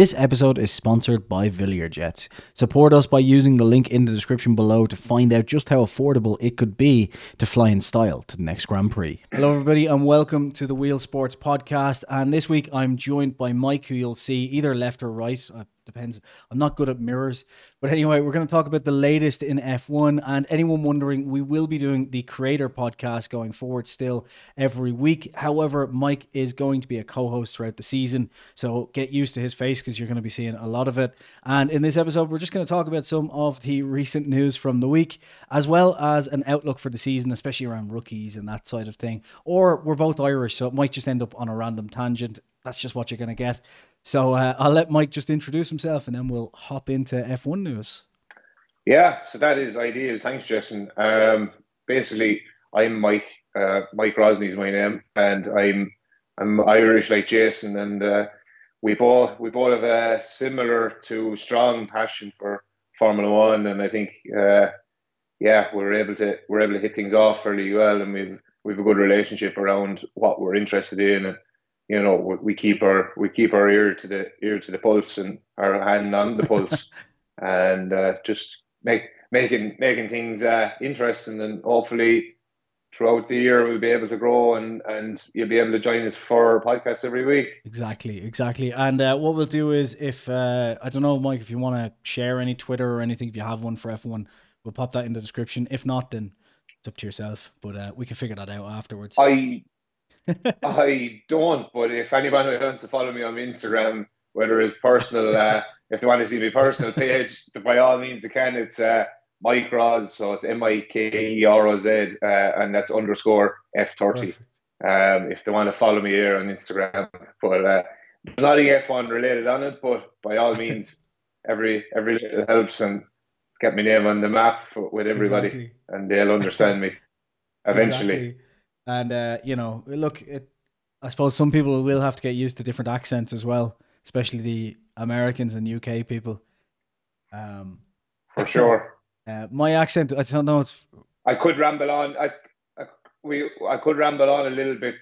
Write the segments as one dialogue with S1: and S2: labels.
S1: This episode is sponsored by Villiers Jets. Support us by using the link in the description below to find out just how affordable it could be to fly in style to the next Grand Prix. Hello, everybody, and welcome to the Wheel Sports Podcast. And this week I'm joined by Mike, who you'll see either left or right. Uh, Depends. I'm not good at mirrors. But anyway, we're going to talk about the latest in F1. And anyone wondering, we will be doing the Creator podcast going forward still every week. However, Mike is going to be a co host throughout the season. So get used to his face because you're going to be seeing a lot of it. And in this episode, we're just going to talk about some of the recent news from the week, as well as an outlook for the season, especially around rookies and that side of thing. Or we're both Irish, so it might just end up on a random tangent. That's just what you're going to get. So uh, I'll let Mike just introduce himself and then we'll hop into F1 news.
S2: Yeah, so that is ideal. Thanks, Jason. Um, basically, I'm Mike. Uh, Mike Rosney is my name, and I'm I'm Irish like Jason, and uh, we both we both have a similar to strong passion for Formula One, and I think uh, yeah, we're able to we're able to hit things off fairly well, and we've we've a good relationship around what we're interested in, and you know we keep our we keep our ear to the ear to the pulse and our hand on the pulse and uh, just make making making things uh, interesting and hopefully throughout the year we'll be able to grow and and you'll be able to join us for podcasts every week.
S1: Exactly exactly. And uh, what we'll do is if uh, i don't know mike if you want to share any twitter or anything if you have one for f1 we'll pop that in the description. If not then it's up to yourself but uh, we can figure that out afterwards.
S2: I I don't, but if anyone wants to follow me on Instagram, whether it's personal, uh, if they want to see my personal page, by all means they can. It's uh, Mike Roz, so it's M I K E R O Z, uh, and that's underscore F thirty. Um, if they want to follow me here on Instagram, but uh, there's nothing F1 related on it, but by all means, every every little helps and get my name on the map with everybody, exactly. and they'll understand me eventually. Exactly.
S1: And uh, you know, look, it, I suppose some people will have to get used to different accents as well, especially the Americans and UK people. Um,
S2: for sure.
S1: Uh, my accent, I don't know. It's.
S2: I could ramble on. I, I we I could ramble on a little bit.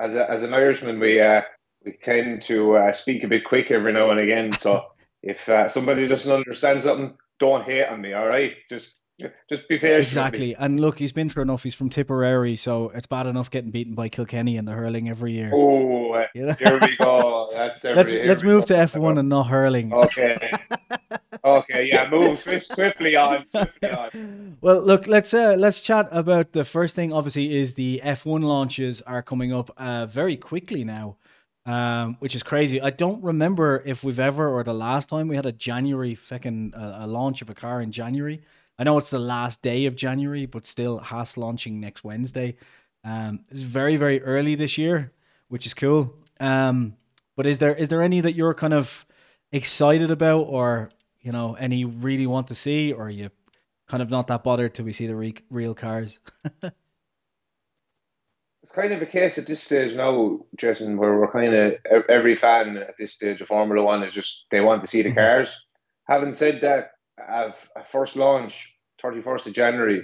S2: As a, as an Irishman, we uh, we tend to uh, speak a bit quick every now and again. So if uh, somebody doesn't understand something, don't hate on me. All right, just just be patient.
S1: Exactly. And look, he's been through enough. He's from Tipperary, so it's bad enough getting beaten by Kilkenny in the hurling every year.
S2: Oh, uh, you know? here we go. That's every,
S1: let's let's move to F one and not hurling.
S2: Okay. okay. Yeah. Move swift, swiftly on. Swiftly on.
S1: Well, look. Let's uh, let's chat about the first thing. Obviously, is the F one launches are coming up uh, very quickly now. Um, which is crazy. I don't remember if we've ever or the last time we had a January fucking uh, a launch of a car in January. I know it's the last day of January, but still Haas launching next Wednesday. Um, it's very very early this year, which is cool. Um, but is there is there any that you're kind of excited about, or you know, any really want to see, or you kind of not that bothered till we see the re- real cars?
S2: it's kind of a case at this stage now, Jason, where we're kind of every fan at this stage of Formula One is just they want to see the mm-hmm. cars. Having said that, a first launch, 31st of January.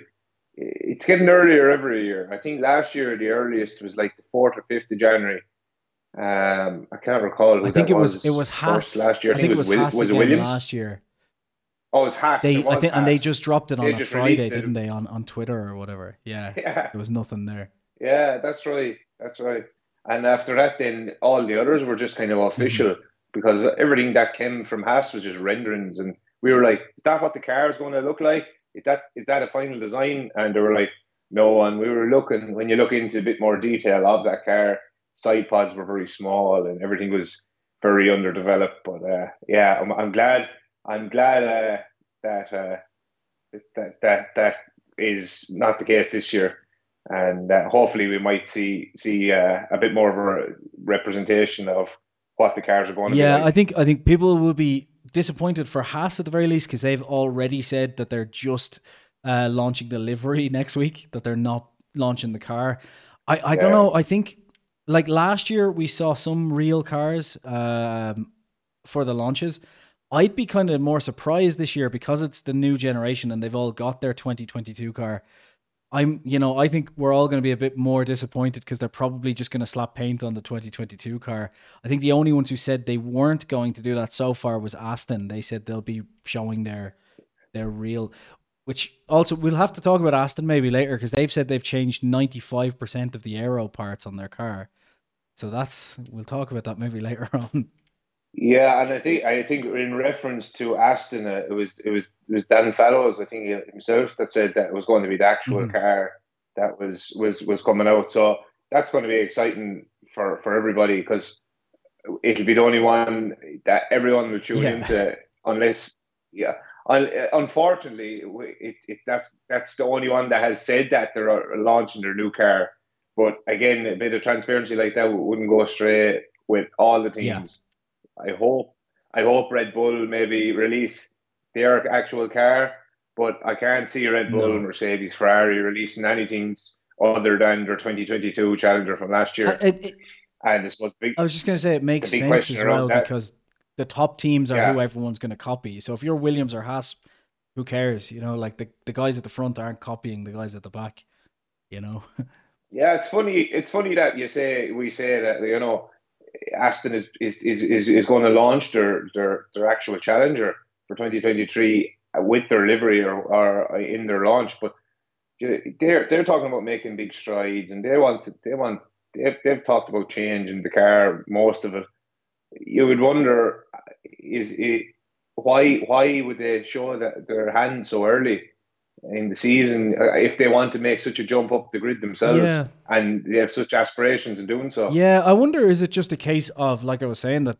S2: It's getting earlier every year. I think last year the earliest was like the 4th or 5th of January. Um, I can't recall.
S1: I think it was, was, it was Haas last year. I, I think, it was, was Haas was it Williams last year.
S2: Oh, it was Haas.
S1: They,
S2: it
S1: I think,
S2: Haas.
S1: and they just dropped it on they a Friday, didn't they? On on Twitter or whatever. Yeah, yeah. There was nothing there.
S2: Yeah, that's right. That's right. And after that, then all the others were just kind of official mm-hmm. because everything that came from Haas was just renderings and we were like, is that what the car is going to look like? Is that is that a final design? And they were like, no. And we were looking when you look into a bit more detail of that car, side pods were very small and everything was very underdeveloped. But uh, yeah, I'm, I'm glad. I'm glad uh, that uh, that that that is not the case this year, and uh, hopefully we might see see uh, a bit more of a representation of what the cars are going to
S1: yeah,
S2: be.
S1: Yeah, I think I think people will be disappointed for Haas at the very least because they've already said that they're just uh, launching the livery next week, that they're not launching the car. I, I yeah. don't know. I think like last year we saw some real cars um, for the launches. I'd be kind of more surprised this year because it's the new generation and they've all got their 2022 car. I'm, you know, I think we're all going to be a bit more disappointed because they're probably just going to slap paint on the 2022 car. I think the only ones who said they weren't going to do that so far was Aston. They said they'll be showing their their real, which also we'll have to talk about Aston maybe later because they've said they've changed 95% of the aero parts on their car. So that's we'll talk about that maybe later on.
S2: Yeah, and I think I think in reference to Aston, uh, it was it was it was Dan Fallows, I think himself, that said that it was going to be the actual mm-hmm. car that was was was coming out. So that's going to be exciting for for everybody because it'll be the only one that everyone will tune yeah. into, unless yeah. Unfortunately, it, it, that's that's the only one that has said that they're launching their new car. But again, a bit of transparency like that wouldn't go astray with all the teams. Yeah I hope I hope Red Bull maybe release their actual car, but I can't see Red Bull, no. Mercedes, Ferrari releasing anything other than their 2022 Challenger from last year. It, it, and it's big,
S1: I was just going to say it makes sense as well because the top teams are yeah. who everyone's going to copy. So if you're Williams or Haas, who cares? You know, like the, the guys at the front aren't copying the guys at the back. You know.
S2: yeah, it's funny. It's funny that you say we say that you know Aston is, is, is, is going to launch their, their, their actual challenger for 2023 with their livery or, or in their launch. But they're they're talking about making big strides, and they want to, they want they've, they've talked about changing the car most of it. You would wonder is it why why would they show that their hand so early? In the season uh, if they want to make such a jump up the grid themselves yeah. and they have such aspirations in doing so.
S1: Yeah, I wonder is it just a case of like I was saying that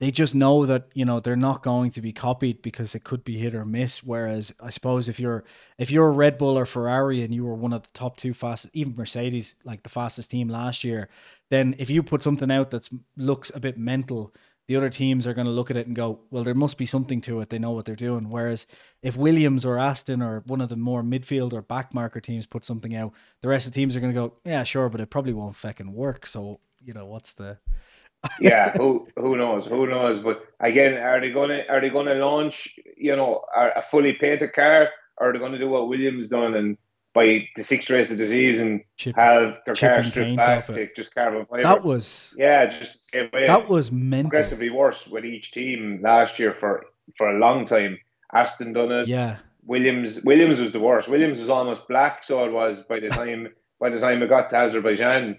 S1: they just know that you know they're not going to be copied because it could be hit or miss whereas I suppose if you're if you're a Red Bull or Ferrari and you were one of the top two fastest even Mercedes like the fastest team last year then if you put something out that looks a bit mental the other teams are going to look at it and go, well, there must be something to it. They know what they're doing. Whereas if Williams or Aston or one of the more midfield or back marker teams put something out, the rest of the teams are going to go, yeah, sure, but it probably won't fucking work. So, you know, what's the.
S2: yeah, who who knows? Who knows? But again, are they gonna are they gonna launch, you know, a fully painted car, or are they gonna do what Williams done and by the sixth race of the season chip, have their car stripped back to just carbon fiber.
S1: That was
S2: yeah, just
S1: that was mental.
S2: progressively worse with each team last year for for a long time. Aston done it.
S1: Yeah.
S2: Williams Williams was the worst. Williams was almost black, so it was by the time by the time it got to Azerbaijan.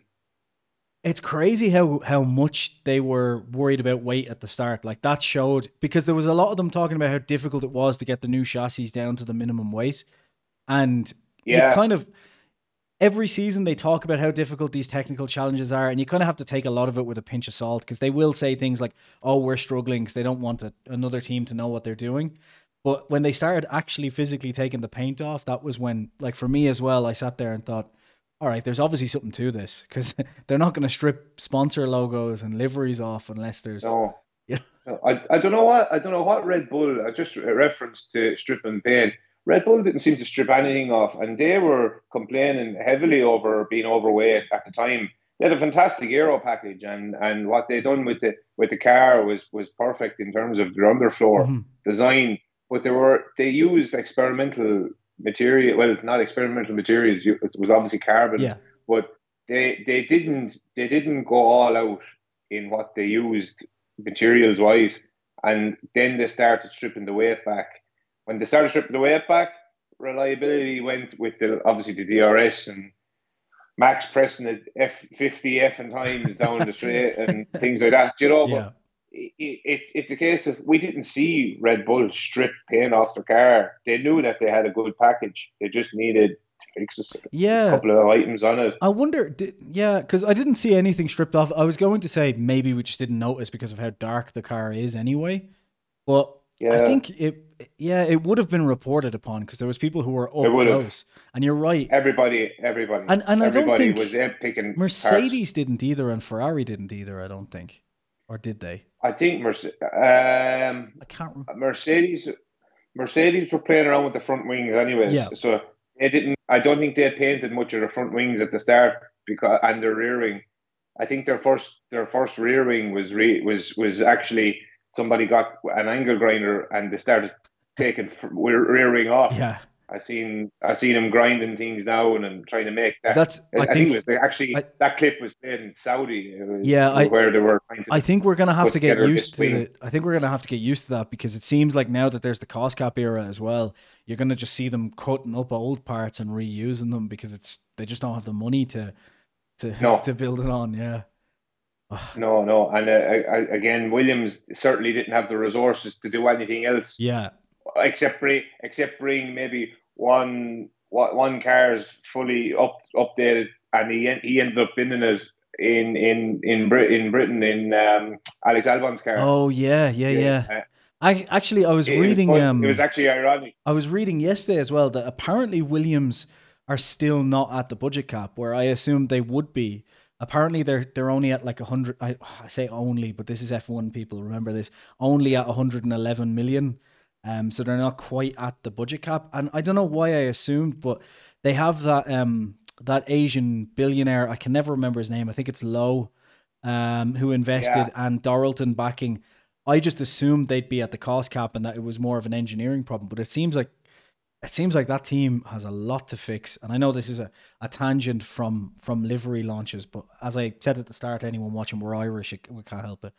S1: It's crazy how how much they were worried about weight at the start. Like that showed because there was a lot of them talking about how difficult it was to get the new chassis down to the minimum weight. And yeah. you kind of every season they talk about how difficult these technical challenges are, and you kind of have to take a lot of it with a pinch of salt because they will say things like, "Oh, we're struggling," because they don't want a, another team to know what they're doing. But when they started actually physically taking the paint off, that was when, like for me as well, I sat there and thought, "All right, there's obviously something to this because they're not going to strip sponsor logos and liveries off unless there's."
S2: No. Yeah. I, I don't know what I don't know what Red Bull. I just reference to stripping paint Red Bull didn't seem to strip anything off, and they were complaining heavily over being overweight at the time. They had a fantastic aero package, and, and what they done with the with the car was was perfect in terms of their underfloor mm-hmm. design. But they were they used experimental material. Well, not experimental materials. It was obviously carbon.
S1: Yeah.
S2: But they they didn't they didn't go all out in what they used materials wise, and then they started stripping the weight back when they started stripping the weight back, reliability went with the obviously the DRS and Max pressing the F fifty F and times down the straight and things like that. You know, yeah. but it, it, it's a case of we didn't see Red Bull strip paint off their car. They knew that they had a good package. They just needed fixes
S1: yeah.
S2: a couple of items on it.
S1: I wonder, did, yeah, because I didn't see anything stripped off. I was going to say maybe we just didn't notice because of how dark the car is anyway. But yeah. I think it yeah, it would have been reported upon because there was people who were up close. And you're right.
S2: Everybody, everybody,
S1: and, and
S2: everybody
S1: I don't think
S2: was picking.
S1: Mercedes parts. didn't either, and Ferrari didn't either. I don't think, or did they?
S2: I think Mercedes. Um, I can't. Remember. Mercedes. Mercedes were playing around with the front wings, anyways. Yeah. So they didn't. I don't think they painted much of the front wings at the start because and their rear wing. I think their first their first rear wing was re, was was actually somebody got an angle grinder and they started taking rear wing off.
S1: Yeah.
S2: I seen I seen him grinding things down and trying to make that.
S1: That's
S2: I,
S1: I
S2: think,
S1: think
S2: it was actually
S1: I-
S2: that clip was played in Saudi. was
S1: Yeah, I-
S2: where they were trying to.
S1: I think we're gonna have to get used to it. I think we're gonna have to get used to that because it seems like now that there's the cost cap era as well, you're gonna just see them cutting up old parts and reusing them because it's they just don't have the money to to
S2: No.
S1: to build it on. Yeah.
S2: No, no, and uh, again, Williams certainly didn't have the resources to do anything else
S1: Yeah.
S2: except bring except bring maybe one one one car's fully up updated, and he he ended up binning it in in in Brit in Britain in um, Alex Albon's car.
S1: Oh yeah, yeah, yeah.
S2: Uh,
S1: I actually I was
S2: it-
S1: reading
S2: fun.
S1: um
S2: it was actually ironic.
S1: I was reading yesterday as well that apparently Williams are still not at the budget cap where I assumed they would be. Apparently they're they're only at like a hundred. I, I say only, but this is F one people. Remember this? Only at 111 million. Um, so they're not quite at the budget cap, and I don't know why I assumed, but they have that um that Asian billionaire. I can never remember his name. I think it's Lowe, um, who invested and Dorilton backing. I just assumed they'd be at the cost cap and that it was more of an engineering problem, but it seems like it seems like that team has a lot to fix. And I know this is a, a tangent from from livery launches, but as I said at the start, anyone watching we're Irish, it, we can't help it.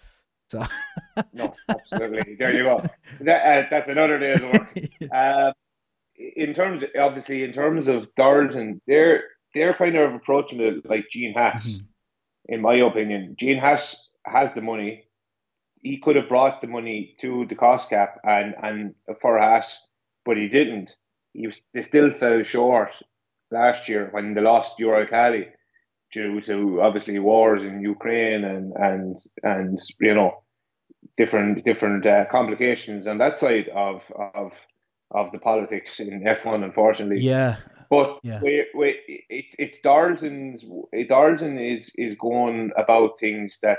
S1: So
S2: No, absolutely. there you go. That, uh, that's another day's work. Um, in terms, obviously, in terms of Dorilton, they're they're kind of approaching it like Gene Haas,
S1: Mhm.
S2: in my opinion. Gene Haas has the money. He could have brought the money to the cost cap and and for Haas, but he didn't. They still fell short last year when they lost Uralkali due to obviously wars in Ukraine and and and you know different different uh, complications on that side of of of the politics in F1, unfortunately.
S1: yeah,
S2: But
S1: Yeah.
S2: we, we, it, it's Dorilton's. Darlton is is going about things that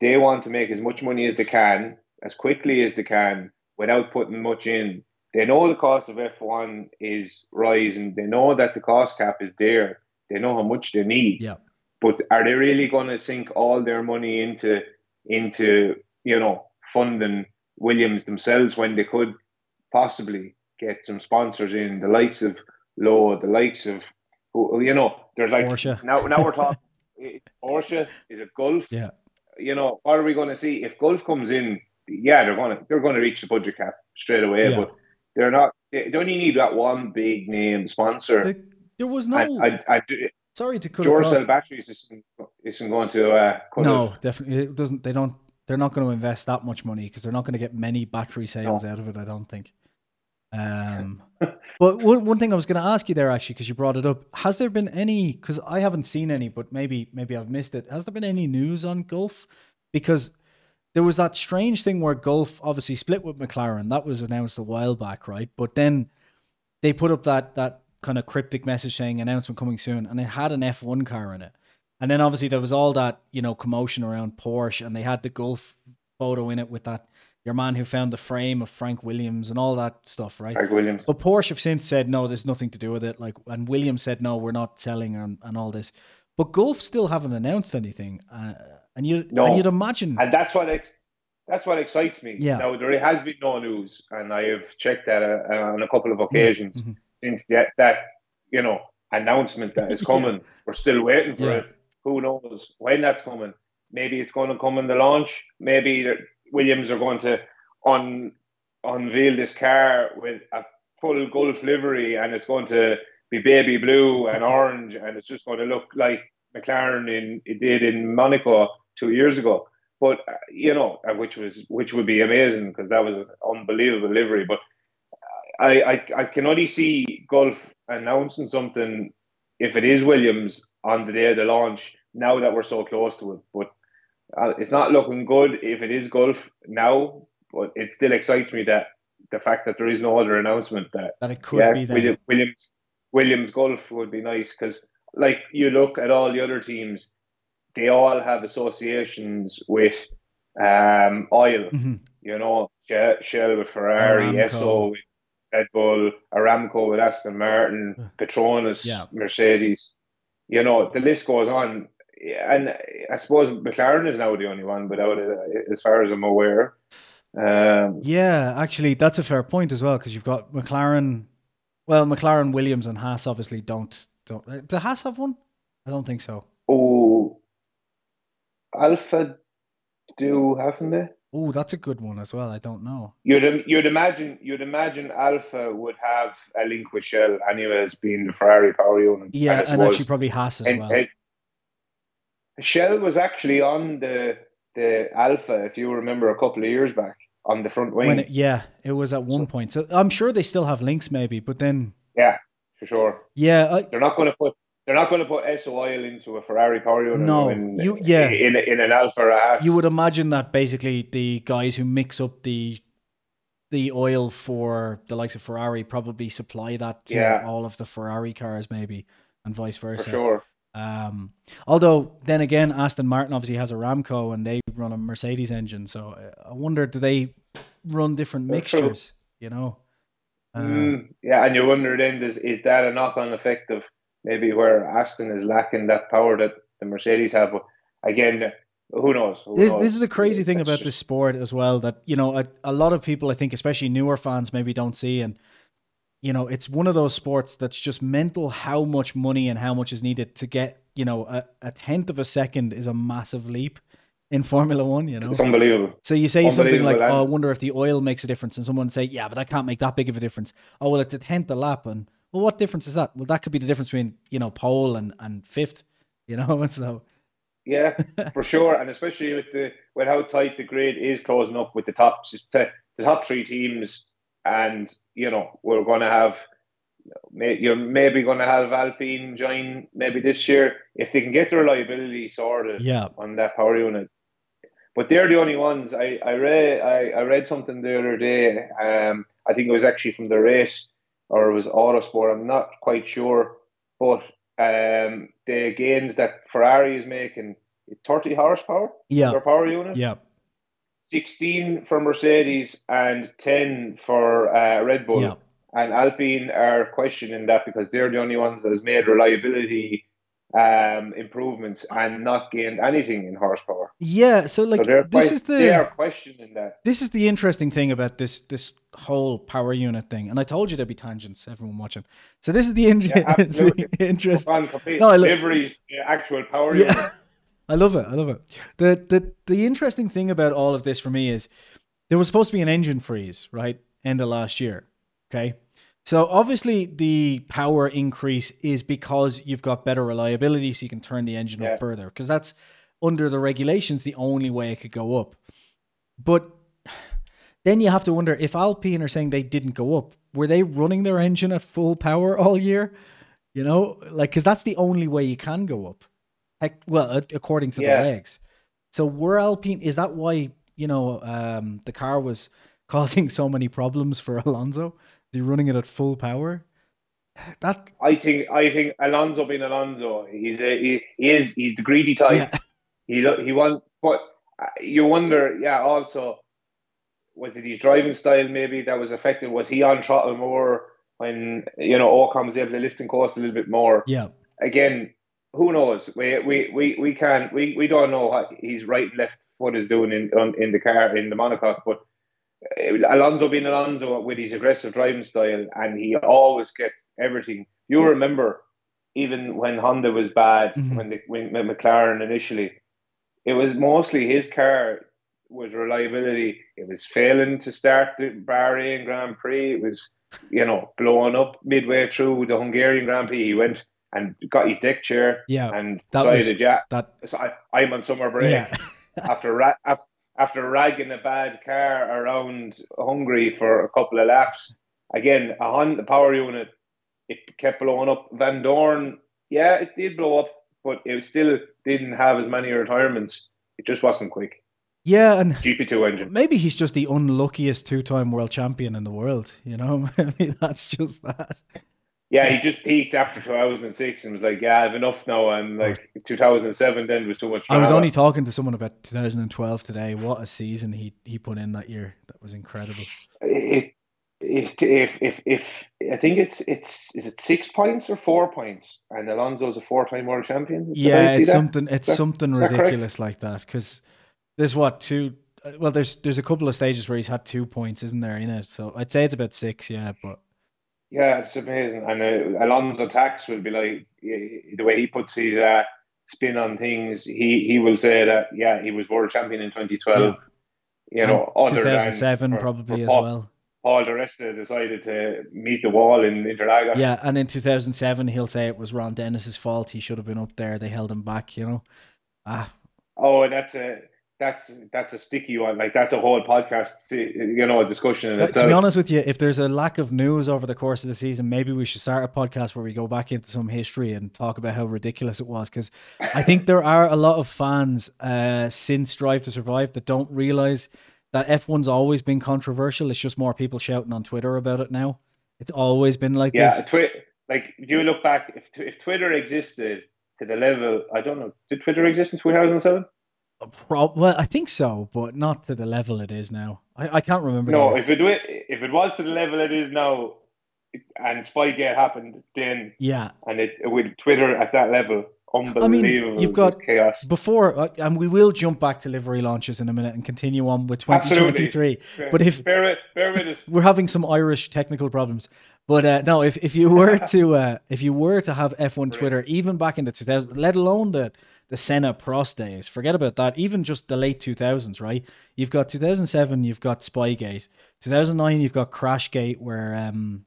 S2: they want to make as much money as they can, as quickly as they can, without putting much in. They know the cost of F one is rising. They know that the cost cap is there. They know how much they need.
S1: Yeah.
S2: But are they really going to sink all their money into into you know funding Williams themselves when they could possibly get some sponsors in the likes of Lowe, the likes of who you know, there's like
S1: Porsche.
S2: now now we're talking Porsche, is it Gulf?
S1: Yeah.
S2: You know, what are we going to see if Gulf comes in? Yeah, they're going to they're going to reach the budget cap straight away,
S1: Yeah.
S2: but they're not. They they only need that one big name sponsor.
S1: There, there was no.
S2: I, I, I do,
S1: sorry to cut across.
S2: Duracell batteries isn't, isn't going to uh,
S1: No,
S2: it.
S1: definitely it doesn't. They don't. They're not going to invest that much money because they're not going to get many battery sales out of it. I don't think. Um, but one, one thing I was going to ask you there actually, because you brought it up, has there been any? Because I haven't seen any, but maybe maybe I've missed it. Has there been any news on Gulf? Because there was that strange thing where Gulf obviously split with McLaren. That was announced a while back, right? But then they put up that that kind of cryptic message saying announcement coming soon, and it had an F1 car in it. And then obviously there was all that you know commotion around Porsche, and they had the Gulf photo in it with that your man who found the frame of Frank Williams and all that stuff, right?
S2: Frank Williams.
S1: But Porsche have since said no, there's nothing to do with it. Like, and Williams said no, we're not selling and, and all this. But Gulf still haven't announced anything, uh, and you
S2: No.
S1: and you'd imagine,
S2: and that's what ex- that's what excites me.
S1: Yeah.
S2: Now there has been no news, and I have checked that uh, on a couple of occasions
S1: Mhm.
S2: since that, that you know announcement that is
S1: Yeah.
S2: coming. We're still waiting for
S1: Yeah.
S2: it. Who knows when that's coming? Maybe it's going to come in the launch. Maybe Williams are going to un, unveil this car with a full Gulf livery, and it's going to be baby blue and orange, and it's just going to look like McLaren in it did in Monaco two years ago. But uh, you know, uh, which was which would be amazing because that was an unbelievable livery. But I, I I can only see Gulf announcing something if it is Williams on the day of the launch. Now that we're so close to it, but uh, it's not looking good if it is Gulf now. But it still excites me that the fact that there is no other announcement that
S1: that it could
S2: yeah,
S1: be.
S2: William, Williams Williams Gulf would be nice because like you look at all the other teams, they all have associations with um, oil.
S1: Mhm.
S2: You know, Shell, with Ferrari,
S1: Aramco.
S2: Esso with Red Bull, Aramco with Aston Martin, Petronas,
S1: Yeah.
S2: Mercedes. You know, the list goes on. And I suppose McLaren is now the only one without it, as far as I'm aware. Um,
S1: Yeah, actually, that's a fair point as well because you've got McLaren Well, McLaren, Williams, and Haas obviously don't don't. uh, Do Haas have one? I don't think so.
S2: Alpha do haven't they?
S1: Oh, that's a good one as well. I don't know.
S2: You'd you'd imagine you'd imagine Alpha would have a link with Shell anyway as being the Ferrari power unit.
S1: Yeah, and
S2: suppose-
S1: actually probably Haas as
S2: and-
S1: well.
S2: and Shell was actually on the the Alpha, if you remember, a couple of years back on the front wing.
S1: It, yeah, it was at one point. So I'm sure they still have links, maybe. But then,
S2: yeah, for sure.
S1: yeah, I,
S2: They're not going to put they're not going to put Esso oil into a Ferrari unit.
S1: No,
S2: in,
S1: you- yeah.
S2: in, in an Alpha or
S1: you would imagine that basically the guys who mix up the the oil for the likes of Ferrari probably supply that to
S2: Yeah.
S1: all of the Ferrari cars, maybe, and vice
S2: for
S1: versa.
S2: sure.
S1: Um, although then again, Aston Martin obviously has Aramco and they run a Mercedes engine, so uh, I wonder do they run different
S2: true.
S1: mixtures? You know, uh,
S2: Mm, yeah, and you wonder then, does, is that a knock on effect of maybe where Aston is lacking that power that the Mercedes have? But again, who knows? Who
S1: This,
S2: knows?
S1: this is the crazy thing
S2: That's
S1: about
S2: just-
S1: this sport as well that you know a, a lot of people I think especially newer fans maybe don't see and you know it's one of those sports that's just mental how much money and how much is needed to get you know a, a tenth of a second is a massive leap in Formula One you know
S2: It's unbelievable.
S1: so you say something like oh I wonder if the oil makes a difference and someone say yeah but I can't make that big of a difference oh well it's a tenth a lap and well what difference is that well that could be the difference between you know pole and and fifth you know and so
S2: Yeah, for sure, and especially with the with how tight the grid is closing up with the top the top three teams, and you know we're going to have you're maybe going to have Alpine join maybe this year if they can get the reliability sorted
S1: yeah
S2: on that power unit. But they're the only ones. I, I read I, I read something the other day. Um, I think it was actually from the race or it was Autosport. I'm not quite sure, but um, the gains that Ferrari is making 30 horsepower
S1: yeah
S2: their power unit,
S1: yeah
S2: 16 for Mercedes and 10 for uh, Red Bull.
S1: yeah
S2: And Alpine are questioning that because they're the only ones that has made reliability um, improvements and not gained anything in horsepower.
S1: Yeah, so
S2: So
S1: like
S2: they're
S1: this
S2: quite-
S1: is
S2: they are
S1: the
S2: questioning that.
S1: this is the interesting thing about this this whole power unit thing, and I told you there'd be tangents. Everyone watching, so this is the, in-
S2: Yeah,
S1: the
S2: absolutely.
S1: interest. No, I
S2: the actual power
S1: Yeah,
S2: unit.
S1: I love it. I love it. the the The interesting thing about all of this for me is there was supposed to be an engine freeze, right? End of last year. Okay. So obviously the power increase is because you've got better reliability, so you can turn the engine
S2: Yeah.
S1: up further. Because that's under the regulations the only way it could go up. But then you have to wonder if Alpine are saying they didn't go up, were they running their engine at full power all year? You know, like because that's the only way you can go up. Heck, well, according to
S2: Yeah.
S1: the legs. So were Alpine? Is that why you know um, the car was causing so many problems for Alonso? He running it at full power? That
S2: I think I think Alonso being Alonso, he's a, he, he is he's the greedy type.
S1: yeah,
S2: He he wants, but uh, you wonder, yeah. Also, was it his driving style maybe that was affected? Was he on throttle more when you know Ocon was able to lift and coast a little bit more?
S1: yeah,
S2: Again, who knows? We we we, we can't we, we don't know what his right left foot is doing in on, in the car in the monocoque, but. Uh, Alonso being Alonso with his aggressive driving style, and he always gets everything. You remember, even when Honda was bad,
S1: Mhm.
S2: when the when McLaren initially, it was mostly his car was reliability. It was failing to start the Bahrain Grand Prix. It was, you know, blowing up midway through the Hungarian Grand Prix. He went and got his deck chair
S1: yeah.
S2: and
S1: That was-
S2: decided, yeah,
S1: That
S2: so I, I'm on summer break
S1: yeah,
S2: after ra- af- after ragging a bad car around Hungary for a couple of laps. Again, a Honda power unit, it kept blowing up. Vandoorne, yeah, it did blow up, but it still didn't have as many retirements. It just wasn't quick.
S1: yeah, and
S2: GP2 engine.
S1: maybe he's just the unluckiest two-time world champion in the world. You know, maybe that's just that.
S2: Yeah, he just peaked after 2006 and was like, yeah, I've enough now. And like 2007 then was too much.
S1: I was only talking to someone about 2012 today. What a season he he put in that year. That was incredible.
S2: it, it, if if if I think it's it's is it six points or four points, and Alonso's a four-time world champion. Did
S1: Yeah, it's
S2: that?
S1: something. It's
S2: that-
S1: something
S2: is that
S1: ridiculous like that. Because there's what two. Well, there's there's a couple of stages where he's had two points, isn't there? In it, so I'd say it's about six. Yeah, but
S2: Yeah, it's amazing. And uh, Alonso Tax will be like the way he puts his uh, spin on things. He he will say that yeah, he was world champion in 2012. Yeah. You know,
S1: and 2007
S2: for,
S1: probably
S2: for
S1: as
S2: Paul,
S1: well.
S2: Paul di Resta decided to meet the wall in Interlagos.
S1: Yeah, and in 2007 he'll say it was Ron Dennis's fault. He should have been up there. They held him back. You know. Ah.
S2: Oh, that's a that's that's a sticky one. Like that's a whole podcast, you know, a discussion in itself.
S1: To be honest with you, if there's a lack of news over the course of the season, maybe we should start a podcast where we go back into some history and talk about how ridiculous it was. Because I think there are a lot of fans uh, since Drive to Survive that don't realize that F1's always been controversial. It's just more people shouting on Twitter about it now. It's always been like
S2: yeah,
S1: this.
S2: Twi- like if you look back, if if Twitter existed to the level, I don't know, did Twitter exist in 2007?
S1: Well, I think so, but not to the level it is now. I, I can't remember.
S2: No, if it if it was to the level it is now, and Spygate happened then,
S1: yeah,
S2: and it with Twitter at that level, unbelievable. I mean,
S1: you've got
S2: chaos
S1: before, uh, and we will jump back to livery launches in a minute and continue on with 2023.
S2: Absolutely.
S1: But if
S2: bear with, bear with us,
S1: we're having some Irish technical problems. But uh, no, if, if you were to uh, if you were to have F1 Twitter, even back in the 2000s, let alone the the Senna Prost days, forget about that. Even just the late 2000s, right? You've got 2007, you've got Spygate. 2009, you've got Crashgate, where um,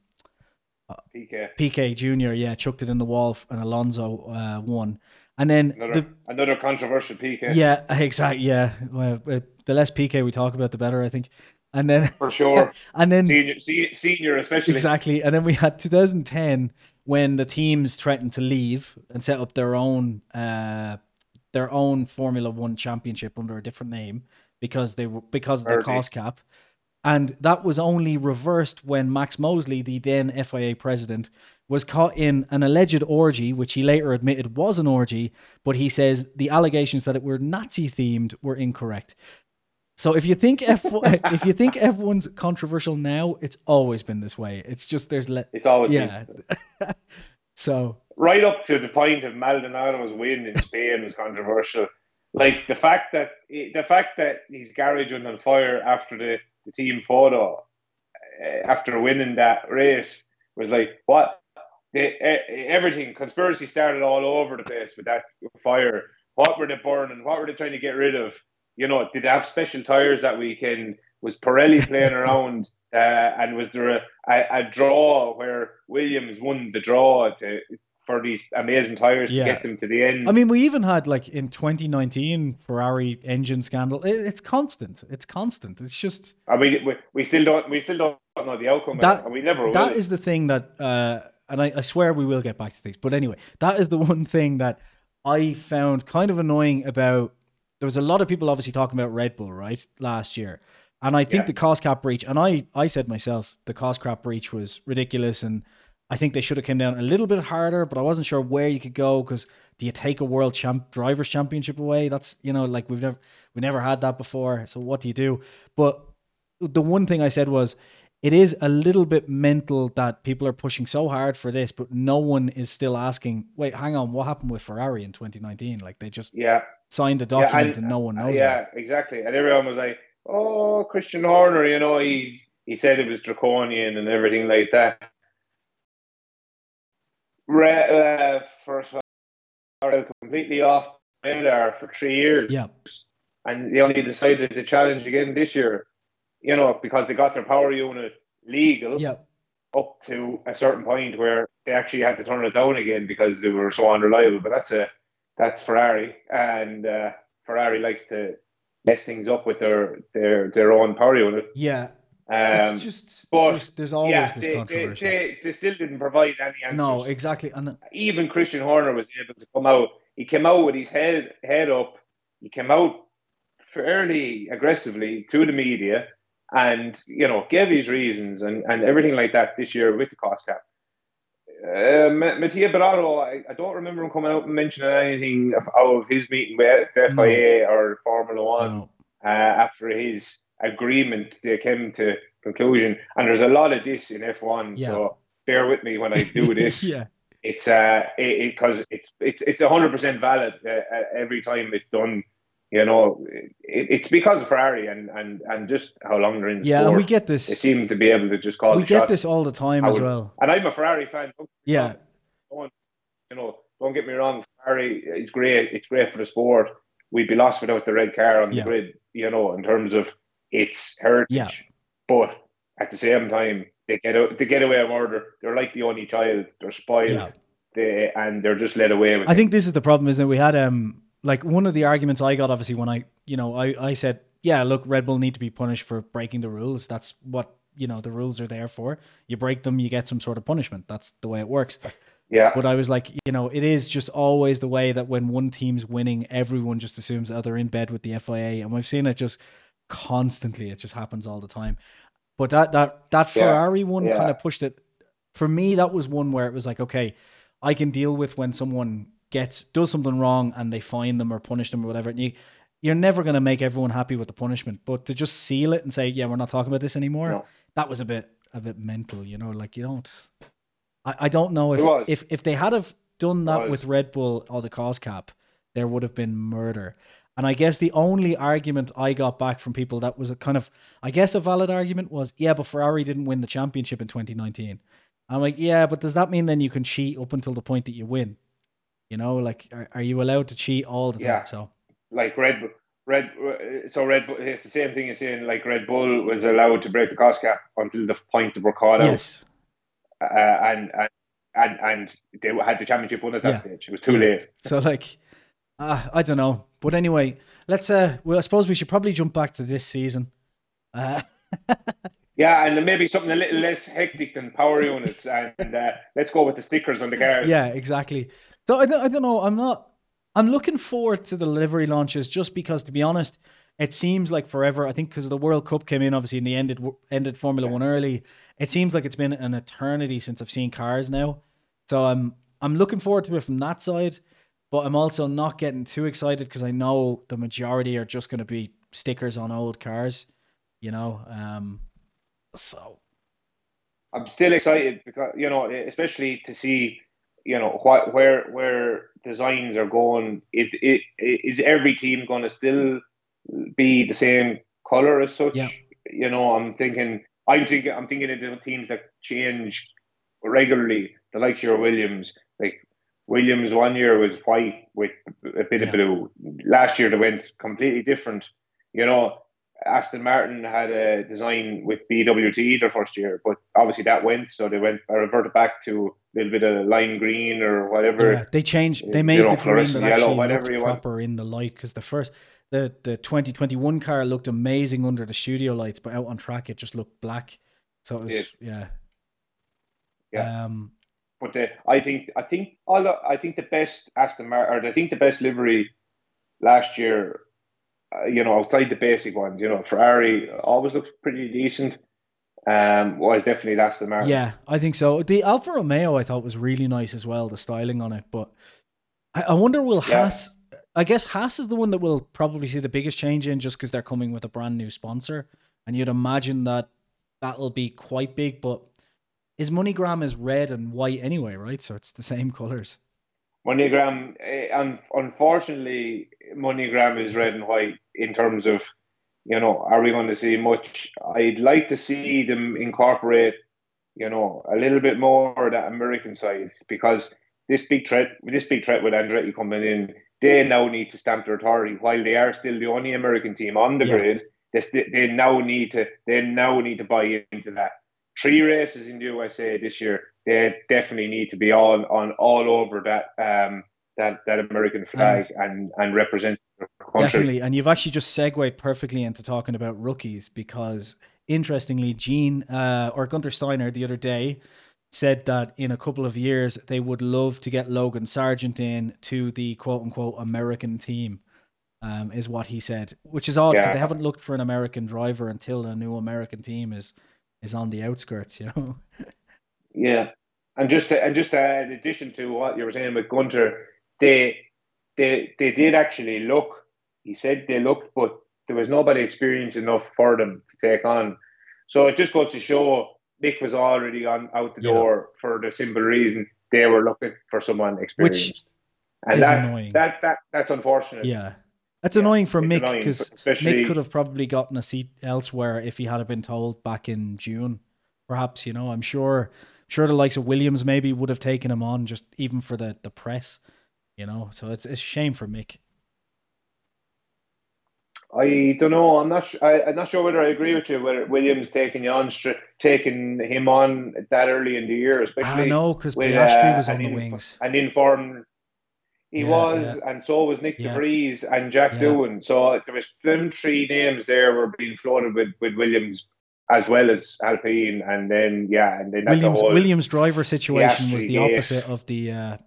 S2: Piquet
S1: Piquet Junior, yeah, chucked it in the wall and Alonso uh, won. And then
S2: another,
S1: the,
S2: another controversial Piquet.
S1: Yeah, exactly. Yeah, well, the less Piquet we talk about, the better, I think. And then
S2: for sure,
S1: and then
S2: senior, senior especially
S1: exactly. And then we had 2010 when the teams threatened to leave and set up their own uh, their own Formula One championship under a different name because they were because of the cost cap. And that was only reversed when Max Mosley, the then FIA president, was caught in an alleged orgy, which he later admitted was an orgy, but he says the allegations that it were Nazi themed were incorrect. So if you think F if you think F1's controversial now, it's always been this way. It's just there's le-
S2: it's always
S1: yeah. so
S2: right up to the point of Maldonado's win in Spain was controversial. Like the fact that the fact that his garage went on fire after the, the team photo uh, after winning that race was like what the, uh, everything conspiracy started all over the place with that fire. What were they burning? What were they trying to get rid of? you know, did they have special tires that weekend? Was Pirelli playing around? Uh, and was there a, a, a, draw where Williams won the draw to, for these amazing tires yeah. to get them to the end?
S1: I mean, we even had like in 2019 Ferrari engine scandal. It, it's constant. It's constant. It's just.
S2: I mean, we, we still don't we still don't know the outcome. That, and we never.
S1: That
S2: will.
S1: is the thing that, uh, and I, I swear we will get back to things. But anyway, that is the one thing that I found kind of annoying about there was a lot of people obviously talking about Red Bull, right, last year. And I think yeah. the cost cap breach, and I, I said myself, the cost cap breach was ridiculous, and I think they should have come down a little bit harder. But I wasn't sure where you could go because do you take a world champ drivers championship away? That's you know like we've never we never had that before. So what do you do? But the one thing I said was it is a little bit mental that people are pushing so hard for this, but no one is still asking, wait, hang on, what happened with Ferrari in 2019? Like they just
S2: yeah
S1: signed a document yeah, and, and, no one knows.
S2: Yeah, exactly. And everyone was like, "Oh, Christian Horner, you know, he he said it was draconian and everything like that." Re- uh, for completely off radar for three years.
S1: Yeah,
S2: and they only decided to challenge again this year. You know, because they got their power unit legal.
S1: Yeah.
S2: Up to a certain point where they actually had to turn it down again because they were so unreliable. But that's a that's Ferrari, and uh, Ferrari likes to mess things up with their their their own power unit.
S1: Yeah.
S2: Um,
S1: it's just but there's, there's always
S2: yeah,
S1: this
S2: they,
S1: controversy.
S2: They, they, still didn't provide any answers.
S1: No, exactly. And
S2: even Christian Horner was able to come out. He came out with his head head up. He came out fairly aggressively to the media, and you know gave his reasons and, and everything like that this year with the cost cap. Uh, Mattia Binotto, I, I, don't remember him coming out and mentioning anything of, of his meeting with the FIA no. or Formula One no. uh, after his agreement. They came to conclusion, and there's a lot of this in F1. Yeah. So bear with me when I do this.
S1: yeah.
S2: It's uh, because it, it, it's it's it's hundred percent valid uh, uh, every time it's done You know, it, it's because of Ferrari and, and, and just how long they're in the
S1: yeah,
S2: sport.
S1: and we get this.
S2: They seem to be able to just call.
S1: We get
S2: shots.
S1: this all the time as well.
S2: and I'm a Ferrari fan.
S1: Yeah,
S2: don't, you know, don't get me wrong. Ferrari, it's great. It's great for the sport. We'd be lost without the red car on the
S1: Yeah.
S2: grid. You know, in terms of its heritage.
S1: Yeah.
S2: But at the same time, they get out, they get away with murder. They're like the only child. They're spoiled.
S1: Yeah.
S2: They and they're just led away with.
S1: I
S2: it.
S1: think this is the problem, isn't it? We had um like one of the arguments I got obviously when I you know I I said yeah look Red Bull need to be punished for breaking the rules. That's what you know the rules are there for. You break them, you get some sort of punishment. That's the way it works.
S2: Yeah.
S1: But I was like, you know, it is just always the way that when one team's winning, everyone just assumes that they're in bed with the FIA, and we've seen it just constantly. It just happens all the time. But that that that
S2: Yeah.
S1: Ferrari one
S2: Yeah.
S1: kind of pushed it. For me, that was one where it was like, okay, I can deal with when someone gets does something wrong and they fine them or punish them or whatever. And you you're never going to make everyone happy with the punishment, but to just seal it and say, yeah, we're not talking about this anymore,
S2: No.
S1: that was a bit a bit mental. You know, like you don't. I, I don't know if if if they had have done that with Red Bull or the cost cap, there would have been murder. And I guess the only argument I got back from people that was a kind of, I guess, a valid argument was, yeah, but Ferrari didn't win the championship in 2019. I'm like, yeah, but does that mean then you can cheat up until the point that you win? You know, like, are, are you allowed to cheat all the time?
S2: Yeah.
S1: So,
S2: like Red Bull. Red, so Red Bull. It's the same thing as saying like Red Bull was allowed to break the cost cap until the point of caught
S1: yes.
S2: uh, and and and and they had the championship won at that
S1: Yeah.
S2: stage. It was too
S1: Yeah.
S2: late.
S1: So, like, uh, I don't know. But anyway, let's, uh, well, I suppose we should probably jump back to this season. Uh,
S2: Yeah, and maybe something a little less hectic than power units, and uh, let's go with the stickers on the cars.
S1: Yeah, exactly. So I don't, I don't know. I'm not. I'm looking forward to the livery launches just because, to be honest, it seems like forever. I think because the World Cup came in, obviously, and the ended ended Formula One early. It seems like it's been an eternity since I've seen cars now. So I'm I'm looking forward to it from that side, but I'm also not getting too excited because I know the majority are just going to be stickers on old cars. You know, um, so
S2: I'm still excited because you know, especially to see you know what where where designs are going. It it is every team going to still be the same color as such.
S1: Yeah.
S2: You know, I'm thinking. I'm thinking. I'm thinking of the teams that change regularly. The likes of your Williams, like Williams, one year was white with a bit
S1: Yeah.
S2: of blue. Last year they went completely different. You know, Aston Martin had a design with BWT their first year, but obviously that went, so they went reverted back to a little bit of lime green or whatever.
S1: Yeah, they changed. They
S2: you
S1: made
S2: know,
S1: the green that
S2: yellow,
S1: actually
S2: whatever
S1: looked
S2: you want.
S1: proper in the light because the first, the the 2021 car looked amazing under the studio lights, but out on track it just looked black. So it was yeah,
S2: Yeah.
S1: Um,
S2: But the, I think I think all the, I think the best Aston Martin, or I think the best livery last year, uh, you know, outside the basic ones, you know, Ferrari always looks pretty decent. Um, was definitely Aston Martin.
S1: yeah, I think so. The Alfa Romeo I thought was really nice as well, the styling on it. But I, I wonder will
S2: Yeah.
S1: Haas? I guess Haas is the one that will probably see the biggest change in just because they're coming with a brand new sponsor, and you'd imagine that that'll be quite big. But his MoneyGram is red and white anyway, right? So it's the same colors.
S2: MoneyGram, eh, un- unfortunately, MoneyGram is red and white in terms of, you know, are we going to see much? I'd like to see them incorporate, you know, a little bit more of that American side because this big threat, this big threat with Andretti coming in, they now need to stamp their authority. While they are still the only American team on the
S1: Yeah.
S2: grid, they, st- they now need to they now need to buy into that. Three races in the USA this year, they definitely need to be all on all over that um that, that American flag and and represent their country.
S1: Definitely. And you've actually just segued perfectly into talking about rookies because interestingly, Gene uh, or Gunther Steiner the other day said that in a couple of years they would love to get Logan Sargeant in to the quote unquote American team. Um, is what he said, which is odd because
S2: Yeah.
S1: they haven't looked for an American driver until a new American team is is on the outskirts, you know.
S2: Yeah, and just to, and just uh, in addition to what you were saying with Gunter, they they they did actually look. He said they looked, but there was nobody experienced enough for them to take on. So it just goes to show Mick was already on out the
S1: Yeah.
S2: door for the simple reason they were looking for someone experienced, and
S1: is
S2: that,
S1: annoying.
S2: that that that's unfortunate.
S1: Yeah. It's yeah, annoying for Mick because Mick could have probably gotten a seat elsewhere if he had been told back in June. Perhaps you know, I'm sure, I'm sure the likes of Williams maybe would have taken him on just even for the the press. You know, so it's it's a shame for Mick.
S2: I don't know. I'm not. I, am not sure whether I agree with you. Whether Williams taking on, taking him on that early in the year, especially. I
S1: know because Piastri uh, was on the wings
S2: and informed. He yeah, was, yeah. and so was Nick yeah. DeVries and Jack yeah. Doohan. So there was them three names there were being floated with, with Williams as well as Alpine, and then yeah, and then
S1: Williams Williams driver situation was the opposite of the uh,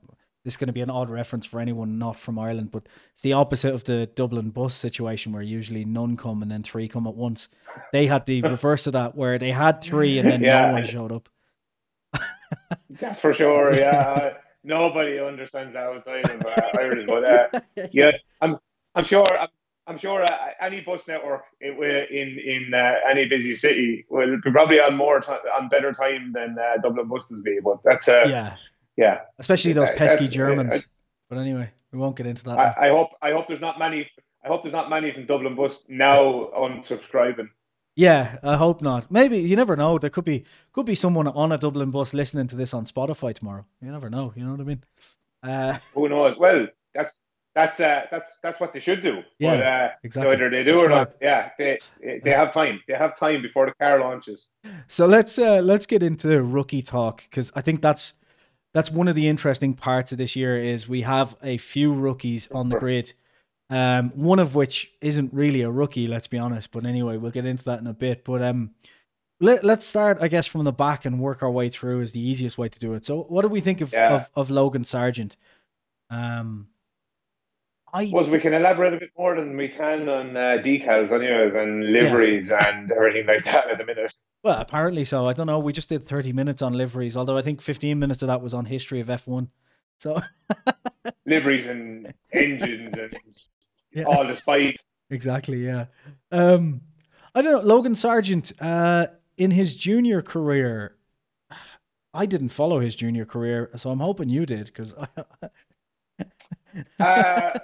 S1: this is going to be an odd reference for anyone not from Ireland, but it's the opposite of the Dublin bus situation where usually none come and then three come at once. They had the reverse of that where they had three and then yeah. no one showed up.
S2: That's for sure. Yeah, nobody understands that outside of uh, Ireland, but uh, yeah, I'm I'm sure I'm, I'm sure uh, any bus network in in uh, any busy city will be probably on more time, on better time than uh, Dublin buses be. But that's uh,
S1: yeah
S2: yeah,
S1: especially those pesky Germans. I, but anyway, we won't get into that.
S2: I, I, hope I hope there's not many. I hope there's not many from Dublin Bus now unsubscribing.
S1: Yeah, I hope not. Maybe you never know. There could be could be someone on a Dublin bus listening to this on Spotify tomorrow. You never know. You know what I mean?
S2: Uh, Who knows? Well, that's that's uh, that's that's what they should do.
S1: Yeah, but,
S2: uh,
S1: exactly.
S2: Whether they do Subscribe. or not, yeah, they they have time. They have time before the car launches.
S1: So let's uh, let's get into rookie talk because I think that's that's one of the interesting parts of this year is we have a few rookies on the grid. Um, one of which isn't really a rookie, let's be honest. But anyway, we'll get into that in a bit. But um, let, let's start, I guess, from the back and work our way through is the easiest way to do it. So, what do we think of yeah. of, of Logan Sargeant? Um,
S2: I suppose we can elaborate a bit more than we can on uh, decals, anyways, and liveries yeah. and everything like that at the minute.
S1: Well, apparently so. I don't know. We just did 30 minutes on liveries, although I think 15 minutes of that was on history of F1. So
S2: liveries and engines and yeah. all the spikes.
S1: Exactly, yeah. Um, I don't know. Logan Sargeant, uh, in his junior career, I didn't follow his junior career, so I'm hoping you did because
S2: uh,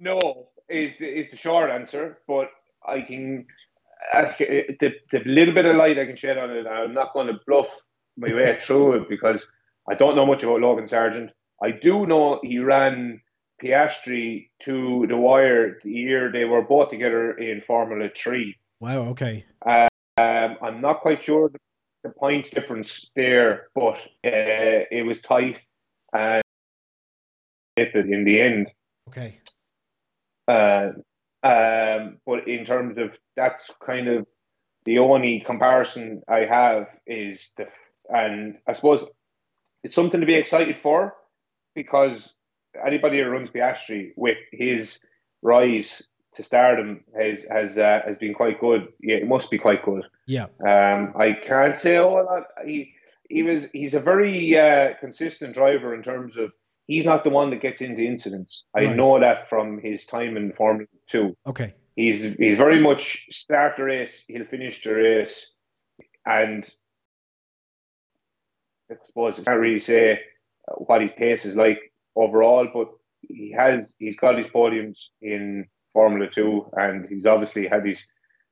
S2: no, is the, is the short answer, but I can uh, the, the little bit of light I can shed on it. I'm not going to bluff my way through it because I don't know much about Logan Sargeant. I do know he ran Piastri to the wire the year they were both together in Formula Three.
S1: Wow. Okay.
S2: Um, I'm not quite sure the, points difference there, but uh, it was tight and in the end.
S1: Okay.
S2: Uh, um, but in terms of that's kind of the only comparison I have is the and I suppose it's something to be excited for because anybody who runs Piastri with his rise to stardom has has uh, has been quite good. Yeah, it must be quite good.
S1: Yeah.
S2: Um, I can't say oh lot. He he was he's a very uh, consistent driver in terms of he's not the one that gets into incidents. I right. know that from his time in Formula Two.
S1: Okay.
S2: He's he's very much start the race, he'll finish the race, and I suppose I can't really say what his pace is like overall, but he has he's got his podiums in Formula Two, and he's obviously had his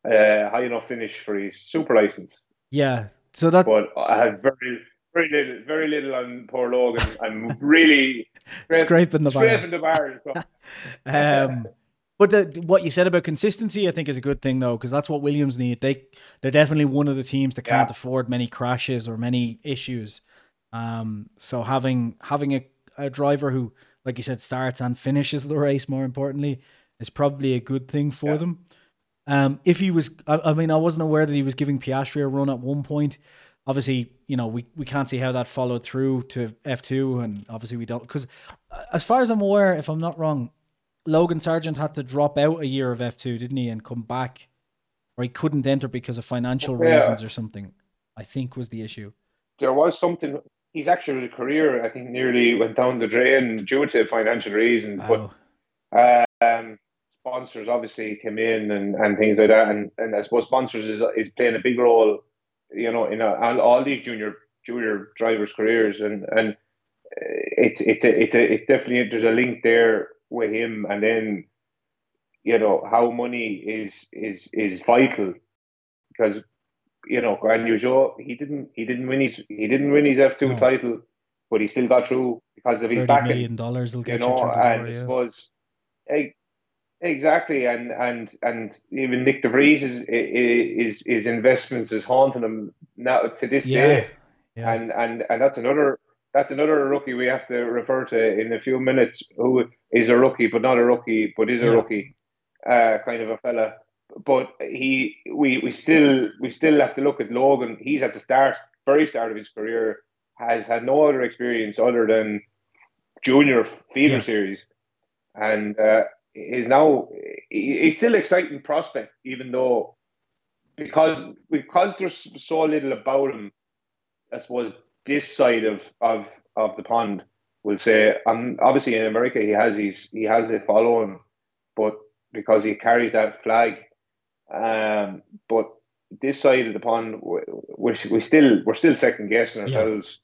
S2: uh, high enough finish for his super license.
S1: Yeah, so that.
S2: But I had very very little, very little on poor Logan. I'm really
S1: scraping the bar.
S2: Scraping the bar.
S1: um, but the, what you said about consistency, I think, is a good thing though, because that's what Williams need. They they're definitely one of the teams that can't yeah. afford many crashes or many issues. Um, so having having a, a driver who, like you said, starts and finishes the race, more importantly, is probably a good thing for yeah. them. Um, if he was, I, I mean, I wasn't aware that he was giving Piastri a run at one point obviously, you know, we, we can't see how that followed through to F2, and obviously we don't. Because as far as I'm aware, if I'm not wrong, Logan Sargeant had to drop out a year of F2, didn't he, and come back, or he couldn't enter because of financial yeah. reasons or something. I think was the issue.
S2: There was something. His actual career, I think, nearly went down the drain due to financial reasons. Oh. But um, sponsors obviously came in and, and things like that, and, and I suppose sponsors is is playing a big role you know, in a, all these junior junior drivers' careers, and and uh, it's it's a, it's a, it's definitely there's a link there with him, and then you know how money is is is vital because you know Yu he didn't he didn't win his he didn't win his F two no. title, but he still got through because of his backing.
S1: Million dollars will get
S2: you know,
S1: you
S2: and
S1: door, yeah.
S2: I suppose exactly, and and and even Nyck de Vries is is is investments is haunting him now to this
S1: yeah.
S2: day,
S1: yeah.
S2: and and and that's another that's another rookie we have to refer to in a few minutes who is a rookie but not a rookie but is a rookie uh, kind of a fella but he we we still we still have to look at Logan. He's at the start very start of his career has had no other experience other than junior feeder yeah. series. And uh, is now he's still exciting prospect even though because because there's so little about him I suppose this side of of of the pond will say, um, obviously in America he has his he has a following, but because he carries that flag, um, but this side of the pond, we we still we're still second guessing ourselves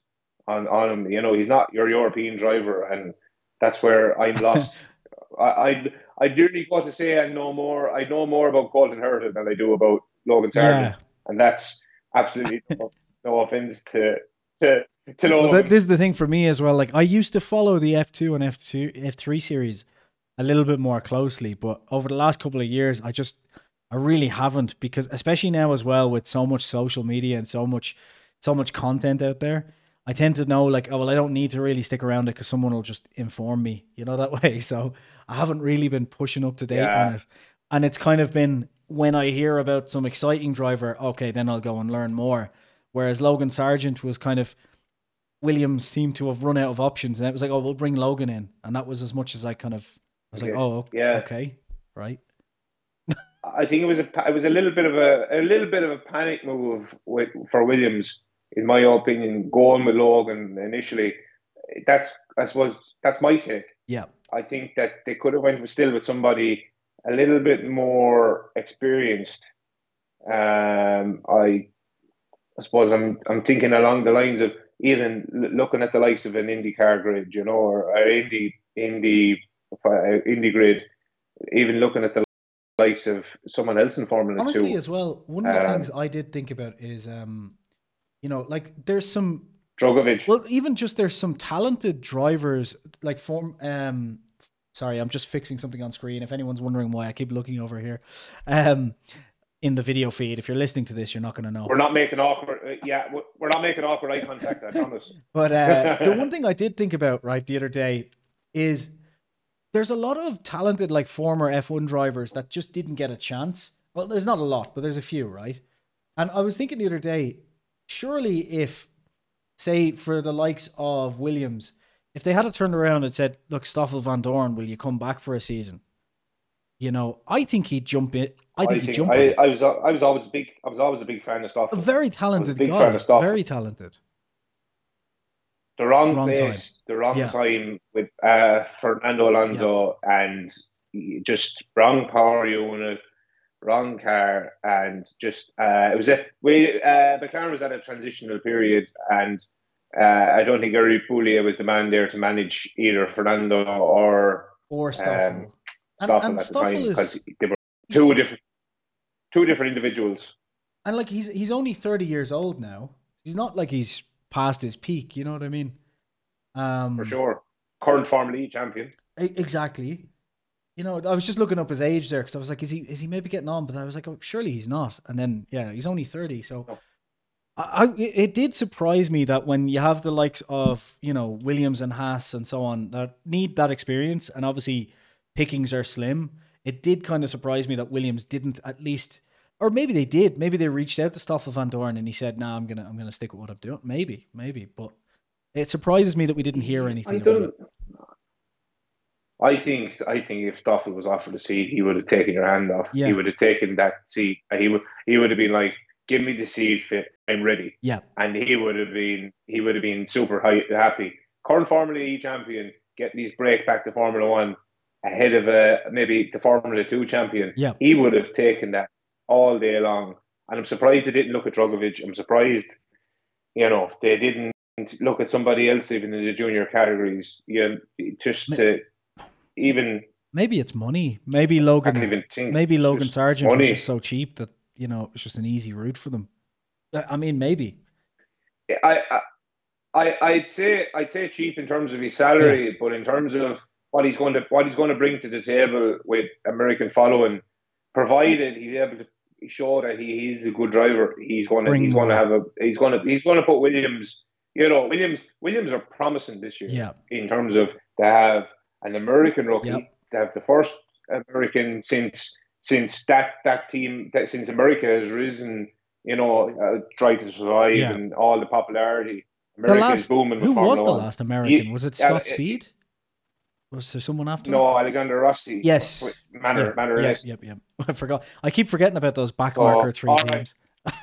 S2: yeah. on on him. You know, he's not your European driver, and that's where I'm lost. I I I really got to say I know more. I know more about Colton Herta than I do about Logan Sargeant, yeah. and that's absolutely no, no offense to to to know.
S1: Well, that, this is the thing for me as well. Like I used to follow the F two and F two F three series a little bit more closely, but over the last couple of years, I just I really haven't because especially now as well with so much social media and so much so much content out there. I tend to know like, oh well, I don't need to really stick around it because someone will just inform me, you know that way. So I haven't really been pushing up to date yeah. on it, and it's kind of been when I hear about some exciting driver, okay, then I'll go and learn more. Whereas Logan Sargeant was kind of Williams seemed to have run out of options, and it was like, oh, we'll bring Logan in, and that was as much as I kind of I was okay. like, oh, yeah, okay, right.
S2: I think it was a it was a little bit of a a little bit of a panic move with, for Williams, in my opinion, going with Logan initially. That's I suppose that's my take.
S1: Yeah,
S2: I think that they could have went with still with somebody a little bit more experienced. Um, I I suppose I'm I'm thinking along the lines of even looking at the likes of an IndyCar grid, you know, or, or Indy Indy uh, Indy grid, even looking at the likes of someone else in Formula
S1: Honestly,
S2: Two.
S1: as well, one of the um, things I did think about is, um, you know, like there's some
S2: Drugovich.
S1: Well, even just there's some talented drivers like form. Um, sorry, I'm just fixing something on screen. If anyone's wondering why I keep looking over here, um, in the video feed. If you're listening to this, you're not going to know.
S2: We're not making awkward. Uh, yeah, we're not making awkward eye contact. I promise.
S1: but uh, the one thing I did think about right the other day is there's a lot of talented like former F1 drivers that just didn't get a chance. Well, there's not a lot, but there's a few, right? And I was thinking the other day, surely if, say, for the likes of Williams, if they had a turned around and said, "Look, Stoffel Vandoorne, will you come back for a season?" You know, I think he'd jump it. I think I he'd jump
S2: I,
S1: it.
S2: I was I was always a big I was always a big fan of Stoffel.
S1: A very talented guy. Very talented.
S2: The wrong, wrong place, time. the wrong yeah. time with uh, Fernando Alonso, yeah. and just wrong power unit, wrong car, and just uh, it was a we uh, McLaren was at a transitional period, and uh, I don't think Eric Boullier was the man there to manage either Fernando or
S1: or Stoffel. Um,
S2: Stoffel and, and Stoffel the time they were two different two different individuals.
S1: And like he's he's only thirty years old now. He's not like he's past his peak. You know what I mean? Um,
S2: For sure, current Formula E champion.
S1: Exactly. You know, I was just looking up his age there because I was like, is he is he maybe getting on? But I was like, oh, surely he's not. And then yeah, he's only thirty. So. No. I, I, it did surprise me that when you have the likes of you know Williams and Haas and so on that need that experience, and obviously pickings are slim. It did kind of surprise me that Williams didn't at least, or maybe they did. Maybe they reached out to Stoffel Vandoorne and he said, "No, nah, I'm gonna I'm gonna stick with what I'm doing." Maybe, maybe, but it surprises me that we didn't hear anything I about it.
S2: I think I think if Stoffel was offered a seat, he would have taken your hand off. Yeah. He would have taken that seat. He would he would have been like, "Give me the seat, fit. I'm ready."
S1: Yeah,
S2: and he would have been he would have been super happy. Current Formula E champion, getting these break back to Formula One ahead of a maybe the Formula Two champion,
S1: yeah.
S2: he would have taken that all day long. And I'm surprised they didn't look at Drugovich. I'm surprised, you know, they didn't look at somebody else even in the junior categories. You know, just to even
S1: Maybe it's money. Maybe Logan. Maybe Logan Sargeant was
S2: money.
S1: just so cheap that you know it's just an easy route for them. I mean, maybe.
S2: I, I, I, I'd say I'd say cheap in terms of his salary, but in terms of what he's going to what he's going to bring to the table with American following, provided he's able to show that he is a good driver, he's going to he's going to have a he's going to he's going to put Williams. You know, Williams Williams are promising this year
S1: Yeah.
S2: in terms of to have an American rookie,
S1: Yep.
S2: to have the first American since since that that team that since America has risen, you know, uh, try to survive
S1: Yeah.
S2: and all the popularity.
S1: The last
S2: booming.
S1: who was the last American?
S2: He-
S1: was it Scott
S2: it-
S1: Speed? Was there someone after?
S2: No, Alexander Rossi.
S1: Yes.
S2: Manor,
S1: that?
S2: Manor
S1: yeah, yep, yep. I forgot. I keep forgetting about those back
S2: Oh,
S1: marker three
S2: all right.
S1: teams.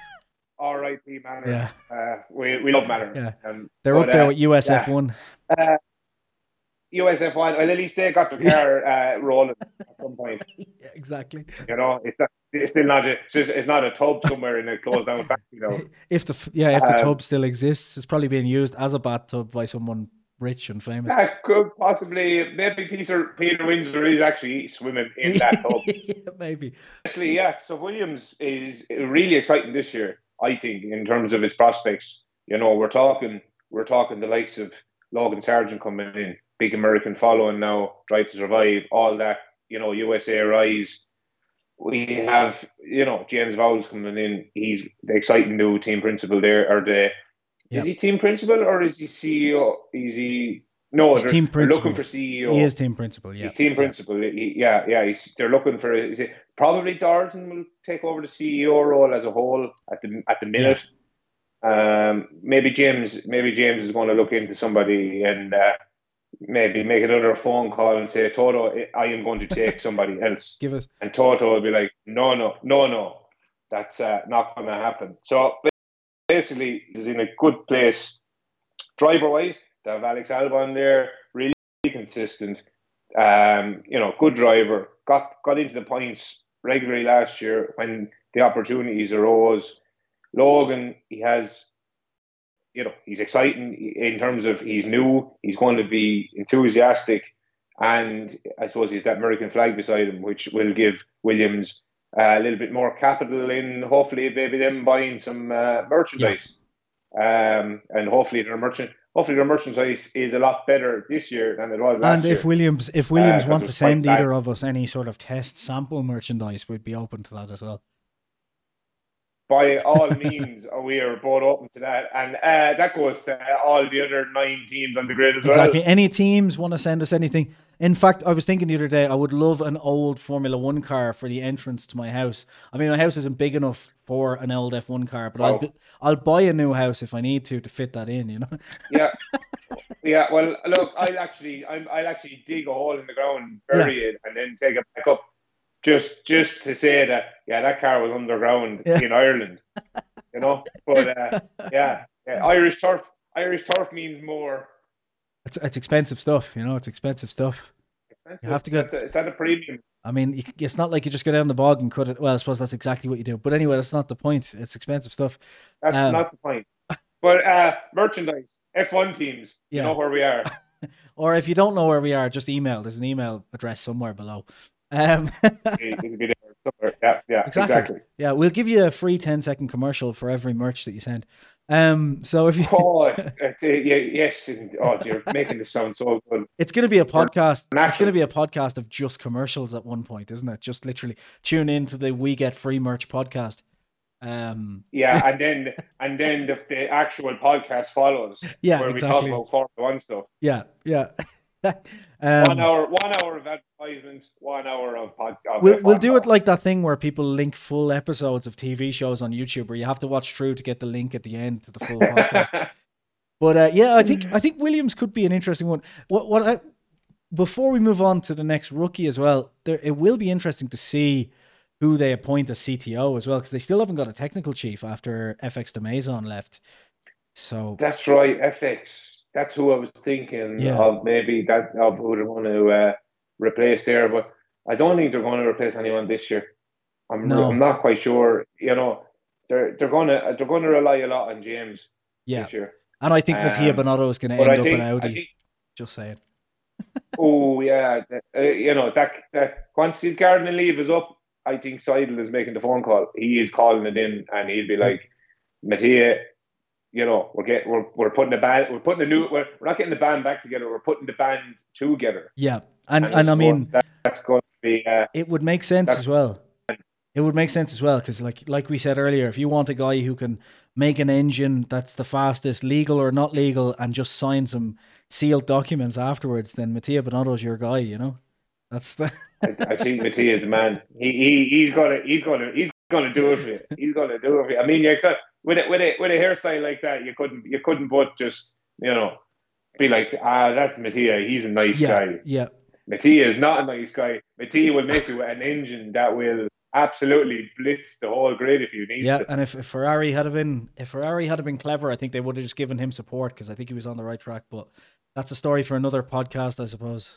S2: R.I.P. Manor.
S1: Yeah,
S2: Uh, we, we love Manor.
S1: Yeah.
S2: Um,
S1: they're
S2: but,
S1: up there
S2: uh,
S1: with USF one.
S2: uh, USF one. Well, at least they got the car uh, rolling at some point.
S1: Yeah, exactly.
S2: You know, it's not. It's still not. A, it's just. It's not a tub somewhere in a closed down factory. though.
S1: If the yeah, if the
S2: Um,
S1: tub still exists, it's probably being used as a bathtub by someone rich and famous.
S2: That could possibly. Maybe Peter Peter Windsor is actually swimming in that tub.
S1: yeah, maybe.
S2: Actually, yeah. So Williams is really exciting this year. I think in terms of his prospects. You know, we're talking. We're talking the likes of Logan Sargeant coming in, big American following now, Drive to Survive, all that. You know, USA Rise. We have, you know, James Vowles coming in. He's the exciting new team principal there. Or the
S1: Yep.
S2: is he team principal or is he CEO? Is he no?
S1: He's team
S2: they're looking
S1: principal.
S2: for CEO.
S1: He is team principal. Yeah,
S2: He's team principal. He, yeah, yeah. He's, they're looking for it, probably Dorilton will take over the CEO role as a whole at the at the minute. Um, maybe James, maybe James is going to look into somebody and uh, maybe make another phone call and say, Toto, I am going to take somebody else.
S1: Give us.
S2: And Toto will be like, no, no, no, no, that's uh, not going to happen. So basically, is in a good place driver wise. They have Alex Albon there, really consistent. Um, you know, good driver. Got got into the points regularly last year when the opportunities arose. Logan, he has, you know, he's exciting in terms of he's new. He's going to be enthusiastic, and I suppose he's that American flag beside him, which will give Williams uh, a little bit more capital in. Hopefully, maybe them buying some uh, merchandise, um, and hopefully their merchant. Hopefully, their merchandise is a lot better this year than it was last
S1: And
S2: year.
S1: And if Williams, if Williams
S2: Uh,
S1: want to send
S2: bad.
S1: either of us any sort of test sample merchandise, we'd be open to that as well.
S2: by all means, we are both open to that, and uh, that goes to all the other nine teams on the grid as
S1: Exactly.
S2: well.
S1: Any teams want to send us anything? In fact, I was thinking the other day, I would love an old Formula One car for the entrance to my house. I mean, my house isn't big enough for an old F1 car, but I'll
S2: Oh.
S1: bu- I'll buy a new house if I need to to fit that in. You know.
S2: Yeah, yeah. Well, look, I'll actually, I'm, I'll actually dig a hole in the ground, bury it, and then take it back up, just, just to say that, yeah, that car was underground
S1: Yeah.
S2: in Ireland, you know. But uh, yeah, yeah, Irish turf, Irish turf means more.
S1: It's it's expensive stuff. You know, it's expensive stuff.
S2: expensive.
S1: You have to get-
S2: It's at a- it's at a premium.
S1: I mean, you, it's not like you just go down the bog and cut it. Well, I suppose that's exactly what you do. But anyway, that's not the point. It's expensive stuff.
S2: That's
S1: Um,
S2: not the point. But uh, merchandise, F1 teams,
S1: Yeah.
S2: you know where we are.
S1: Or if you don't know where we are, just email. There's an email address somewhere below. Um,
S2: be there somewhere. Yeah, yeah,
S1: Exactly.
S2: exactly.
S1: yeah, we'll give you a free 10 second commercial for every merch that you send. Um, so if you,
S2: Oh, it's, uh, yeah, yes. and- Oh, you're making this sound so good.
S1: it's going to be a podcast. It's going to be a podcast of just commercials at one point, isn't it? Just literally tune in to the We Get Free Merch podcast. Um,
S2: Yeah, and then and then the, the actual podcast follows,
S1: yeah,
S2: where
S1: exactly.
S2: we talk about Formula One stuff.
S1: Yeah, yeah.
S2: one
S1: um,
S2: hour, one hour of advertisements, one hour of podcast.
S1: we'll, we'll do it like that thing where people link full episodes of TV shows on YouTube where you have to watch through to get the link at the end to the full podcast. But uh, yeah, I think I think Williams could be an interesting one. What what I, before we move on to the next rookie as well, there it will be interesting to see who they appoint as CTO as well because they still haven't got a technical chief after FX Demaison left. So
S2: That's right, FX. That's who I was thinking
S1: Yeah.
S2: of. Maybe that of who they want to uh, replace there, but I don't think they're going to replace anyone this year. I'm
S1: No.
S2: I'm not quite sure. You know, they're they're going to they're going to rely a lot on James
S1: yeah,
S2: this year.
S1: and I think Mattia
S2: Um,
S1: Binotto is going to end
S2: I
S1: up
S2: think,
S1: in Audi.
S2: think
S1: Just saying.
S2: oh yeah, uh, you know that that once his gardening leave is up, I think Seidl is making the phone call. He is calling it in, and he'll be like, Mattia, you know, we're getting we're, we're putting the band we're putting a new we're, we're not getting the band back together. We're putting the band together.
S1: Yeah, and and, and I mean
S2: that, that's going to be. Uh,
S1: it would make sense as well. It would make sense as well because, like like we said earlier, if you want a guy who can make an engine that's the fastest, legal or not legal, and just sign some sealed documents afterwards, then Mattia Binotto's your guy. You know, that's the.
S2: I, I think Mattia is the man. He, he he's gonna he's gonna he's gonna do it for you. He's gonna do it for you. I mean, you could with a with a with a hairstyle like that, you couldn't you couldn't but just you know be like ah that's Mattia. He's a nice
S1: yeah,
S2: guy.
S1: Yeah.
S2: Mattia is not a nice guy. Mattia will make you an engine that will absolutely blitz the whole grid if you need.
S1: Yeah, and if, if Ferrari had been if Ferrari had been clever, I think they would have just given him support because I think he was on the right track. But that's a story for another podcast, I suppose.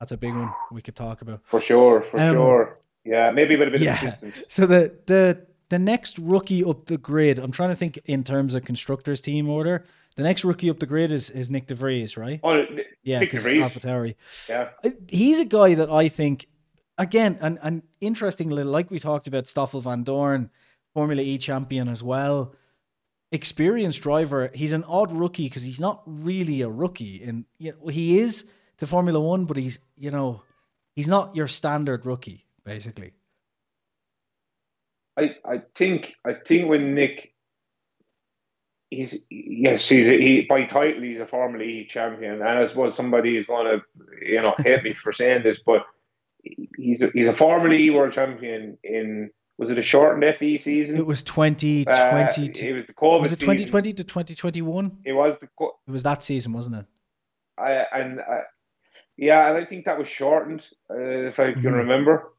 S1: That's a big one we could talk about.
S2: For sure, for um, sure. Yeah, maybe a bit
S1: yeah.
S2: of assistance.
S1: So the the the next rookie up the grid, I'm trying to think in terms of constructors team order. The next rookie up the grid is, is Nick DeVries, right?
S2: Oh,
S1: yeah,
S2: because
S1: AlphaTauri.
S2: Yeah, uh,
S1: he's a guy that I think again, and and interestingly, like we talked about, Stoffel Vandoorne, Formula E champion as well, experienced driver. He's an odd rookie because he's not really a rookie, and you know, he is to Formula One, but he's you know he's not your standard rookie basically.
S2: I I think I think when Nick. He's yes, he's a, he by title he's a Formula E champion, and I suppose somebody is going to you know hate me for saying this, but he's a, he's a Formula E world champion in was it a shortened FE season?
S1: It was 2020. Uh,
S2: it was the COVID
S1: Was it 2020 to 2021?
S2: It was the
S1: It was that season, wasn't it?
S2: I and I, yeah, and I think that was shortened uh, if I can mm-hmm. remember.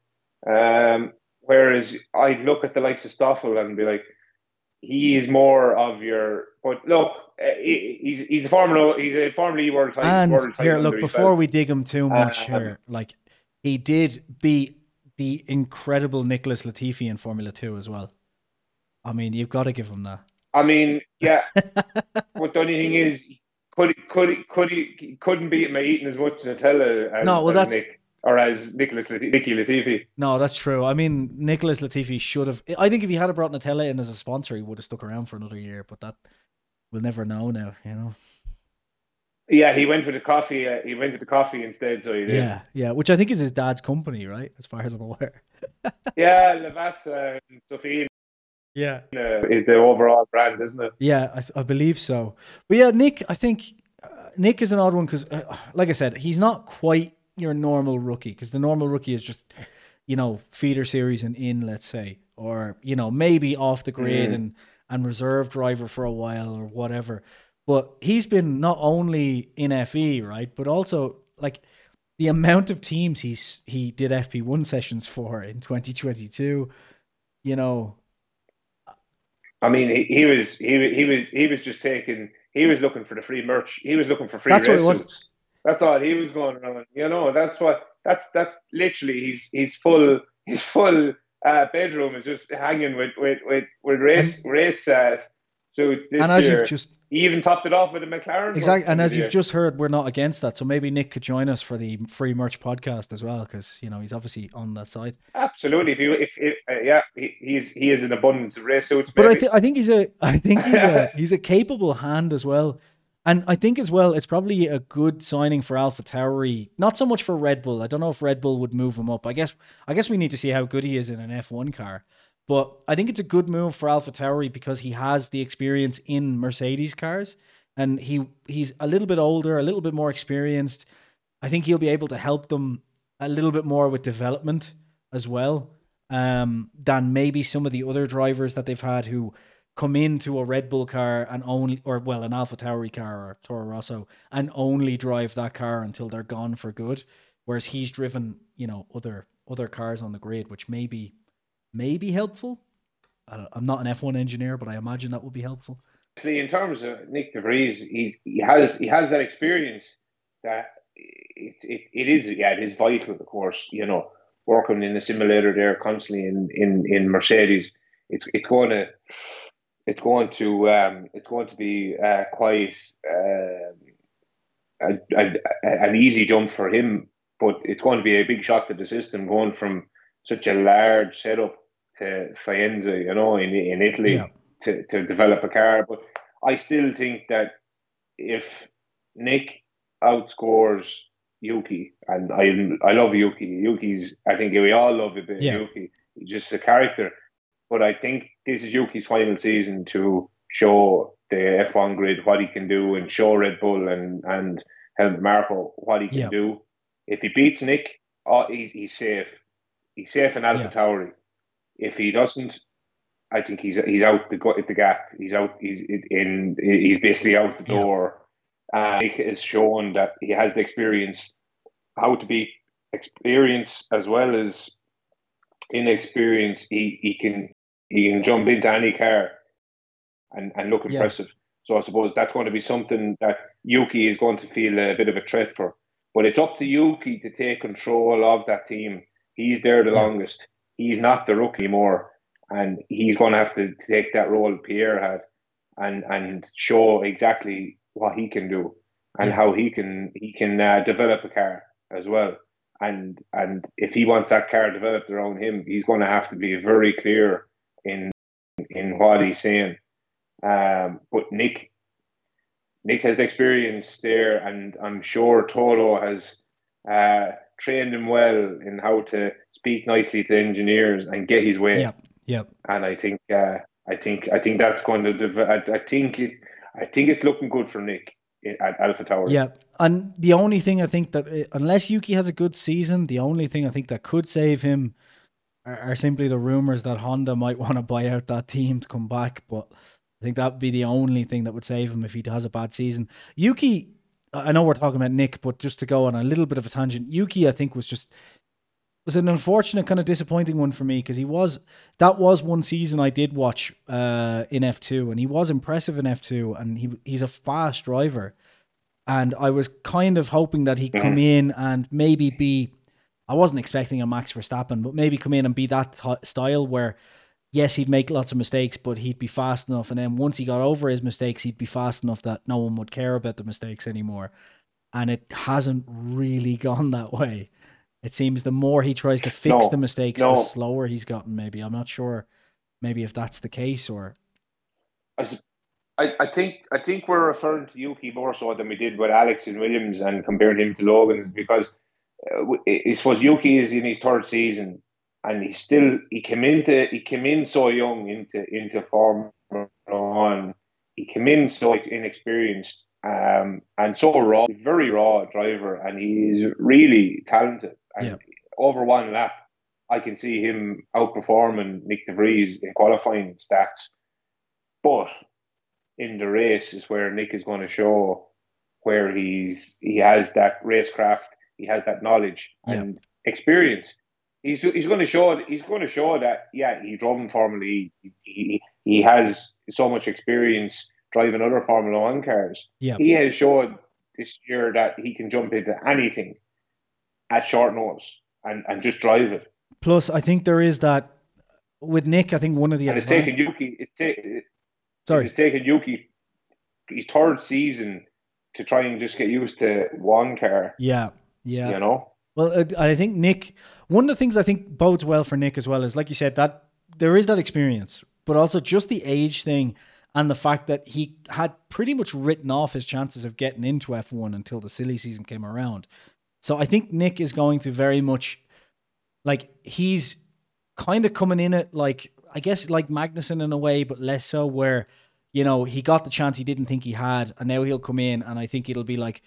S2: Um, whereas I look at the likes of Stoffel and be like, he is more of your. But look, uh, he's he's a Formula he's a Formula E world title.
S1: And
S2: world
S1: here, look, before we dig him too much um, here, like he did beat the incredible Nicholas Latifi in Formula Two as well. I mean, you've got to give him that.
S2: I mean, yeah. but the only thing is, could could could he couldn't beat me eating as much Nutella as,
S1: no, well,
S2: as
S1: that's,
S2: Nick or as Nicholas Latifi, Nicky Latifi.
S1: No, that's true. I mean, Nicholas Latifi should have. I think if he had brought Nutella in as a sponsor, he would have stuck around for another year. But that we'll never know now. You know.
S2: Yeah, he went for the coffee. Uh, he went for the coffee instead. So he did.
S1: Yeah, yeah, which I think is his dad's company, right? As far as I'm aware.
S2: yeah, Lavazza and Sophie.
S1: Yeah,
S2: uh, is the overall brand, isn't it?
S1: Yeah, I, I believe so. But yeah, Nick, I think uh, Nick is an odd one because, uh, like I said, he's not quite your normal rookie because the normal rookie is just, you know, feeder series and in, let's say, or you know, maybe off the grid mm. and and reserve driver for a while or whatever. But he's been not only in FE, right, but also like the amount of teams he's he did FP1 sessions for in 2022, you know.
S2: I mean, he, he was he he was he was just taking he was looking for the free merch. He was looking for free that's race suits. That's all he was going around. You know, that's what that's that's literally he's he's full his full uh, bedroom is just hanging with with with, with race and, race uh, suits this
S1: and as
S2: year.
S1: You've just
S2: he even topped it off with a McLaren.
S1: Exactly, and as you've just heard, we're not against that. So maybe Nick could join us for the free merch podcast as well, because you know he's obviously on that side.
S2: Absolutely, if you, if, if uh, yeah, he, he's he is an abundance of race suits.
S1: But I think I think he's a I think he's a he's a capable hand as well. And I think as well, it's probably a good signing for Alpha Tauri. Not so much for Red Bull. I don't know if Red Bull would move him up. I guess I guess we need to see how good he is in an F1 car. But I think it's a good move for Alpha Tauri because he has the experience in Mercedes cars and he he's a little bit older, a little bit more experienced. I think he'll be able to help them a little bit more with development as well um, than maybe some of the other drivers that they've had who come into a Red Bull car and only, or well, an Alpha Tauri car or Toro Rosso and only drive that car until they're gone for good. Whereas he's driven, you know, other other cars on the grid, which maybe may be helpful. I am not an F1 engineer, but I imagine that would be helpful.
S2: See, in terms of Nick DeVries, he he has he has that experience that it, it, it is yeah it is vital, of course. You know, working in the simulator there constantly in in in Mercedes, it's it's going to it's going to um, it's going to be uh, quite uh, a, a, an easy jump for him, but it's going to be a big shock to the system going from such a large setup to Faenza, you know, in in Italy yeah. to, to develop a car. But I still think that if Nick outscores Yuki, and I I love Yuki. Yuki's I think we all love a bit yeah. Yuki. He's just a character. But I think this is Yuki's final season to show the F1 grid what he can do and show Red Bull and and Helmut Marko what he can yeah. do. If he beats Nick, oh, he's, he's safe. He's safe in Alpha yeah. If he doesn't, I think he's he's out the the gap. He's out. He's in. He's basically out the door. Yeah. Uh, Nick has shown that he has the experience, how to be experienced as well as inexperienced. He he can he can jump into any car and, and look impressive. Yeah. So I suppose that's going to be something that Yuki is going to feel a bit of a threat for. But it's up to Yuki to take control of that team. He's there the yeah. longest. He's not the rookie anymore. And he's going to have to take that role Pierre had and, and show exactly what he can do and yeah. how he can he can uh, develop a car as well. And and if he wants that car developed around him, he's going to have to be very clear in in what he's saying um, but Nick, Nick has the experience there, and I'm sure Toto has uh, trained him well in how to speak nicely to engineers and get his way.
S1: Yep. Yep.
S2: And I think, uh, I think, I think that's going to. I, I think, it, I think it's looking good for Nick at Alpha Tauri.
S1: Yeah, and the only thing I think that unless Yuki has a good season, the only thing I think that could save him are, are simply the rumors that Honda might want to buy out that team to come back, but. I think that would be the only thing that would save him if he has a bad season. Yuki, I know we're talking about Nick, but just to go on a little bit of a tangent, Yuki, I think was just was an unfortunate kind of disappointing one for me because he was that was one season I did watch uh, in F two and he was impressive in F two and he he's a fast driver and I was kind of hoping that he'd come in and maybe be I wasn't expecting a Max Verstappen but maybe come in and be that t- style where yes, he'd make lots of mistakes, but he'd be fast enough. And then once he got over his mistakes, he'd be fast enough that no one would care about the mistakes anymore. And it hasn't really gone that way. It seems the more he tries to fix no, the mistakes, no. the slower he's gotten. Maybe I'm not sure. Maybe if that's the case, or
S2: I, I think I think we're referring to Yuki more so than we did with Alex and Williams and comparing him to Logan because uh, it was Yuki is in his third season and he still he came into he came in so young into into Formula One. He came in so inexperienced um, and so raw, very raw driver, and he's really talented. And yeah. over one lap, I can see him outperforming Nick De Vries in qualifying stats. But in the race is where Nick is going to show where he's he has that racecraft, he has that knowledge yeah. and experience he's he's going to show he's going to show that yeah he drove E. He, he, he has so much experience driving other Formula One cars.
S1: Yeah,
S2: he has showed this year that he can jump into anything at short notice and, and just drive it.
S1: Plus, I think there is that with Nick. I think one of the
S2: and it's taken Yuki. It's ta- sorry, it's taken Yuki his third season to try and just get used to one car.
S1: Yeah, yeah,
S2: you know.
S1: Well, uh, I think Nick. One of the things I think bodes well for Nick as well is, like you said, that there is that experience, but also just the age thing and the fact that he had pretty much written off his chances of getting into F1 until the silly season came around. So I think Nick is going to very much like he's kind of coming in at like I guess like Magnussen in a way, but less so where you know he got the chance he didn't think he had, and now he'll come in, and I think it'll be like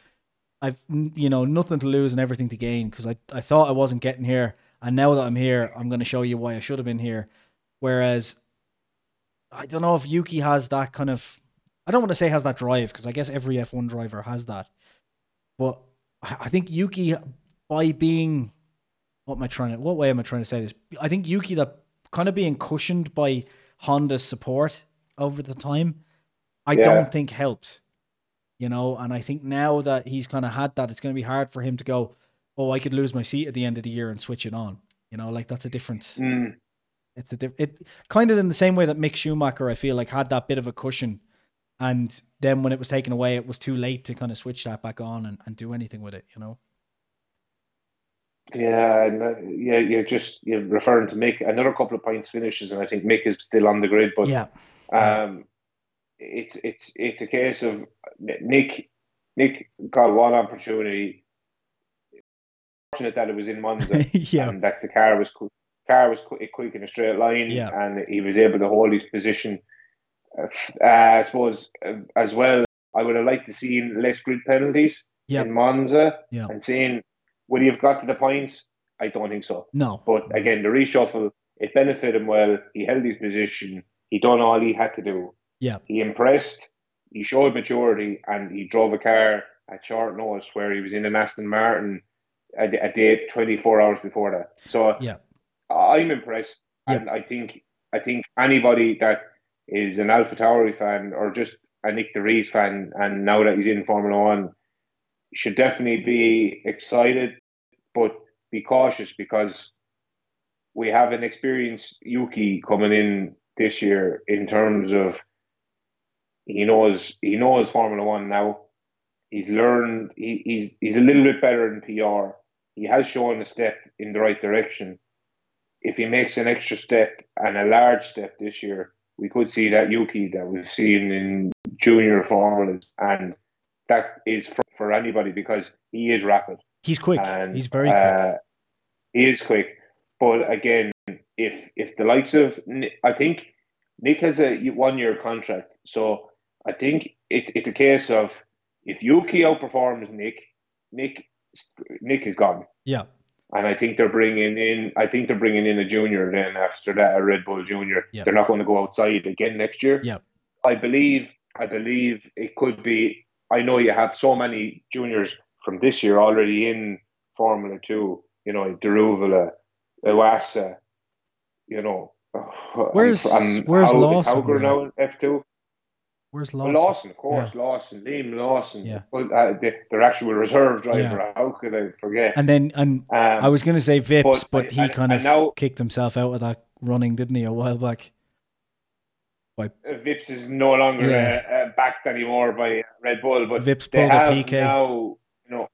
S1: I've you know nothing to lose and everything to gain because I, I thought I wasn't getting here and now that I'm here I'm going to show you why I should have been here. Whereas I don't know if Yuki has that kind of I don't want to say has that drive because I guess every F1 driver has that. But I think Yuki by being what am I trying to what way am I trying to say this? I think Yuki that kind of being cushioned by Honda's support over the time I yeah. don't think helped you know. And I think now that he's kind of had that, it's going to be hard for him to go, oh, I could lose my seat at the end of the year and switch it on. You know, like that's a difference.
S2: Mm.
S1: It's a diff- it kind of in the same way that Mick Schumacher, I feel like, had that bit of a cushion and then when it was taken away, it was too late to kind of switch that back on and, and do anything with it. You know.
S2: Yeah, and, uh, yeah, you're just you're referring to Mick. Another couple of points finishes, and I think Mick is still on the grid. But
S1: yeah,
S2: um, it's it's it's a case of Nick. Nick got one opportunity. Fortunate that it was in Monza,
S1: yeah,
S2: and that the car was car was quick, quick in a straight line,
S1: Yeah.
S2: and he was able to hold his position. Uh, I suppose uh, as well. I would have liked to see less grid penalties
S1: Yeah.
S2: in Monza,
S1: Yeah.
S2: and seeing would he have got to the points? I don't think so.
S1: no,
S2: But again, the reshuffle it benefited him well. He held his position. He done all he had to do.
S1: Yeah.
S2: He impressed. He showed maturity, and he drove a car at short notice where he was in an Aston Martin a, a day twenty four hours before that. So
S1: Yeah.
S2: I'm impressed,
S1: Yeah.
S2: and I think I think anybody that is an Alpha Tauri fan or just a Nick DeVries fan, and now that he's in Formula One, should definitely be excited, but be cautious because we have an experienced Yuki coming in this year in terms of he knows he knows Formula One now. He's learned. He, he's he's a little bit better in PR. He has shown a step in the right direction. If he makes an extra step and a large step this year, we could see that Yuki that we've seen in junior formulas, and that is for, for anybody because he is rapid.
S1: he's quick.
S2: And,
S1: he's very quick.
S2: uh, He is quick, but again, if if the likes of I think Nick has a one year contract, so I think it, it's a case of if Yuki outperforms Nick, Nick Nick is gone,
S1: Yeah,
S2: and I think they're bringing in I think they're bringing in a junior then after that a Red Bull junior.
S1: Yeah.
S2: They're not going to go outside again next year.
S1: Yeah.
S2: I believe I believe it could be. I know you have so many juniors from this year already in Formula Two. You know, Daruvala, Iwasa. You know,
S1: Where's- where's
S2: how,
S1: Lawson
S2: Hauger
S1: now?
S2: F two?
S1: Where's
S2: Well,
S1: Lawson?
S2: Lawson, of course, Lawson, Liam Lawson.
S1: Yeah.
S2: But, uh, the, their actual reserve driver. How could I forget?
S1: And then and
S2: Um,
S1: I was going to say Vips,
S2: but
S1: but, he
S2: I-
S1: kind
S2: I
S1: of
S2: know-
S1: kicked himself out of that running, didn't he, a while back?
S2: Uh, Vips is no longer
S1: Yeah.
S2: uh, uh, backed anymore by Red Bull, but
S1: Vips
S2: they
S1: pulled a
S2: have
S1: PK.
S2: now. You know,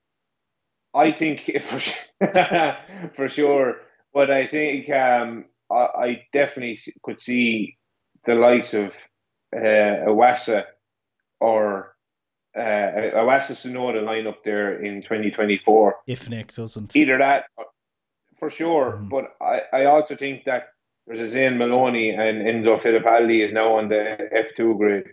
S2: I think for sure, for sure, but I think um, I, I definitely could see the likes of uh, Iwasa or uh, Iwasa Tsunoda line up there in 2024
S1: If Nick doesn't.
S2: either that for sure.
S1: Mhm.
S2: But I, I also think that there's a Zane Maloney and Enzo Fittipaldi is now on the F2 grid.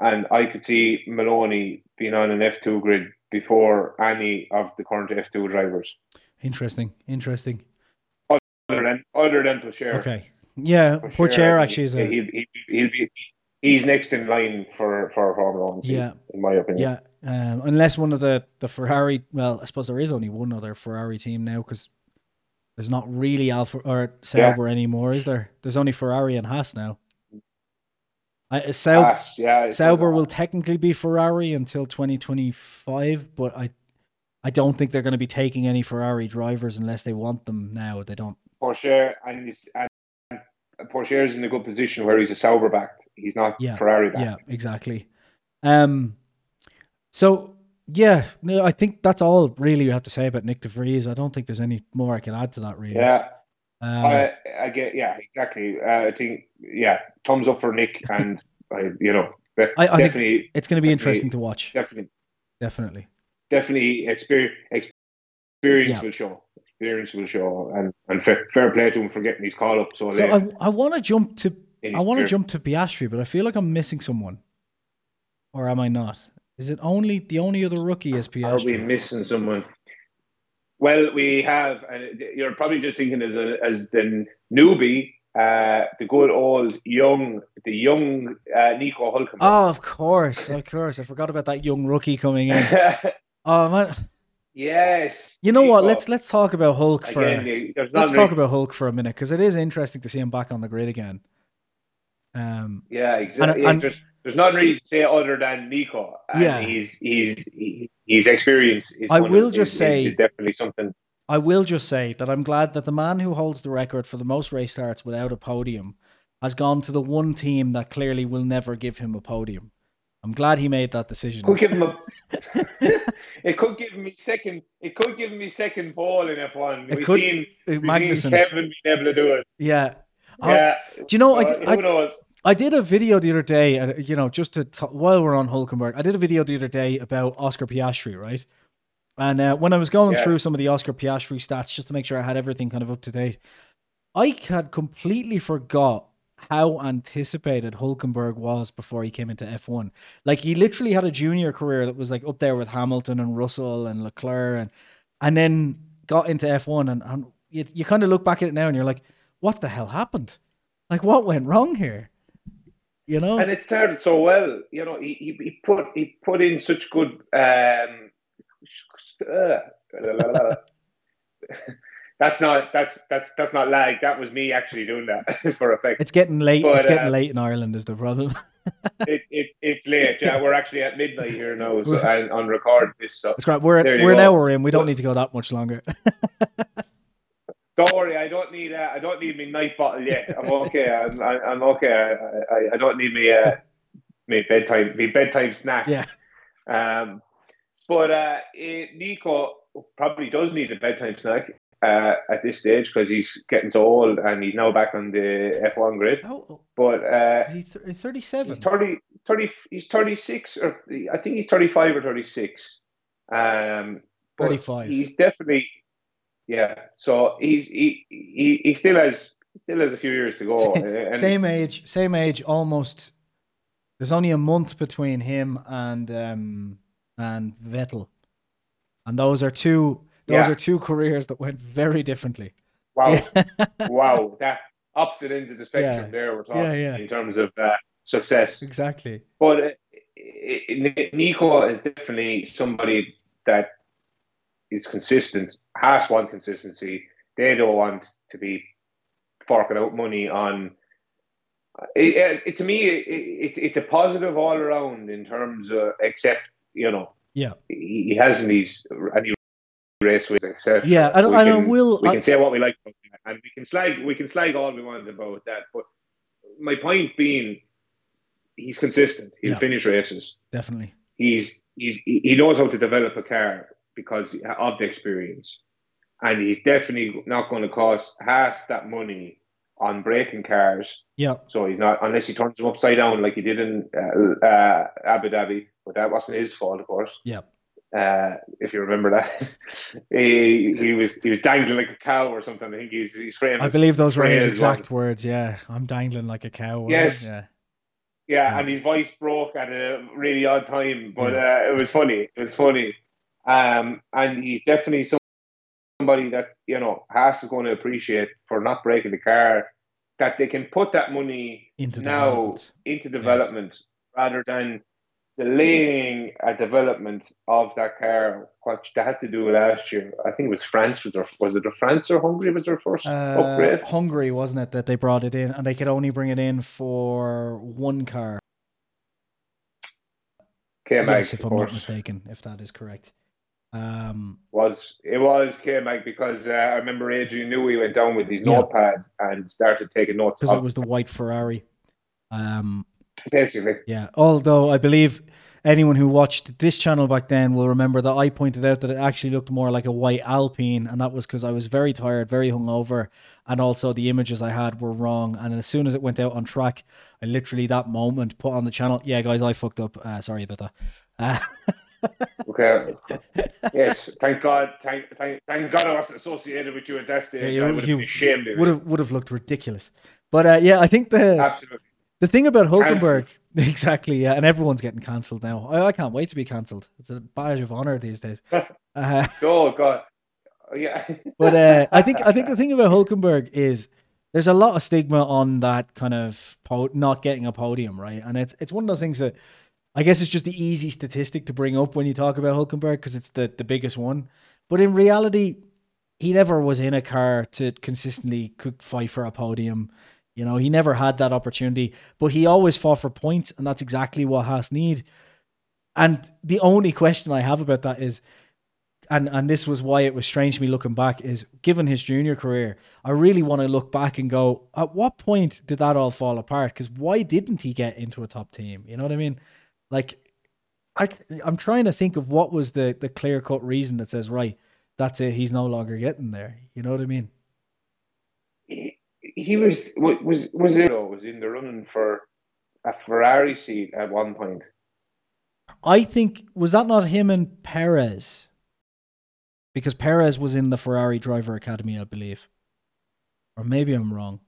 S2: And I could see Maloney being on an F2 grid before any of the current F2 drivers,
S1: Interesting. Interesting.
S2: other than other than Pourchaire.
S1: Okay. Yeah,
S2: For
S1: poor
S2: sure,
S1: chair
S2: he-
S1: actually is a
S2: he'll, he'll, he'll be he's next in line for for Formula One.
S1: Yeah.
S2: in my opinion.
S1: yeah. Um, unless one of the the Ferrari, well, I suppose there is only one other Ferrari team now because there's not really Alfa or Sauber anymore, is there? There's only Ferrari and Haas now. I, Sauber,
S2: Haas, yeah,
S1: Sauber will technically be Ferrari until 2025, but I I don't think they're going to be taking any Ferrari drivers unless they want them now. They don't.
S2: Pourchaire and and Pourchaire is in a good position where he's a Sauber backed. He's not
S1: Yeah,
S2: Ferrari backed.
S1: Yeah, exactly. Um, so yeah, no, I think that's all really you have to say about Nick DeVries. I don't think there's any more I can add to that really.
S2: Yeah,
S1: Um,
S2: I, I get. Yeah, exactly. Uh, I think. Yeah, thumbs up for Nick, and I, you know, de-
S1: I- I think-
S2: definitely,
S1: it's going to be interesting to watch.
S2: definitely,
S1: Definitely.
S2: definitely, experience, experience
S1: Yeah.
S2: will show. Experience will show, and and fair, fair play to him for getting his call up so,
S1: So
S2: late.
S1: I, I want to jump to I want to jump to Piastri, but I feel like I'm missing someone, or am I not? Is it only the only other rookie is
S2: Are we missing someone? Well, we have, and you're probably just thinking as a, as the newbie, uh, the good old young, the young uh, Nico Hulkenberg.
S1: Oh, of course, of course. I forgot about that young rookie coming in. Oh man,
S2: yes.
S1: you know what? Let's let's talk about Hulk for.
S2: Again,
S1: Let's talk about Hulk for a minute because it is interesting to see him back on the grid again. Um,
S2: Yeah, exactly.
S1: and-
S2: there's there's not really to say other than Nico. And
S1: Yeah.
S2: he's he's he, his experience. Is
S1: I will
S2: of-
S1: just
S2: is-
S1: say-
S2: is definitely something.
S1: I will just say that I'm glad that the man who holds the record for the most race starts without a podium has gone to the one team that clearly will never give him a podium. I'm glad he made that decision.
S2: Could give him a. it could give me second. It could give me second ball in F1.
S1: It
S2: We've
S1: could-
S2: seen, we've seen Kevin being able to do it.
S1: Yeah. I-
S2: Yeah.
S1: do you know, I,
S2: Uh,
S1: did- I? I did a video the other day, uh, you know, just to t- while we're on Hulkenberg, I did a video the other day about Oscar Piastri, right? And uh, when I was going through some of the Oscar Piastri stats, just to make sure I had everything kind of up to date, I had completely forgot how anticipated Hulkenberg was before he came into F1. Like he literally had a junior career that was like up there with Hamilton and Russell and Leclerc, and and then got into F1, and, and you, you kind of look back at it now and you're like, what the hell happened? Like what went wrong here? You know?
S2: And it started so well. You know, he, he, he put he put in such good. Um, uh, that's not that's that's that's not lag. That was me actually doing that for effect.
S1: It's getting late.
S2: But,
S1: it's getting
S2: uh,
S1: late in Ireland is the problem.
S2: It, it it's late. Yeah, we're actually at midnight here now, so and on record this. So
S1: It's great. We're we're an
S2: go.
S1: hour in. We don't
S2: But-
S1: need to go that much longer.
S2: Don't worry, I don't need uh, I don't need my night bottle yet. I'm okay. I'm I, I'm okay. I, I, I don't need me uh me bedtime me bedtime snack.
S1: yeah.
S2: Um, but uh, eh, Nico probably does need a bedtime snack uh, at this stage because he's getting so old and he's now back on the F1 grid.
S1: How
S2: But uh,
S1: is he? Th- Thirty-seven.
S2: he's 30, 30, he's 36 or I think he's 35 or 36. Um, but
S1: 35.
S2: He's definitely, yeah. So he's he, he, he still has still has a few years to go.
S1: same age. Same age. Almost. There's only a month between him and um and Vettel, and those are two. Those
S2: Yeah.
S1: are two careers that went very differently.
S2: Wow. wow, that opposite end of the spectrum
S1: Yeah.
S2: there we're talking in terms of uh, success.
S1: Exactly.
S2: But uh, Nico is definitely somebody that is consistent, has one consistency. They don't want to be forking out money on. It, it, to me, it, it, it's a positive all around in terms of, except, you know,
S1: Yeah.
S2: he, he hasn't these any race with except
S1: Yeah, and-
S2: we
S1: and I
S2: can,
S1: will-
S2: we
S1: I-
S2: can say what we like about that, and we can slag we can slag all we want about that but my point being he's consistent he'll
S1: Yeah.
S2: finish races
S1: Definitely.
S2: he's he's he knows how to develop a car because of the experience and he's definitely not going to cost half that money on breaking cars
S1: Yeah.
S2: so he's not unless he turns them upside down like he did in uh, uh, Abu Dhabi but that wasn't his fault of course
S1: Yeah.
S2: uh, if you remember that. he, he was he was dangling like a cow or something. I think he's he's famous.
S1: I believe those were his exact
S2: was-
S1: words. Yeah. I'm dangling like a cow.
S2: Yes.
S1: Yeah.
S2: Yeah,
S1: Yeah.
S2: and his voice broke at a really odd time, but uh, it was funny. It was funny, um, and he's definitely somebody that you know Haas is going to appreciate for not breaking the car. That they can put that money
S1: Into
S2: now
S1: development.
S2: into development rather than delaying a development of that car, which they had to do last year. I think it was France. Was, their, was it France or Hungary was their first
S1: Uh,
S2: upgrade?
S1: Hungary, wasn't it, that they brought it in, and they could only bring it in for one car.
S2: K-Mag,
S1: yes, if I'm not mistaken, if that is correct. Um,
S2: was it was K-Mag because uh, I remember Adrian Newey went down with his
S1: Yeah.
S2: notepad and started taking notes.
S1: because it was the white Ferrari. Um,
S2: basically.
S1: yeah. Although I believe anyone who watched this channel back then will remember that I pointed out that it actually looked more like a white Alpine, and that was because I was very tired, very hungover, and also the images I had were wrong. And as soon as it went out on track, I literally that moment put on the channel. Yeah, guys, I fucked up. Uh, sorry about that. Uh,
S2: Okay. yes. Thank God. Thank, thank, thank God I wasn't associated with you at that stage.
S1: Yeah, you-
S2: I would have been ashamed of
S1: would have would have looked ridiculous. But uh, yeah, I think the
S2: Absolutely.
S1: the thing about Hulkenberg exactly, yeah, and everyone's getting cancelled now. I, I can't wait to be cancelled. It's a badge of honor these days. Uh,
S2: Oh God. Oh, yeah.
S1: but uh, I think I think the thing about Hulkenberg is there's a lot of stigma on that kind of po- not getting a podium, right? And it's it's one of those things that I guess it's just the easy statistic to bring up when you talk about Hulkenberg because it's the the biggest one. But in reality, he never was in a car to consistently fight for a podium. You know, he never had that opportunity, but he always fought for points, and that's exactly what Haas need. And the only question I have about that is, and and this was why it was strange to me looking back, is given his junior career, I really want to look back and go, at what point did that all fall apart? Because why didn't he get into a top team? You know what I mean? Like, I I'm trying to think of what was the the clear cut reason that says right, that's it. He's no longer getting there. You know what I mean?
S2: He, he was was was it was in the running for a Ferrari seat at one point.
S1: I think was that not him and Perez? Because Perez was in the Ferrari driver academy, I believe. Or maybe I'm wrong.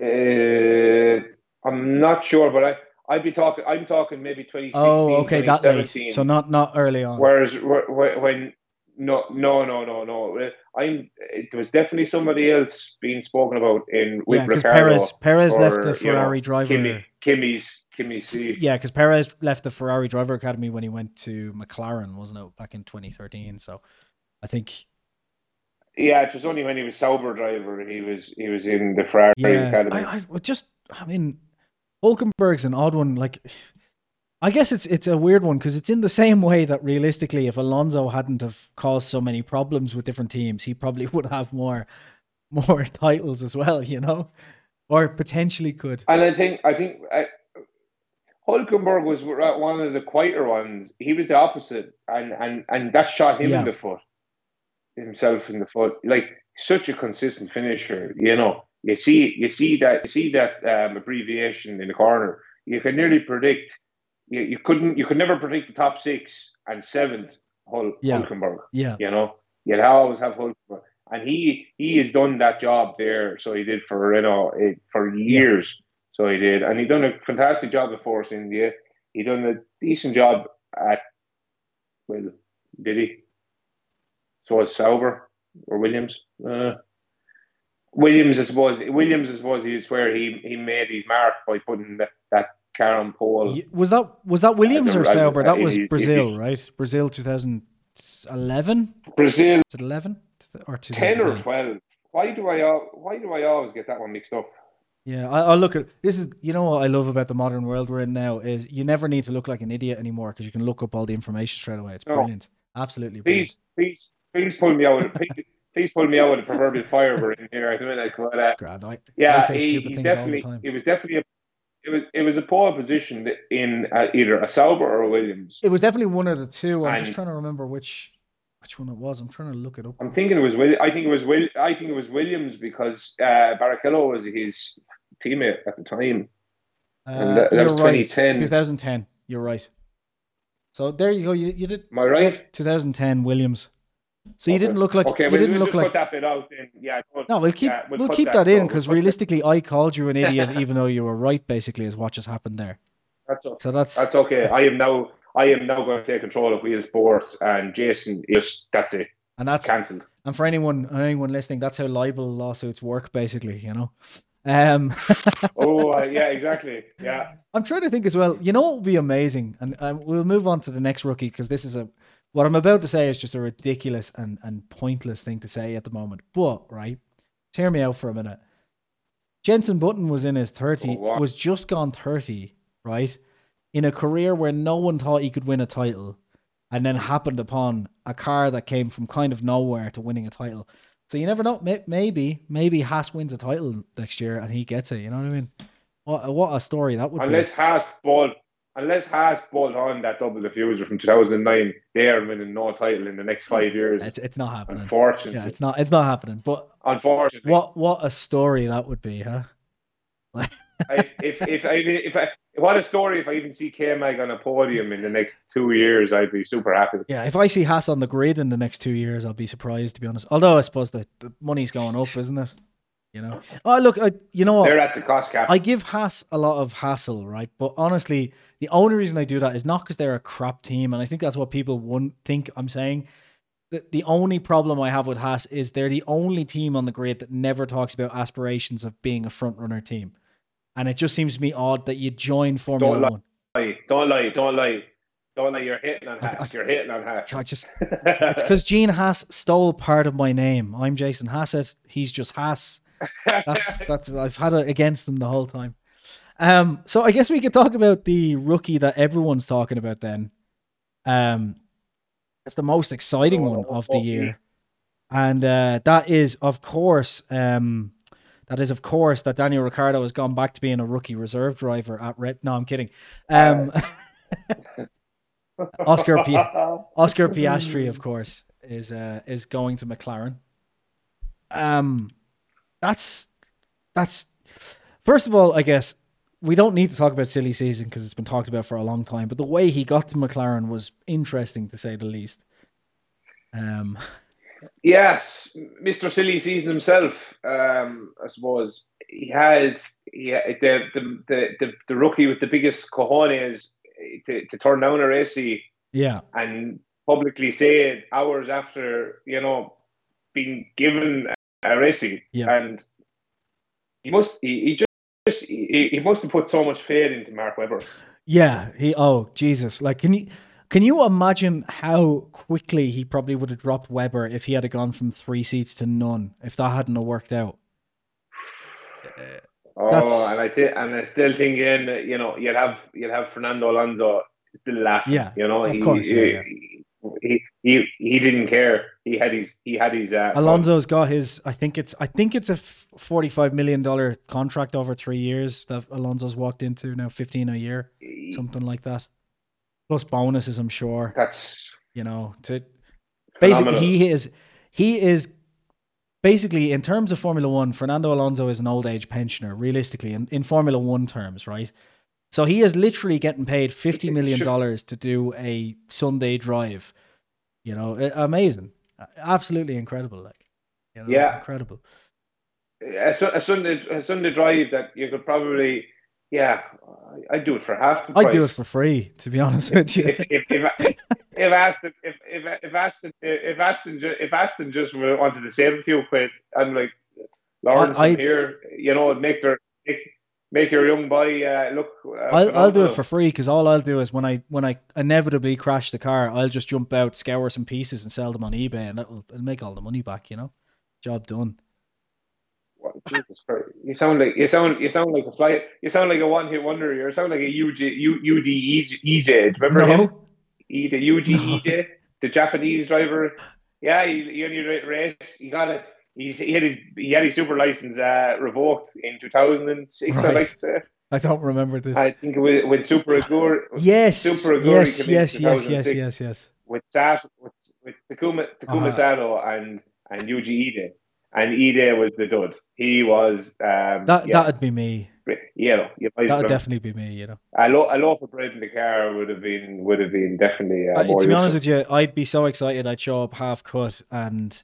S2: Uh, I'm not sure, but I I'd be talking. I'm talking maybe 2016.
S1: Oh, okay, that late. So not not early on.
S2: Whereas when no no no no no, I'm it was definitely somebody else being spoken about in with
S1: yeah, because Perez Perez
S2: or,
S1: left the Ferrari
S2: you know,
S1: driver.
S2: Kimi's Kimi's seat.
S1: Yeah, because Perez left the Ferrari driver academy when he went to McLaren, wasn't it, back in 2013? So I think.
S2: Yeah, it was only when he was Sauber driver he was he was in the Ferrari
S1: Yeah,
S2: academy.
S1: I, I just I mean, Hulkenberg's an odd one. Like, I guess it's it's a weird one because it's in the same way that realistically, if Alonso hadn't have caused so many problems with different teams, he probably would have more more titles as well. You know, or potentially could.
S2: And I think I think uh, Hulkenberg was one of the quieter ones. He was the opposite, and and and that shot him
S1: Yeah.
S2: in the foot, himself in the foot. Like such a consistent finisher, you know. You see, you see that, you see that um, abbreviation in the corner. You can nearly predict. You, you couldn't. You could never predict the top six and seventh. Hul,
S1: Yeah.
S2: Hulkenberg.
S1: Yeah,
S2: You know, you'd always have Hulkenberg, and he he has done that job there. So he did for you know eh, for years. So he did, and he done a fantastic job at Force India. He done a decent job at well, did he? So was Sauber or Williams. Uh, Williams, I suppose. Williams, I suppose, is where he he made his mark by putting that, that car on pole.
S1: Was that was that Williams or Sauber? That was Brazil,
S2: he-
S1: right? Brazil 2011.
S2: Brazil,
S1: Is it 11 or
S2: ten or twelve. Why do I why do I always get that one mixed up?
S1: Yeah, I, I look at this is you know what I love about the modern world we're in now is you never need to look like an idiot anymore because you can look up all the information straight away. It's
S2: No.
S1: brilliant, absolutely brilliant.
S2: Please, please, please pull me out. Please, please pull me out with a proverbial firebird in here. I think like, but, uh,
S1: Grand. I, I
S2: yeah,
S1: say
S2: he,
S1: stupid
S2: he's
S1: things all the
S2: definitely.
S1: time.
S2: It was definitely a. It was it was a poor position in uh, either a Sauber or a Williams.
S1: It was definitely one of the two. I'm just trying to remember which which one it was. I'm trying to look it up.
S2: I'm thinking it was Will. I think it was Will. I think it was Williams because uh, Barrichello was his teammate at the time. and that- that
S1: Uh, you're
S2: was
S1: right.
S2: 2010.
S1: 2010. You're right. So there you go. You, you did
S2: Am I right?
S1: 2010 Williams. So you
S2: Okay.
S1: didn't look like
S2: Okay,
S1: you
S2: we'll,
S1: didn't
S2: we'll
S1: look
S2: just
S1: like
S2: put that bit out. Then yeah. don't-
S1: No, we'll keep
S2: yeah,
S1: we'll,
S2: put
S1: keep that, in because
S2: we'll put that-
S1: realistically, I called you an idiot even though you were right. Basically, is what just happened there.
S2: That's okay.
S1: So that's
S2: That's okay. I am now. I am now going to take control of Wheel Sports, and Jason just that's it,
S1: and that's
S2: cancelled.
S1: and for anyone anyone listening, that's how libel lawsuits work. Basically, you know. Um,
S2: oh uh, yeah, exactly. Yeah,
S1: I'm trying to think as well. You know what would be amazing, and um, we'll move on to the next rookie because this is a what I'm about to say is just a ridiculous and and pointless thing to say at the moment. But right, hear me out for a minute. Jensen Button was in his 30,
S2: Oh, wow.
S1: was just gone 30, right? In a career where no one thought he could win a title, and then happened upon a car that came from kind of nowhere to winning a title. So you never know. Maybe, maybe Haas wins a title next year and he gets it. You know what I mean? What, what a story that would be.
S2: unless Haas bought, unless Haas bought on that double diffuser from 2009, they are winning no title in the next five years.
S1: It's it's not happening.
S2: Unfortunately,
S1: Yeah, it's not it's not happening. But
S2: unfortunately,
S1: what what a story that would be, huh?
S2: I, if if I if I what a story if I even see K Mag on a podium in the next two years, I'd be super happy.
S1: Yeah, if I see Haas on the grid in the next two years, I'll be surprised to be honest. Although I suppose the, the money's going up, isn't it? You know. Oh look, I, you know what?
S2: They're at the cost cap.
S1: I give Haas a lot of hassle, right? But honestly, the only reason I do that is not because they're a crap team, and I think that's what people wouldn't think I'm saying. The, the only problem I have with Haas is they're the only team on the grid that never talks about aspirations of being a front runner team. And it just seems to me odd that you join Formula
S2: lie.
S1: One.
S2: lie. Don't lie. Don't lie. Don't lie. You're hitting on
S1: I-
S2: Haas. You're hitting on Haas.
S1: God, just it's because Gene Haas stole part of my name. I'm Jason Hassett. He's just Haas. That's that's I've had it against them the whole time. Um, so I guess we could talk about the rookie that everyone's talking about. Then, um, it's the most exciting one of the year, and uh, that is of course, um, that is of course that Daniel Ricciardo has gone back to being a rookie reserve driver at Red. No, I'm kidding. Um, Oscar P- Oscar Piastri, of course, is uh, is going to McLaren. Um, that's that's first of all, I guess we don't need to talk about silly season because it's been talked about for a long time. But the way he got to McLaren was interesting to say the least. Um,
S2: yes, Mr. Silly Season himself. Um, I suppose he had yeah the, the the the the rookie with the biggest cojones to, to turn down a racy.
S1: Yeah,
S2: and publicly say it hours after you know being given a racy.
S1: Yeah,
S2: and he must he, he just he, he must have put so much faith into Mark Webber.
S1: Yeah, he oh Jesus, like can you can you imagine how quickly he probably would have dropped Webber if he had gone from three seats to none if that hadn't worked out?
S2: Oh, That's... and I th- and I still think in you know, you'd have you'd have Fernando Alonso still laughing.
S1: Yeah,
S2: you know,
S1: of he, course.
S2: He,
S1: yeah,
S2: he, he he didn't care. He had his he had his. Uh,
S1: Alonso's got his. I think it's I think it's a forty five million dollar contract over three years that Alonso's walked into now, fifteen a year, something like that, plus bonuses. I'm sure.
S2: That's
S1: you know to basically he is he is basically in terms of Formula One. Fernando Alonso is an old age pensioner, realistically, in, in Formula One terms, right? So he is literally getting paid fifty million dollars to do a Sunday drive. You know, amazing, absolutely incredible. Like, you know,
S2: yeah,
S1: incredible.
S2: A, a Sunday a Sunday drive that you could probably, yeah, I'd do it for half the
S1: price. I'd do it for free, to be honest with you.
S2: If, if, if, if Aston, if if if Aston, if Aston, if Aston just wanted to save a few quid, I'm like, Lawrence here, you know, make their make, make your young boy uh, look. Uh,
S1: I'll, I'll do it for free because all I'll do is when I when I inevitably crash the car, I'll just jump out, scour some pieces, and sell them on eBay, and that'll it'll make all the money back. You know, job done.
S2: Well, Jesus Christ! You sound like you sound you sound like a flight. You sound like a one hit wonder. You sound like a UG, U, UD EJ. Remember no. him? E, the UG no. EJ, the Japanese driver. Yeah, he, he only race. He got it he's, he had his he had his super license uh, revoked in 2006. Right. I like to say.
S1: I don't remember this.
S2: I think it was when Super Aguri.
S1: Yes. Super Aguri yes. Yes. Yes. Yes. Yes. Yes.
S2: With Sat with, with Takuma Takuma uh-huh. Sato and and Yuji Ide, and Ide was the dud. He was um,
S1: that. Yeah. That'd be me.
S2: You know, you
S1: that would definitely be me. You know,
S2: a lot, a lot of bread in the car would have been would have been definitely. Uh, uh,
S1: to be honest with you, I'd be so excited. I'd show up half cut and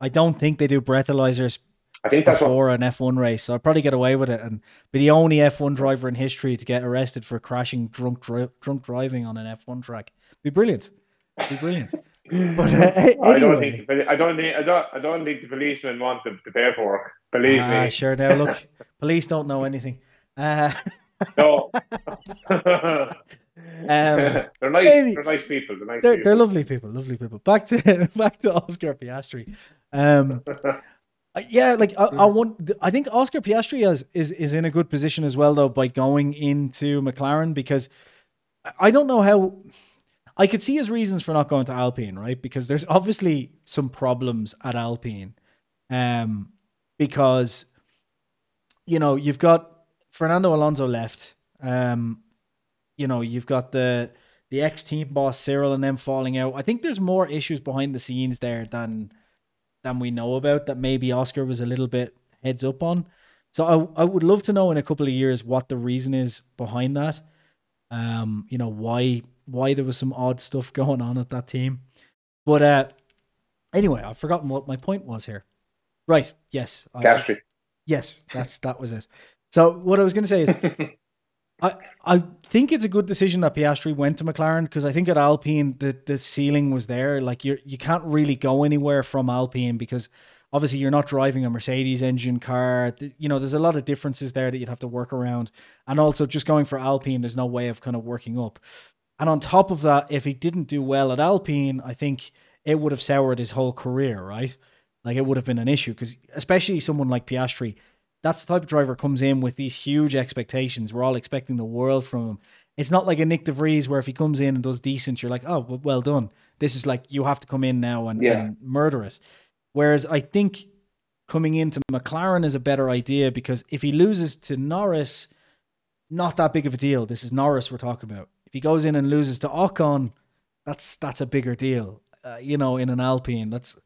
S1: I don't think they do breathalyzers
S2: I think
S1: that's before what... an F1 race. So I'll probably get away with it and be the only F1 driver in history to get arrested for crashing drunk dri- drunk driving on an F1 track. Be brilliant. Be brilliant. But uh, anyway. I don't think
S2: I don't think I don't I don't think the policemen want the, the paperwork. Believe ah, me.
S1: Sure. Now look, police don't know anything. Uh,
S2: no. um, they're nice. They're nice people. They're nice.
S1: They're,
S2: people.
S1: they're lovely people. Lovely people. Back to back to Oscar Piastri. Um, yeah, like I, I, want. I think Oscar Piastri is, is is in a good position as well, though, by going into McLaren because I don't know how. I could see his reasons for not going to Alpine, right? Because there's obviously some problems at Alpine, um, because you know you've got Fernando Alonso left, um, you know you've got the the ex team boss Cyril and them falling out. I think there's more issues behind the scenes there than than we know about that maybe Oscar was a little bit heads up on. So I I would love to know in a couple of years what the reason is behind that. Um, you know why why there was some odd stuff going on at that team. But uh anyway, I've forgotten what my point was here. Right, yes.
S2: Piastri.
S1: Yes, that's that was it. So what I was going to say is I, I think it's a good decision that Piastri went to McLaren because I think at Alpine the, the ceiling was there. Like you you can't really go anywhere from Alpine because obviously you're not driving a Mercedes engine car. You know, there's a lot of differences there that you'd have to work around. And also just going for Alpine, there's no way of kind of working up. And on top of that, if he didn't do well at Alpine, I think it would have soured his whole career, right? Like it would have been an issue because especially someone like Piastri, that's the type of driver comes in with these huge expectations. We're all expecting the world from him. It's not like a Nick de Vries where if he comes in and does decent, you're like, oh, well done. This is like you have to come in now and, yeah. and murder it. Whereas I think coming into McLaren is a better idea because if he loses to Norris, not that big of a deal. This is Norris we're talking about. If he goes in and loses to Ocon, that's that's a bigger deal. Uh, you know, in an Alpine, that's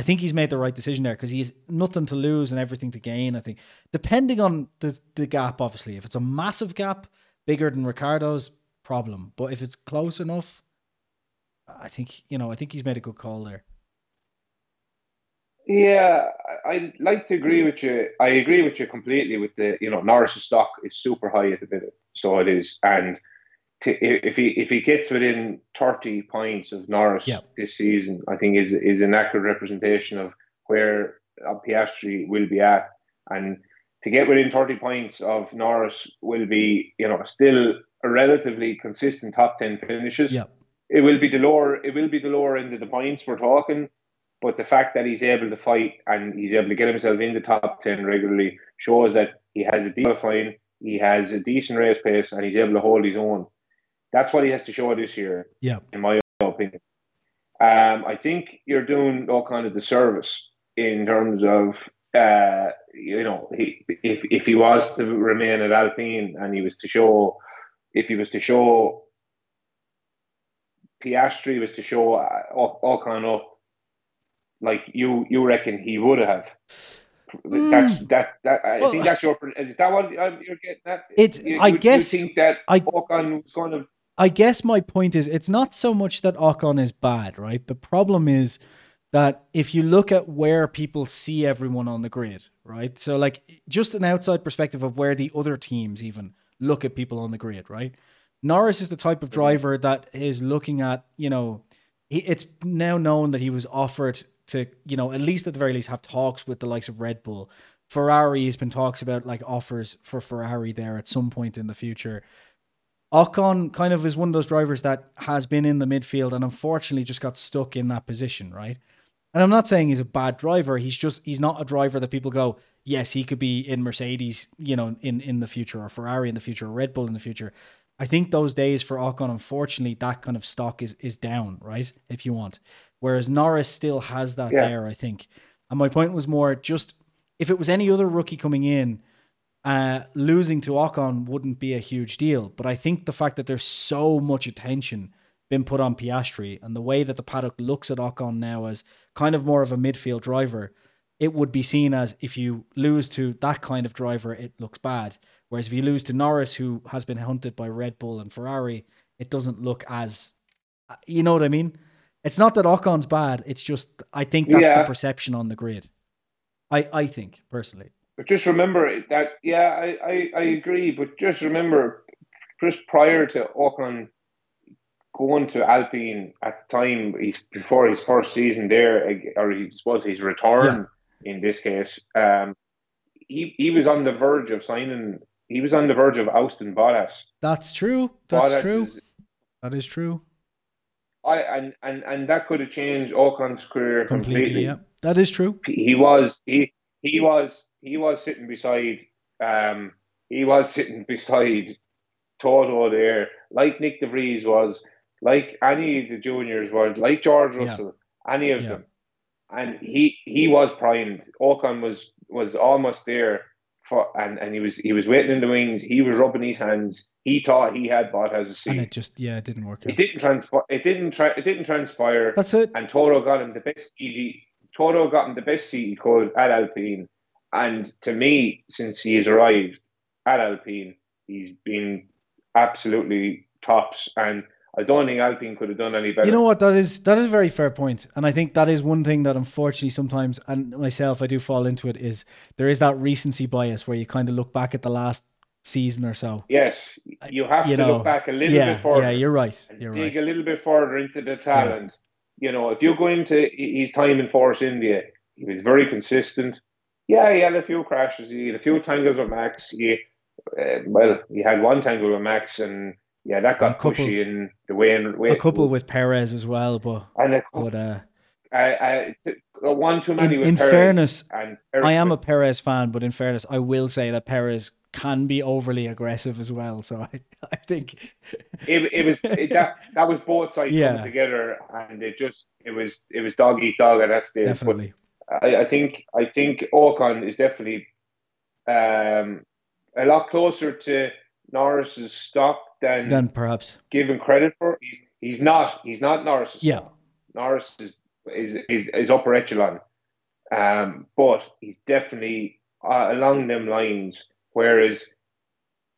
S1: I think he's made the right decision there because he's nothing to lose and everything to gain. I think, depending on the the gap, obviously, if it's a massive gap, bigger than Ricciardo's problem. But if it's close enough, I think you know, I think he's made a good call there.
S2: Yeah, I'd like to agree with you. I agree with you completely. With the you know Norris's stock is super high at the minute, so it is, and to, if he if he gets within thirty points of Norris
S1: yep.
S2: this season, I think is is an accurate representation of where Piastri will be at, and to get within thirty points of Norris will be you know still a relatively consistent top ten finishes.
S1: Yep.
S2: It will be the lower it will be the lower end of the points we're talking, but the fact that he's able to fight and he's able to get himself in the top ten regularly shows that he has a decent fine, he has a decent race pace, and he's able to hold his own. That's what he has to show this year.
S1: Yeah.
S2: In my opinion. Um, I think you're doing all kind of disservice in terms of uh, you know, he if if he was to remain at Alpine and he was to show if he was to show Piastri was to show uh, kind of like you you reckon he would have. Mm. That's that. That I well, think that's your. Is that what you're getting at?
S1: It's.
S2: You,
S1: I
S2: you,
S1: guess.
S2: You think that I, Ocon was going to
S1: I guess my point is it's not so much that Ocon is bad, right? The problem is that if you look at where people see everyone on the grid, right? So like just an outside perspective of where the other teams even look at people on the grid, right? Norris is the type of driver that is looking at, you know, it's now known that he was offered to, you know, at least at the very least have talks with the likes of Red Bull. Ferrari has been talks about like offers for Ferrari there at some point in the future. Ocon kind of is one of those drivers that has been in the midfield and unfortunately just got stuck in that position, right? And I'm not saying he's a bad driver. He's just he's not a driver that people go, yes, he could be in Mercedes, you know, in in the future or Ferrari in the future or Red Bull in the future. I think those days for Ocon, unfortunately, that kind of stock is is down, right? If you want, whereas Norris still has that yeah. there, I think. And my point was more just if it was any other rookie coming in, uh, losing to Ocon wouldn't be a huge deal. But I think the fact that there's so much attention been put on Piastri and the way that the paddock looks at Ocon now as kind of more of a midfield driver, it would be seen as if you lose to that kind of driver, it looks bad. Whereas if you lose to Norris, who has been hunted by Red Bull and Ferrari, it doesn't look as, uh, you know what I mean? It's not that Ocon's bad. It's just I think that's yeah. the perception on the grid. I I think personally.
S2: But just remember that, yeah, I, I, I agree. But just remember, just prior to Ocon going to Alpine at the time, he's before his first season there, or he was his return yeah. in this case. Um, he he was on the verge of signing. He was on the verge of ousting Bottas.
S1: That's true. That's Bottas true. Is, that is true.
S2: I and and and that could have changed Ocon's career completely. completely. Yeah,
S1: that is true.
S2: He was he he was he was sitting beside um he was sitting beside Toto there, like Nick de Vries was, like any of the juniors were, like George Russell, yeah. any of yeah. them. And he he was primed. Ocon was was almost there for and, and he was he was waiting in the wings, he was rubbing his hands. He thought he had Bottas a seat.
S1: And it just yeah, it didn't work
S2: out. It didn't transpire it didn't try it didn't transpire.
S1: That's it.
S2: And Toto got him the best seat Toto got him the best seat he could at Alpine and to me, since he has arrived at Alpine, he's been absolutely tops. And I don't think Alpine could have done any better.
S1: You know what? That is that is a very fair point. point, and I think that is one thing that unfortunately sometimes, and myself, I do fall into it. Is there is that recency bias where you kind of look back at the last season or so.
S2: Yes, you have you to know, look back a little
S1: yeah,
S2: bit further.
S1: Yeah, you're right. You're
S2: dig
S1: right.
S2: a little bit further into the talent. Yeah. You know, if you go into his time in Force India, he was very consistent. Yeah, he had a few crashes. He had a few tangles with Max. He, uh, well, he had one tangle with Max, and yeah, that got couple, pushy in the way. And way
S1: a couple with Perez as well, but
S2: and a,
S1: but uh,
S2: I, I, one too many.
S1: In, in fairness, I am a Perez fan, but in fairness, I will say that Perez can be overly aggressive as well. So I, I think
S2: it, it was it, that that was both sides yeah. coming together, and it just it was it was dog eat dog at that stage.
S1: Definitely.
S2: But I, I think I think Ocon is definitely um, a lot closer to Norris's stock than
S1: Then perhaps.
S2: given credit for. He's, he's not. He's not Norris's
S1: Yeah.
S2: Norris is is is, is upper echelon, um, but he's definitely uh, along them lines. Whereas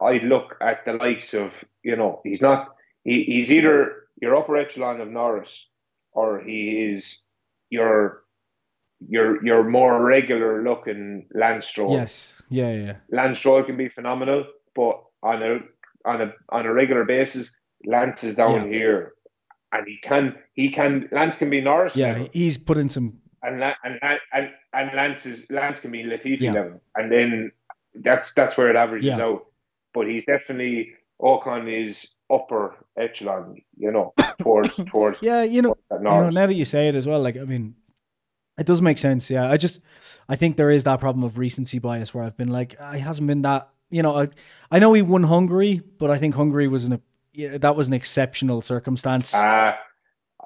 S2: I look at the likes of you know he's not. He, he's either your upper echelon of Norris, or he is your your your more regular looking Lance Stroll.
S1: Yes. Yeah, yeah.
S2: Lance Stroll can be phenomenal, but on a on a on a regular basis, Lance is down
S1: Yeah.
S2: here, and he can he can Lance can be Norris
S1: Yeah,
S2: level,
S1: he's put in some
S2: and and and, and Lance is Lance can be Latifi
S1: Yeah.
S2: level, and then that's that's where it averages
S1: Yeah.
S2: out. But he's definitely Ocon is upper echelon, you know, towards towards
S1: Yeah, you know, you know, now that you say it as well, like I mean, it does make sense. Yeah, I just, I think there is that problem of recency bias where I've been like, "Ah, he hasn't been that. You know, I, I know he won Hungary, but I think Hungary was an, yeah, that was an exceptional circumstance.
S2: Uh,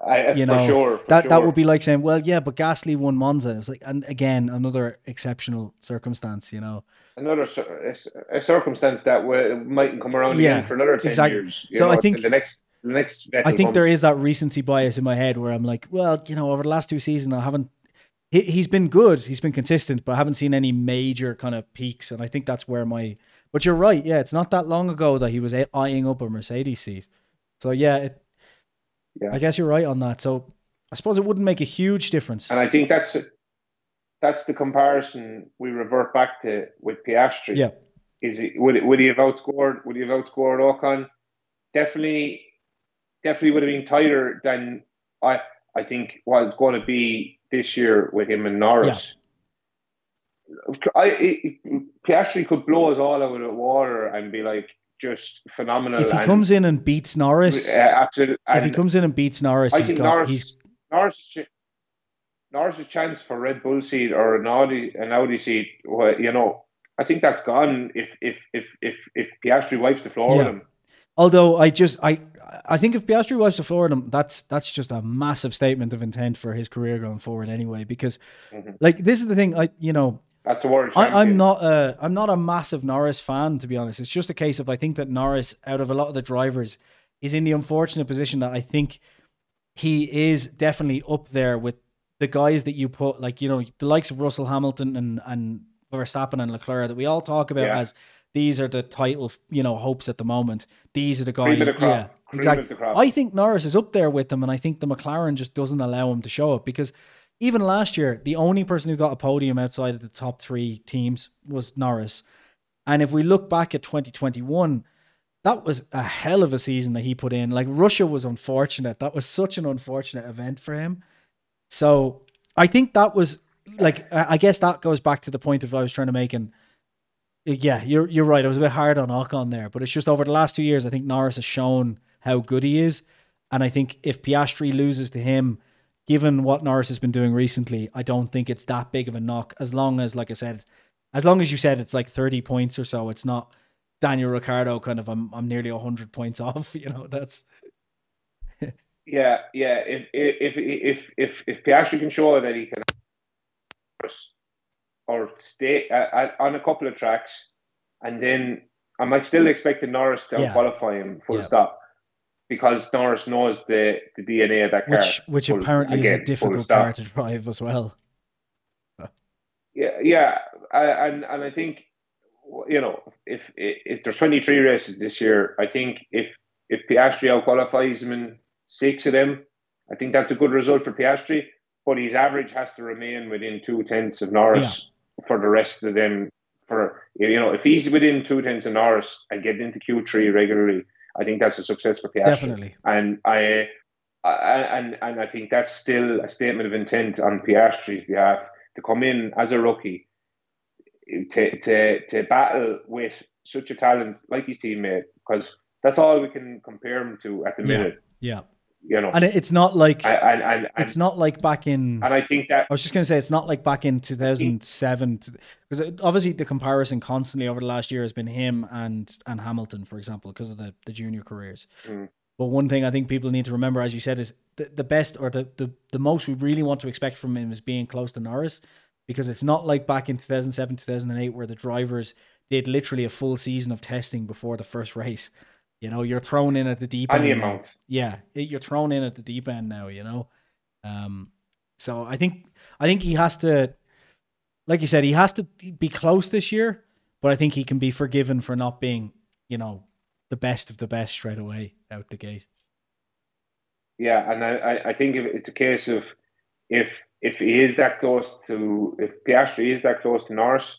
S2: I,
S1: You
S2: for
S1: know,
S2: sure. for
S1: that that would be like saying, well, yeah, but Gasly won Monza. It was like, and again, another exceptional circumstance. You know,
S2: another a circumstance that will, mightn't come around
S1: Yeah,
S2: again for another 10
S1: exactly.
S2: years.
S1: So
S2: know,
S1: I think-
S2: the next the next
S1: I think there is that recency bias in my head where I'm like, well, you know, over the last two seasons, I haven't. He, he's been good. He's been consistent, but I haven't seen any major kind of peaks. And I think that's where my. But you're right. Yeah, it's not that long ago that he was eyeing up a Mercedes seat. So yeah, it,
S2: Yeah.
S1: I guess you're right on that. So I suppose it wouldn't make a huge difference.
S2: and I think that's that's the comparison we revert back to with Piastri.
S1: Yeah,
S2: Is it would would he have outscored would he have outscored Ocon? Definitely definitely would have been tighter than I I think what it's going to be this year with him and Norris. I it, Piastri could blow us all out of the water and be like just phenomenal.
S1: if he
S2: and-
S1: comes in and beats Norris,
S2: Uh, absolutely.
S1: if he comes in and beats Norris,
S2: I
S1: he's got
S2: Norris,
S1: he's
S2: Norris, Norris's chance for Red Bull seat or an Audi, an Audi seat, well, you know, I think that's gone if if if if if Piastri wipes the floor with him.
S1: Although I just I I think if Piastri wipes the floor with him, that's that's just a massive statement of intent for his career going forward anyway. Because
S2: Mhm.
S1: like this is the thing, I you know
S2: That's a world
S1: I, I'm not a I'm not a massive Norris fan to be honest. It's just a case of I think that Norris, out of a lot of the drivers, is in the unfortunate position that I think he is definitely up there with the guys that you put like you know the likes of Russell Hamilton and and Verstappen and Leclerc that we all talk about
S2: Yeah.
S1: as these are the title you know hopes at the moment. These are the guys.
S2: The.
S1: Yeah, exactly.
S2: of the crop.
S1: I think Norris is up there with them, and I think the McLaren just doesn't allow him to show it because even last year, the only person who got a podium outside of the top three teams was Norris. And if we look back at 2021, that was a hell of a season that he put in. Like Russia was unfortunate. That was such an unfortunate event for him. So I think that was like I I guess that goes back to the point of what I was trying to make and yeah, you're you're right. I was a bit hard on Ocon there, but it's just over the last two years, I think Norris has shown how good he is, and I think if Piastri loses to him, given what Norris has been doing recently, I don't think it's that big of a knock. As long as, like I said, as long as you said it's like thirty points or so, it's not Daniel Ricciardo kind of I'm I'm nearly hundred points off. You know, that's
S2: Yeah, yeah. If if if if if Piastri can show that he can or stay uh, on a couple of tracks, and then I might still expect Norris to
S1: Yeah.
S2: qualify him full
S1: Yeah.
S2: stop because Norris knows the, the DNA of that car.
S1: which which
S2: full-
S1: apparently is a difficult car to drive as well.
S2: Yeah, yeah, I, and and I think you know if if there's 23 races this year, I think if if Piastri out qualifies him in six of them, I think that's a good result for Piastri. But his average has to remain within two tenths of Norris for the rest of them. For you know, if he's within two tenths of Norris and getting into Q3 regularly, I think that's a success for Piastri.
S1: Definitely.
S2: And I, I and and I think that's still a statement of intent on Piastri's behalf to come in as a rookie to to to battle with such a talent like his teammate because that's all we can compare him to at the
S1: Yeah.
S2: minute.
S1: Yeah.
S2: You know,
S1: And it's not like it's not like back in
S2: and I think that
S1: I was just going to say it's not like back in 2007 because obviously the comparison constantly over the last year has been him and and Hamilton for example because of the the junior careers.
S2: Mm.
S1: But one thing I think people need to remember as you said is the, the best or the, the the most we really want to expect from him is being close to Norris. because it's not like back in 2007, 2008 where the drivers did literally a full season of testing before the first race. You know, you're thrown in at the deep
S2: Any
S1: end.
S2: amount.
S1: Yeah, you're thrown in at the deep end now. You know, um, so I think I think he has to, like you said, he has to be close this year. But I think he can be forgiven for not being, you know, the best of the best straight away out the gate.
S2: Yeah, and I, I- think if it's a case of if if he is that close to if Piastri is that close to Norris,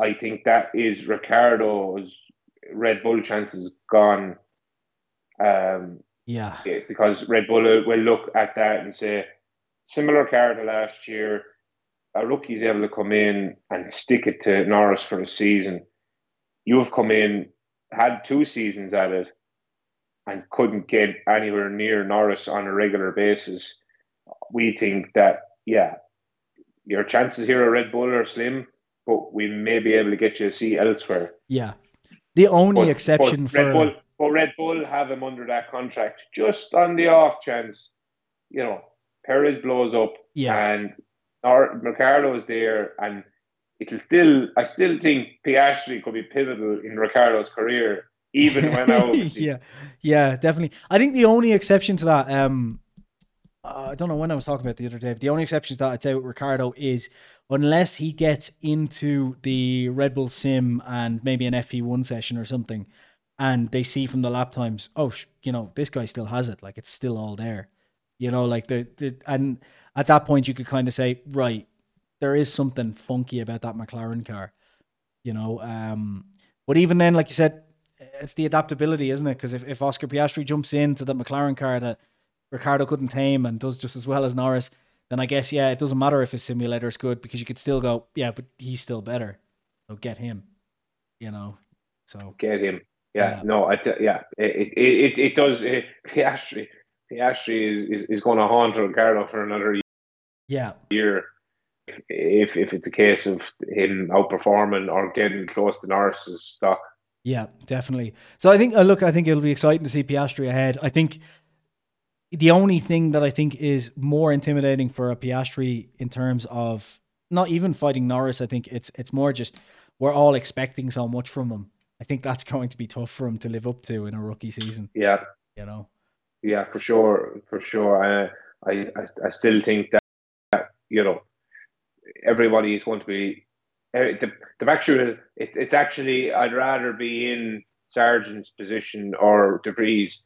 S2: I think that is Ricciardo's Red Bull chances gone. Um,
S1: Yeah,
S2: because Red Bull will, will look at that and say, similar car to last year, a rookie's able to come in and stick it to Norris for a season. You have come in, had two seasons at it, and couldn't get anywhere near Norris on a regular basis. We think that, yeah, your chances here at Red Bull are slim, but we may be able to get you a seat elsewhere.
S1: yeah. The only
S2: But-
S1: exception
S2: but
S1: for
S2: Red Bull, but Red Bull have him under that contract just on the off chance, you know, Perez blows up
S1: yeah,
S2: and or Ricciardo is there, and it'll still. I still think Piastri could be pivotal in Ricciardo's career, even when out.
S1: yeah, yeah, definitely. I think the only exception to that, um, uh, I don't know when I was talking about the other day. But the only exception to that I'd say with Ricciardo is unless he gets into the Red Bull Sim and maybe an FP1 session or something, and they see from the lap times, oh, you know, this guy still has it. Like it's still all there. You know, like the, the and at that point you could kind of say, right, there is something funky about that McLaren car. You know, um, but even then, like you said, it's the adaptability, isn't it? Because if, if Oscar Piastri jumps into the McLaren car that Ricciardo couldn't tame and does just as well as Norris, then I guess yeah, it doesn't matter if his simulator is good because you could still go, yeah, but he's still better, so get him. You know, so
S2: Get him. Yeah,
S1: Yeah.
S2: no, I t- yeah, it it it, it does. It, Piastri, Piastri is, is, is going to haunt Ricciardo for another year.
S1: yeah,
S2: year. If if it's a case of him outperforming or getting close to Norris's stock.
S1: Yeah, definitely. So I think, uh, look, I think it'll be exciting to see Piastri ahead. I think the only thing that I think is more intimidating for a Piastri in terms of not even fighting Norris, I think it's it's more just we're all expecting so much from him. I think that's going to be tough for him to live up to in a rookie season.
S2: Yeah,
S1: You know.
S2: Yeah, for sure, for sure. I, I, I- still think that, that you know everybody is going to be eh, the the actual. It, it's actually I'd rather be in Sargeant's position or de Vries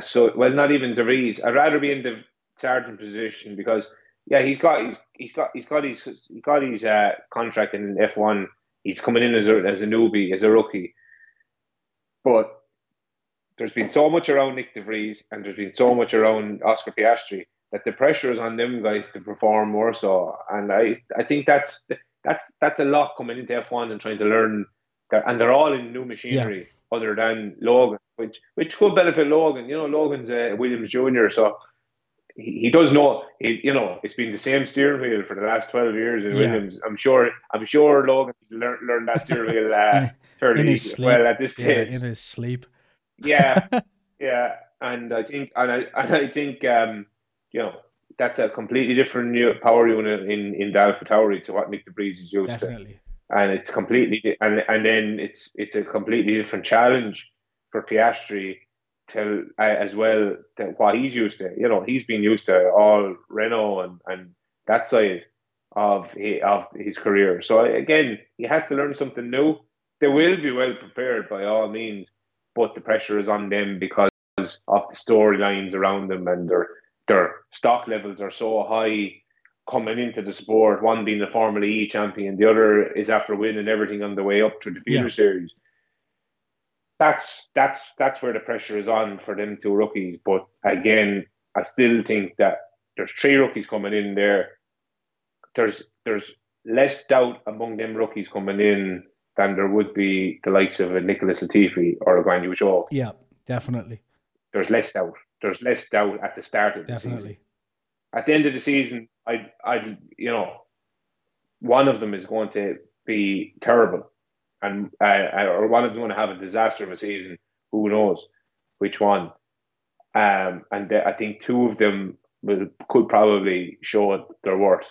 S2: so. Well, not even de Vries. I'd rather be in the Sargeant position because yeah, he's got he's, he's got he's got his he got his uh, contract in F one. He's coming in as a as a newbie as a rookie, but there's been so much around Nick de Vries and there's been so much around Oscar Piastri that the pressure is on them guys to perform more so. And I I think that's that's that's a lot coming into F1 and trying to learn that and they're all in new machinery other than Logan, which which could benefit Logan. You know, Logan's a Williams Junior, so he, he does know he, you know it's been the same steering wheel for the last twelve years in
S1: Yeah.
S2: Williams. I'm sure I'm sure Logan's learned learned that steering wheel uh, fairly
S1: in his sleep.
S2: well at this
S1: Yeah,
S2: stage.
S1: in his sleep.
S2: Yeah, yeah, and I think, and I, and I think, um, you know, that's a completely different power unit in in the Alpha Tauri to what Nick de Vries is used to, and it's completely, and and then it's it's a completely different challenge for Piastri to uh, as well than what he's used to. You know, he's been used to all Renault and and that side of his, of his career. So again, he has to learn something new. They will be well prepared by all means, but the pressure is on them because of the storylines around them and their their stock levels are so high coming into the sport. One being the Formula E champion, the other is after winning everything on the way up to the feeder
S1: Yeah.
S2: series. That's that's that's where the pressure is on for them two rookies. But again, I still think that there's three rookies coming in there. There's there's less doubt among them rookies coming in than there would be the likes of a Nicholas Latifi or a Yu Zhou.
S1: Yeah, definitely.
S2: There's less doubt. There's less doubt at the start of the season. At the end of the season, I I you know one of them is going to be terrible, and uh, or one of them going to have a disaster of a season. Who knows which one? Um, and th- I think two of them will could probably show their worth.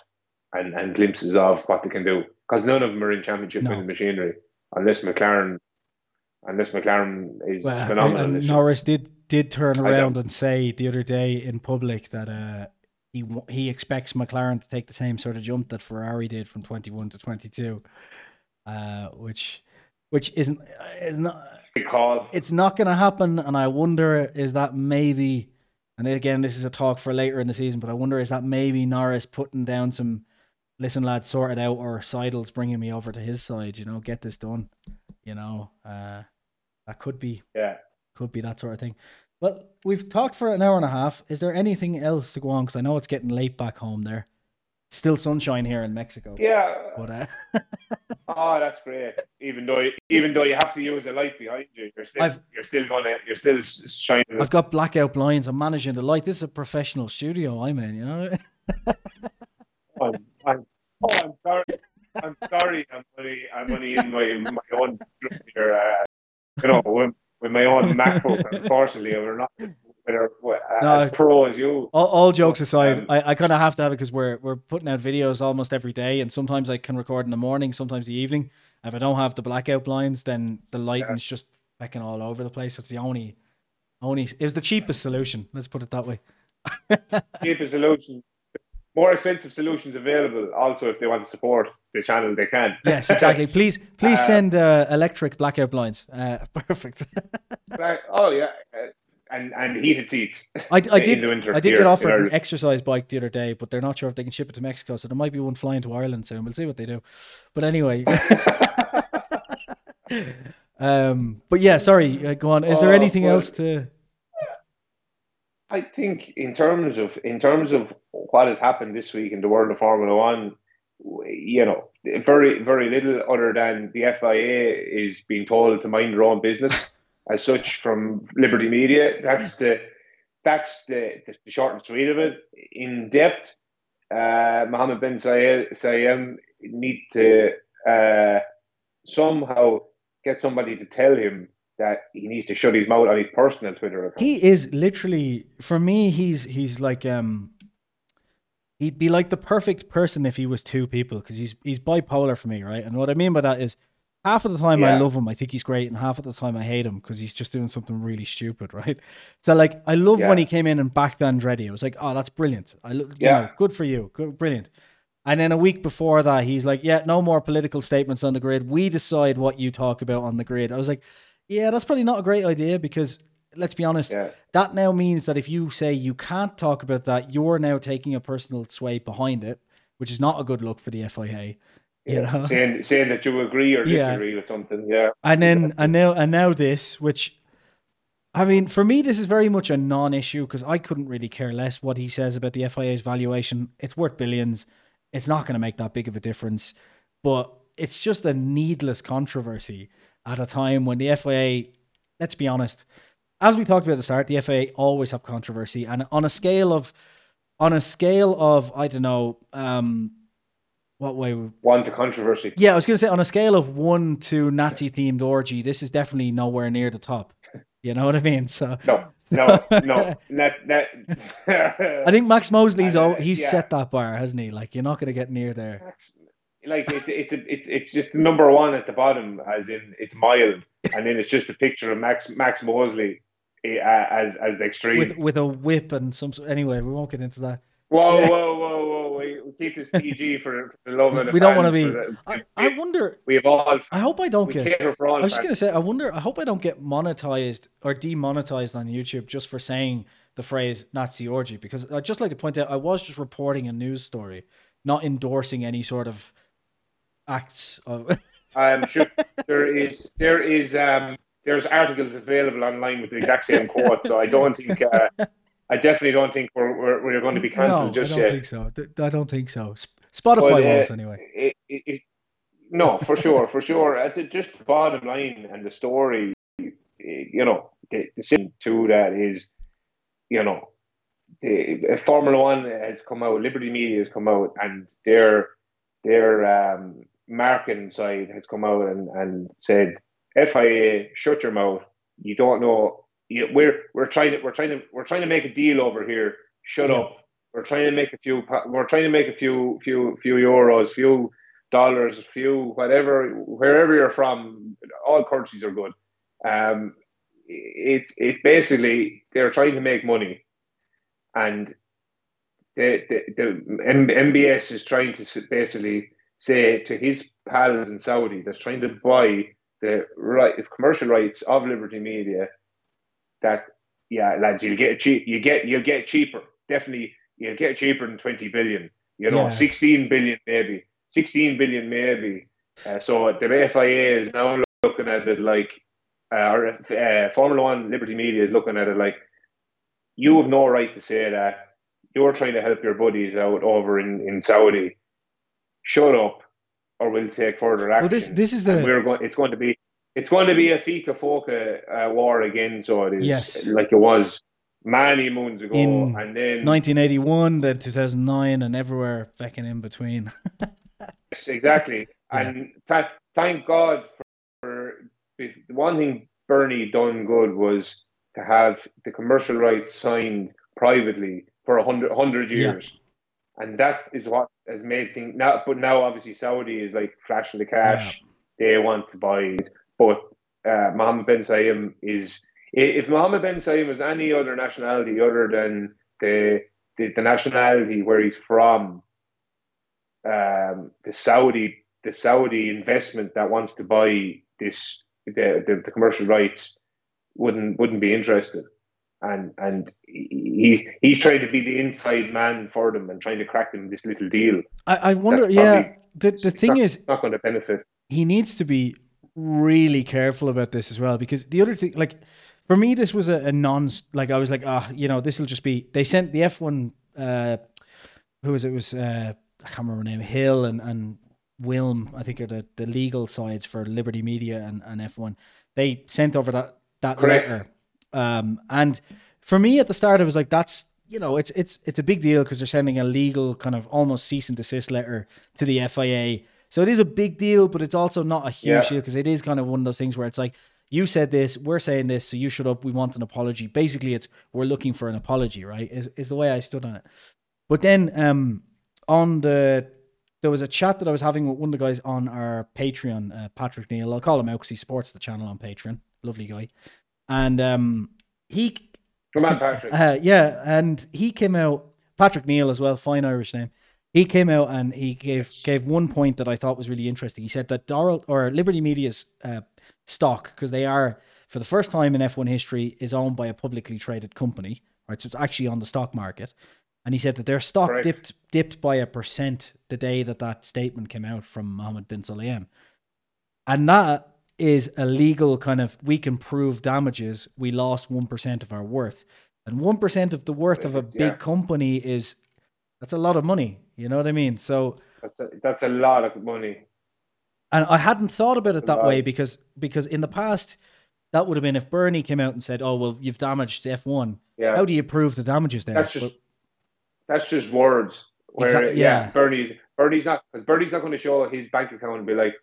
S2: and, and glimpses of what they can do because none of them are in championship
S1: No.
S2: machinery unless McLaren unless McLaren is
S1: Well,
S2: phenomenal.
S1: and. Norris did did turn around and say the other day in public that uh, he he expects McLaren to take the same sort of jump that Ferrari did from twenty one to twenty two, uh, which which isn't is not it's not going to happen. And I wonder is that maybe, and again this is a talk for later in the season, but I wonder is that maybe Norris putting down some. Listen, lads, sort it out, or Seidl's bringing me over to his side. You know, get this done. You know, uh, that could be
S2: Yeah.
S1: could be that sort of thing. Well, we've talked for an hour and a half. Is there anything else to go on? Because I know it's getting late back home there. Still sunshine here in Mexico.
S2: Yeah.
S1: But uh,
S2: Oh, that's great. Even though even though you have to use a light behind you, you're still
S1: I've-
S2: you're still gonna you're still shining.
S1: I've got blackout blinds. I'm managing the light. This is a professional studio I'm in. You know.
S2: I'm, I'm, oh, I'm sorry. I'm sorry. I'm only I'm only in my my own here. Uh, you know, with, with my own MacBook. Unfortunately, we're not uh,
S1: No.
S2: as pro as you.
S1: all, all jokes aside,
S2: Um,
S1: I, I kind of have to have it because we're we're putting out videos almost every day, and sometimes I can record in the morning, sometimes the evening. If I don't have the blackout blinds, then the lighting's just fucking all over the place. It's the only only was the cheapest solution. Let's put it that way.
S2: Cheapest solution. More expensive solutions available. Also, if they want to support the channel, they can.
S1: Yes, exactly. Please, please
S2: Uh,
S1: send uh, electric blackout blinds. Uh, perfect.
S2: Oh yeah, uh, and and heated seats.
S1: I, I did I did get offered an exercise bike the other day, but they're not sure if they can ship it to Mexico, so there might be one flying to Ireland soon. We'll see what they do. But anyway, um, but yeah, sorry. Uh, go on. Is there
S2: Oh,
S1: anything
S2: well-
S1: else to?
S2: I think in terms of in terms of what has happened this week in the world of Formula One, you know, very very little other than the FIA is being told to mind their own business as such from Liberty Media. That's the that's the, the short and sweet of it. In depth, uh, Mohammed bin Zayed need to uh, somehow get somebody to tell him that he needs to shut his mouth on his personal Twitter account.
S1: He is literally for me. He's he's like um. He'd be like the perfect person if he was two people because he's he's bipolar for me, right? And what I mean by that is, half of the time I love him, I think he's great, and half of the time I hate him because he's just doing something really stupid, right? So like, I love when he came in and backed Andretti. I was like, oh, that's brilliant. I lo- you
S2: Yeah.
S1: know, good for you, good, brilliant. And then a week before that, he's like, yeah, no more political statements on the grid. We decide what you talk about on the grid. I was like, yeah, that's probably not a great idea because let's be honest,
S2: Yeah.
S1: that now means that if you say you can't talk about that, you're now taking a personal sway behind it, which is not a good look for the FIA. You
S2: Yeah,
S1: know?
S2: saying saying that you agree or
S1: Yeah.
S2: disagree with something. Yeah,
S1: And then and now and now this, which I mean, for me, this is very much a non-issue because I couldn't really care less what he says about the FIA's valuation. It's worth billions. It's not going to make that big of a difference, but it's just a needless controversy at a time when the FIA, let's be honest, as we talked about at the start, the FIA always have controversy, and on a scale of, on a scale of I don't know, um, what way?
S2: one to controversy.
S1: Yeah, I was going to say on a scale of one to Nazi themed orgy, this is definitely nowhere near the top. You know what I mean? So
S2: No, no, no. That that.
S1: I think Max Mosley's oh, he's
S2: yeah.
S1: set that bar, hasn't he? Like you're not going to get near there.
S2: like it's it's it's it's just number one at the bottom, as in it's mild, and then it's just a picture of Max Max Mosley eh, uh, as as the extreme.
S1: With with a whip and some. Anyway, we won't get into that.
S2: whoa,
S1: yeah.
S2: whoa, whoa, whoa! Keep this PG for, for the love of the
S1: We don't wanna be-
S2: the-
S1: I, I wonder.
S2: we have all.
S1: I hope I don't get. I was just gonna say, I wonder. I hope I don't get monetized or demonetized on YouTube just for saying the phrase Nazi orgy. Because I'd just like to point out, I was just reporting a news story, not endorsing any sort of acts of.
S2: I'm sure there is there is um there's articles available online with the exact same quote. So I don't think uh, I definitely don't think we're we're, we're going to be cancelled
S1: no,
S2: just
S1: I don't
S2: yet.
S1: think so. I don't think so. Spotify
S2: But, uh,
S1: won't anyway.
S2: It, it, it, no, for sure, for sure. At the, just the bottom line and the story, you know, the, the thing to that is, you know, the Formula One has come out, Liberty Media has come out, and their their um, marketing side has come out and, and said, FIA, shut your mouth. You don't know. You, we're we're trying to we're trying to we're trying to make a deal over here. Shut
S1: Yeah.
S2: up. we're trying to make a few. We're trying to make a few, few, few euros, few dollars, a few whatever, wherever you're from. All currencies are good. Um, it's it's basically they're trying to make money, and the the, the MBS is trying to basically say to his pals in Saudi that's trying to buy the right commercial rights of Liberty Media that yeah lads you'll get cheap you get you'll get cheaper definitely you'll get cheaper than 20 billion you know yeah. 16 billion maybe 16 billion maybe uh, so the FIA is now looking at it like uh, or uh, Formula One Liberty Media is looking at it like you have no right to say that you're trying to help your buddies out over in, in Saudi. Shut up, or we'll take further action.
S1: Well, this this is the
S2: and we're going. It's going to be it's going to be a FISA FOCA uh, war again. So it is
S1: yes.
S2: like it was many moons ago,
S1: in
S2: and then
S1: 1981, then 2009, and everywhere fucking in between.
S2: yes, exactly. Yeah. And th- thank God for, for one thing Bernie done good was to have the commercial rights signed privately for a hundred hundred years. Yeah. And that is what has made things now but now obviously Saudi is like flashing the cash. Yeah. They want to buy it. But uh, Mohammed bin Salman is if Mohammed bin Salman was any other nationality other than the the, the nationality where he's from, um, the Saudi the Saudi investment that wants to buy this the, the, the commercial rights wouldn't wouldn't be interested and and he's he's trying to be the inside man for them and trying to crack them this little deal.
S1: I, I wonder, yeah. The the thing
S2: not,
S1: is,
S2: not going to benefit.
S1: He needs to be really careful about this as well because the other thing, like for me, this was a, a non like I was like, ah, oh, you know, this will just be. They sent the F one. Uh, who was it? it was uh, I can't remember her name. Hill and and Wilm, I think are the, the legal sides for Liberty Media and, and F one. They sent over that that Correct. letter um, and for me at the start, it was like, that's, you know, it's it's it's a big deal because they're sending a legal kind of almost cease and desist letter to the FIA. So it is a big deal, but it's also not a huge yeah. deal because it is kind of one of those things where it's like, you said this, we're saying this, so you shut up. We want an apology. Basically, it's we're looking for an apology, right? Is is the way I stood on it. But then um, on the there was a chat that I was having with one of the guys on our Patreon, uh, Patrick Neal. I'll call him out because he supports the channel on Patreon. Lovely guy and um, he.
S2: Come on, Patrick.
S1: Uh, yeah, and he came out. Patrick Neal as well, fine Irish name. He came out and he gave gave one point that I thought was really interesting. He said that Doral or Liberty Media's uh, stock, because they are for the first time in F1 history, is owned by a publicly traded company. Right, so it's actually on the stock market. And he said that their stock Correct. dipped dipped by a percent the day that that statement came out from Mohammed bin Sulayem, and that is a legal kind of we can prove damages. We lost one percent of our worth, and one percent of the worth of a big yeah. company is that's a lot of money. You know what I mean? So
S2: that's a, that's a lot of money.
S1: And I hadn't thought about it that way because because in the past that would have been if Bernie came out and said, "Oh well, you've damaged F one."
S2: Yeah.
S1: How do you prove the damages there?
S2: That's just but, that's just words. Where, exactly. Yeah. yeah. Bernie's Bernie's not because Bernie's not going to show his bank account and be like,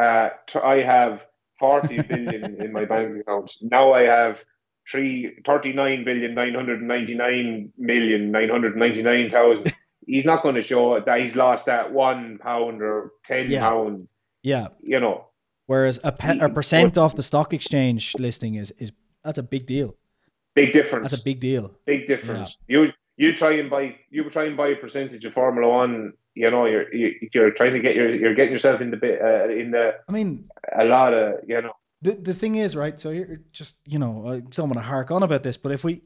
S2: uh, "I have 40 billion in my bank account. Now I have three, 39 billion, 999 million, 999,000. he's not going to show that he's lost that one pound or 10 yeah. pounds.
S1: Yeah.
S2: You know.
S1: Whereas a, pe- a percent off the stock exchange listing is, is that's a big deal.
S2: Big difference.
S1: That's a big deal.
S2: Big difference. Yeah. You you try and buy you try and buy a percentage of Formula One you know you're you're trying to get your you're getting yourself in the bit uh, in the
S1: I mean
S2: a lot of you know
S1: the the thing is right so you're just you know I don't want to hark on about this but if we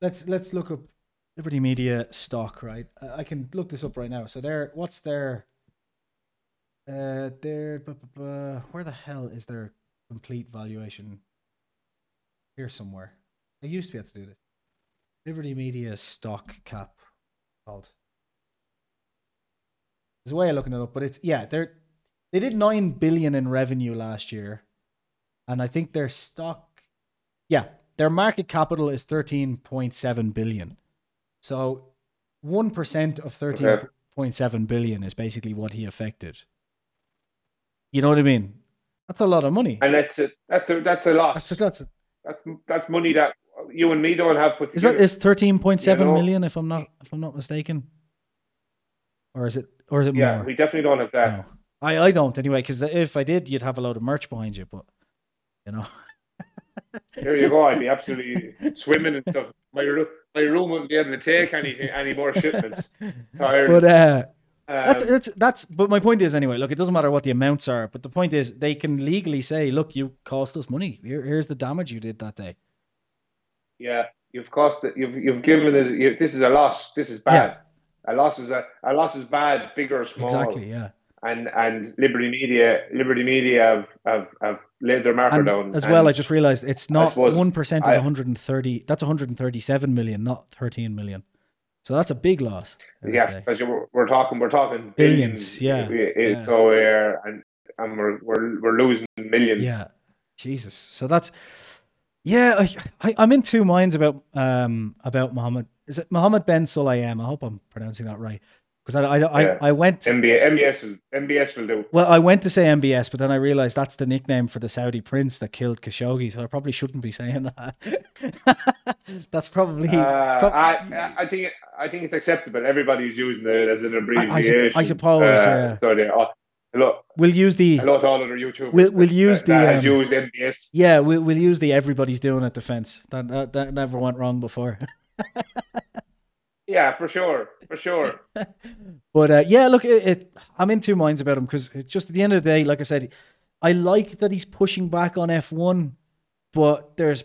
S1: let's let's look up Liberty Media stock right? I can look this up right now. So there what's their uh their where the hell is their complete valuation? Here somewhere. I used to be able to do this. Liberty Media stock cap called. There's a way of looking it up, but it's yeah, they're they did nine billion in revenue last year, and I think their stock, yeah, their market capital is thirteen point seven billion. So one percent of thirteen point seven billion is basically what he affected. You know what I mean? That's a lot of money,
S2: and that's a that's a that's a lot.
S1: That's a, that's a,
S2: that's that's money that you and me don't have put
S1: Is that
S2: together.
S1: is thirteen point seven
S2: You know?
S1: million? If I'm not if I'm not mistaken, or is it or is it
S2: yeah,
S1: more?
S2: we definitely don't have that.
S1: No. I I don't anyway. Because if I did, you'd have a load of merch behind you. But you know,
S2: There you go. I'd be absolutely swimming and stuff. My room, my room wouldn't be able to take anything, any more shipments. Tired.
S1: but uh,
S2: Um,
S1: that's that's that's. But my point is anyway. Look, it doesn't matter what the amounts are. But the point is, they can legally say, "Look, you cost us money. Here, here's the damage you did that day."
S2: yeah, you've cost it. You've you've given us. You, this is a loss. This is bad. A loss is a a loss is bad, big or small.
S1: Exactly. Yeah.
S2: And and Liberty Media, Liberty Media have have, have laid their marker
S1: And
S2: down.
S1: as well, I just realized it's not one percent is 130. That's 137 million, not 13 million. So that's a big loss.
S2: yeah, because we're, we're talking we're talking
S1: Billions,
S2: billions.
S1: yeah,
S2: We- it-
S1: yeah.
S2: So we're and and we're we're we're losing millions.
S1: Yeah, Jesus. So that's yeah. I, I I'm in two minds about um about Mohammed. Is it Mohammed Ben Sulayem? I hope I'm pronouncing that right. Because I, I,
S2: Yeah.
S1: I, I went
S2: MBS, MBS, MBS will do.
S1: well, I went to say MBS, but then I realized that's the nickname for the Saudi prince that killed Khashoggi. So I probably shouldn't be saying that. that's probably.
S2: Uh,
S1: prob-
S2: I, I think I think it's acceptable. Everybody's using it as an abbreviation.
S1: sup- I suppose,
S2: Uh,
S1: yeah.
S2: So they, uh, hello,
S1: we'll use the.
S2: hello to all of the YouTubers.
S1: We'll- we'll
S2: that-
S1: use
S2: that, that
S1: the,
S2: has
S1: um,
S2: used MBS.
S1: Yeah, we'll, we'll use the everybody's doing it defense. That, that that never went wrong before.
S2: Yeah, for sure, for sure.
S1: But uh, yeah, look, it, it, I'm in two minds about him because just at the end of the day, like I said, I like that he's pushing back on F1, but there's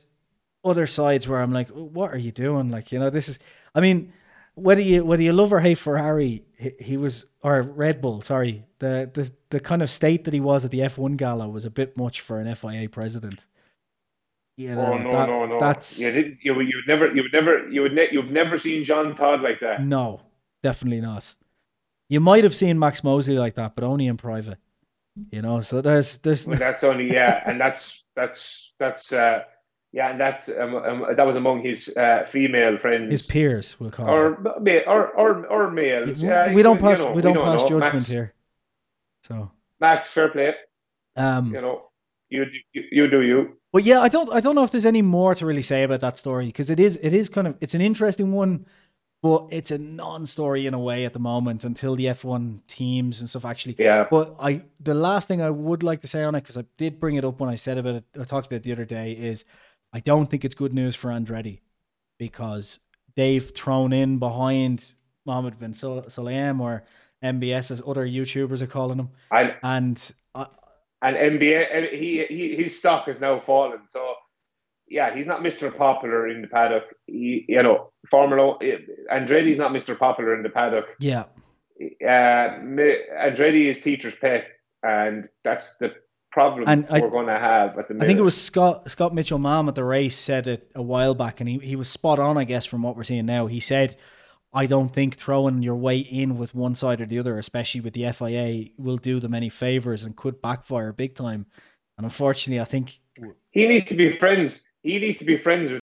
S1: other sides where I'm like, what are you doing? Like, you know, this is, I mean, whether you whether you love or hate Ferrari, he, he was or Red Bull, sorry, the, the the kind of state that he was at the F1 gala was a bit much for an FIA president. You know,
S2: oh no,
S1: that-
S2: no, no.
S1: That's
S2: you, did, you you would never you would never you would ne- you've never seen Jean Todt like that.
S1: No, definitely not. You might have seen Max Mosley like that, but only in private. You know, so there's there's
S2: But that's only yeah, and that's that's that's uh yeah, and that's um, um, that was among his uh, female friends.
S1: his peers we'll call.
S2: or,
S1: them.
S2: or or or males. Yeah,
S1: we don't
S2: you
S1: pass
S2: know,
S1: we don't
S2: don't
S1: pass
S2: know.
S1: judgment
S2: Max,
S1: here. So
S2: Max, fair play.
S1: um
S2: You know, you you, you do you.
S1: But yeah, I don't I don't know if there's any more to really say about that story because it is it is kind of it's an interesting one, but it's a non-story in a way at the moment until the F1 teams and stuff actually.
S2: Yeah.
S1: But I the last thing I would like to say on it because I did bring it up when I said about it I talked about it the other day is I don't think it's good news for Andretti because they've thrown in behind Mohammed bin Sul- Sulayem or MBS as other YouTubers are calling him
S2: And
S1: and I,
S2: and NBA, and he, he his stock has now fallen. So yeah, he's not Mister Popular in the paddock. He, you know, Formula Andretti's not Mister Popular in the paddock.
S1: yeah
S2: Uh, Andretti is teacher's pet, and that's the problem
S1: And I-
S2: we're going to have at the minute.
S1: I think it was Scott Scott Mitchell-Malm at the race said it a while back, and he, he was spot on, I guess, from what we're seeing now. He said, I don't think throwing your way in with one side or the other, especially with the FIA, will do them any favors and could backfire big time. And unfortunately, I think
S2: he needs to be friends. He needs to be friends with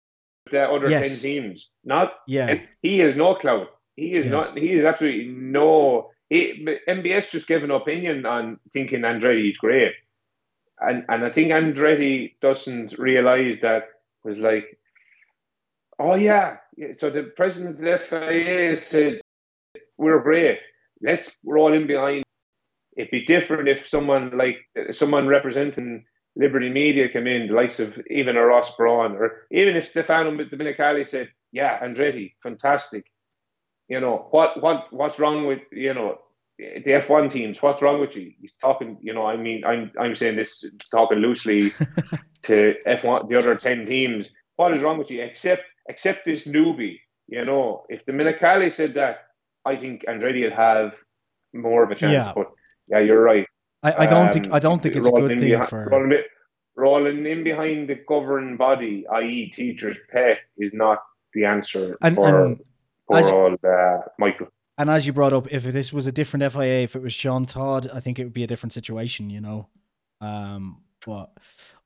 S2: the other
S1: Yes.
S2: ten teams. Not
S1: yeah,
S2: he has no clout. He is
S1: Yeah.
S2: not. He is absolutely no. He, MBS just gave an opinion on thinking Andretti is great, and and I think Andretti doesn't realize that was like, oh yeah. So the president of the FIA said we're great. Let's roll in behind. It'd be different if someone like someone representing Liberty Media came in, the likes of even a Ross Brawn, or even if Stefano Dominicali said, "Yeah, Andretti, fantastic." You know what? What? What's wrong with you know the F one teams? What's wrong with you? He's talking. You know, I mean, I'm I'm saying this talking loosely to F one, the other ten teams. What is wrong with you? Except except this newbie. You know, if the Dominicali said that, I think Andretti would have more of a chance.
S1: Yeah.
S2: But yeah, you're right.
S1: I, I don't think
S2: Um,
S1: I don't think it's a good thing
S2: behi-
S1: for.
S2: rolling, rolling in behind the governing body, i.e., teachers' pay, is not the answer
S1: And-
S2: for
S1: and
S2: poor
S1: as-
S2: old uh, Michael.
S1: And as you brought up, if this was a different FIA, if it was Jean Todt, I think it would be a different situation, you know. Um, but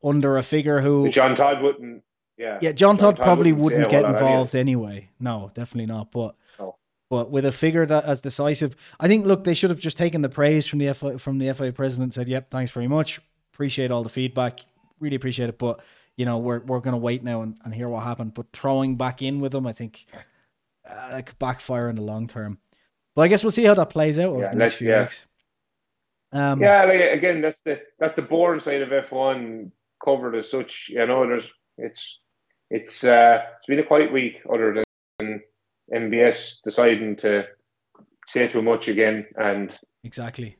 S1: under a figure who,
S2: Jean Todt wouldn't. Yeah,
S1: yeah, Jean
S2: Todt
S1: probably
S2: wouldn't
S1: get
S2: whole lot anyway.
S1: involved anyway. No, definitely not. But
S2: No.
S1: but with a figure that as decisive, I think. Look, they should have just taken the praise from the FIA, from the FIA president. and Said, "Yep, thanks very much. Appreciate all the feedback. Really appreciate it." But you know we're we're gonna wait now and, and hear what happened. But throwing back in with them, I think uh, could backfire in the long term. But I guess we'll see how that plays out over
S2: Yeah,
S1: the next few
S2: yeah.
S1: weeks. Um,
S2: yeah, like, again, that's the that's the boring side of F one covered as such. You know, there's it's it's uh it's been a quiet week other than MBS deciding to say too much again, and
S1: exactly.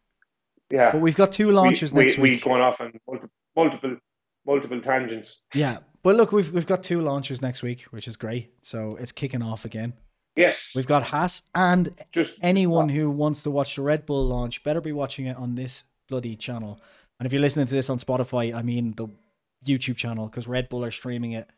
S2: yeah,
S1: But we've got two launches
S2: we,
S1: next
S2: we,
S1: week.
S2: We going off on multiple multiple, multiple tangents.
S1: Yeah, but look, we've we've got two launches next week, which is great. So it's kicking off again.
S2: Yes,
S1: We've got Haas and
S2: just
S1: anyone who wants to watch the Red Bull launch better be watching it on this bloody channel. And if you're listening to this on Spotify, I mean the YouTube channel because Red Bull are streaming it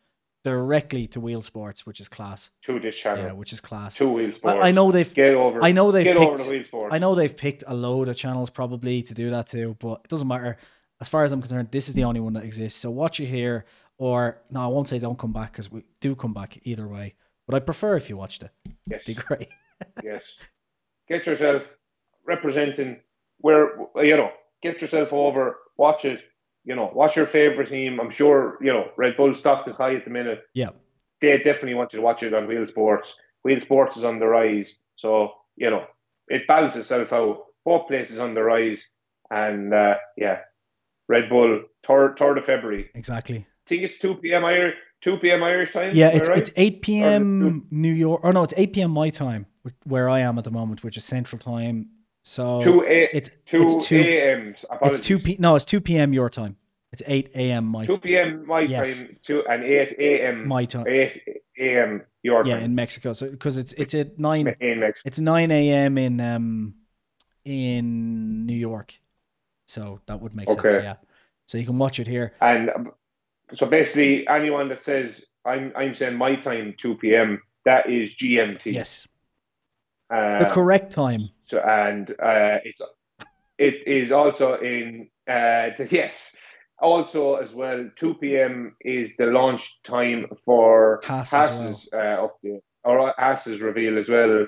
S1: directly to Wheel Sports, which is class.
S2: to this channel,
S1: Yeah, which is class.
S2: two wheel sports.
S1: I, I know they've
S2: Get over.
S1: I know they've
S2: get
S1: picked
S2: over the wheel sports.
S1: I know they've picked a load of channels probably to do that too, but it doesn't matter. As far as I'm concerned, this is the only one that exists. So watch it here, or no, I won't say don't come back because we do come back either way. But I prefer if you watched it.
S2: Yes,
S1: It'd be great.
S2: yes. Get yourself representing where you know. Get yourself over. Watch it. You know, watch your favorite team. I'm sure you know Red Bull stock is high at the minute.
S1: Yeah,
S2: They definitely want you to watch it on Wheel Sports. Wheel Sports is on the rise, so you know it balances itself out. Both places on the rise, and uh, yeah, Red Bull third third of February.
S1: exactly.
S2: I think it's two p.m. Irish two p.m. Irish time.
S1: Yeah, it's
S2: right?
S1: it's eight p.m. New York. Or no, it's eight p.m. my time, where I am at the moment, which is Central Time. So
S2: two a
S1: it's
S2: two
S1: it's two
S2: a.m.
S1: it's two p. No, it's two p.m. your time. It's eight a.m. my
S2: Two p.m. my
S1: Yes.
S2: time, two and eight a.m.
S1: my time.
S2: eight a.m. your
S1: Yeah,
S2: time
S1: in Mexico. So because it's it's at nine
S2: in Mexico.
S1: it's nine a.m. in um in New York. So that would make sense. Yeah. So you can watch it here.
S2: And um, so basically, anyone that says I'm I'm saying my time two p.m. that is GMT.
S1: Yes,
S2: Uh,
S1: the correct time.
S2: So and uh, it's it is also in uh, the, yes. Also, as well, two p.m. is the launch time for
S1: Haas as
S2: Haas's uh, update or Haas's reveal as well.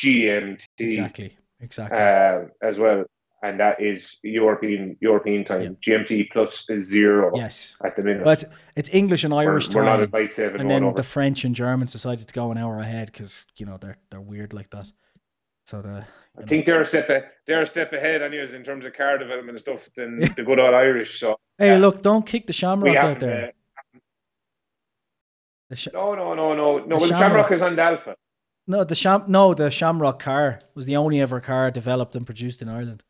S2: GMT
S1: Exactly. Exactly.
S2: uh, as well, and that is European European time. GMT plus zero
S1: yes.
S2: at the minute.
S1: Well, it's it's English and
S2: we're,
S1: Irish
S2: we're not
S1: time.
S2: seven
S1: and then the French and Germans decided to go an hour ahead because you know they're they're weird like that. So the
S2: I think they're a step a, they're a step ahead, anyways, in terms of car development and stuff than the good old Irish. So
S1: hey,
S2: yeah.
S1: look, don't kick the Shamrock out there.
S2: Uh,
S1: The sh-
S2: no, no, no, no, no.
S1: The
S2: Well,
S1: Shamrock.
S2: Shamrock is on Alpha.
S1: no, the Sham no, the Shamrock car was the only ever car developed and produced in Ireland.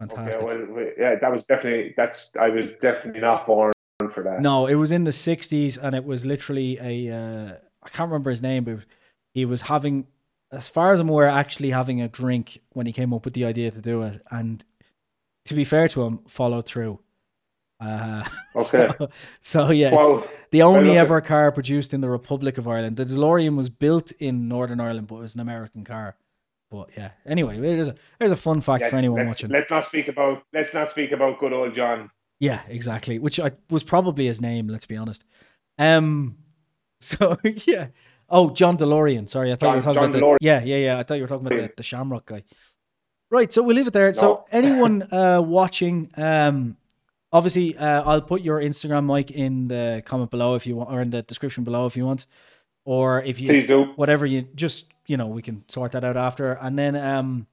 S1: Fantastic.
S2: Okay, well, yeah, that was definitely that's. I was definitely not born for that.
S1: No, it was in the '60s, and it was literally a. Uh, I can't remember his name, but he was having, as far as I'm aware, actually having a drink when he came up with the idea to do it. And to be fair to him, followed through. Uh,
S2: Okay.
S1: So, so yeah,
S2: Wow.
S1: the only ever car produced in the Republic of Ireland. The DeLorean was built in Northern Ireland, but it was an American car. But yeah, anyway, there's a there's a fun fact
S2: Yeah,
S1: for anyone
S2: let's,
S1: watching.
S2: let's not speak about let's not speak about good old John.
S1: Yeah, exactly. Which I, was probably his name. Let's be honest. Um. So yeah. Oh, John DeLorean. Sorry, I thought you were talking
S2: John
S1: about
S2: DeLorean.
S1: the, yeah, yeah, yeah. I thought you were talking about the, the Shamrock guy. Right. So we'll leave it there. So anyone uh, watching, um, obviously, uh, I'll put your Instagram, Mike, in the comment below if you want, or in the description below if you want, or if you
S2: Please do.
S1: whatever you just you know we can sort that out after, and then um,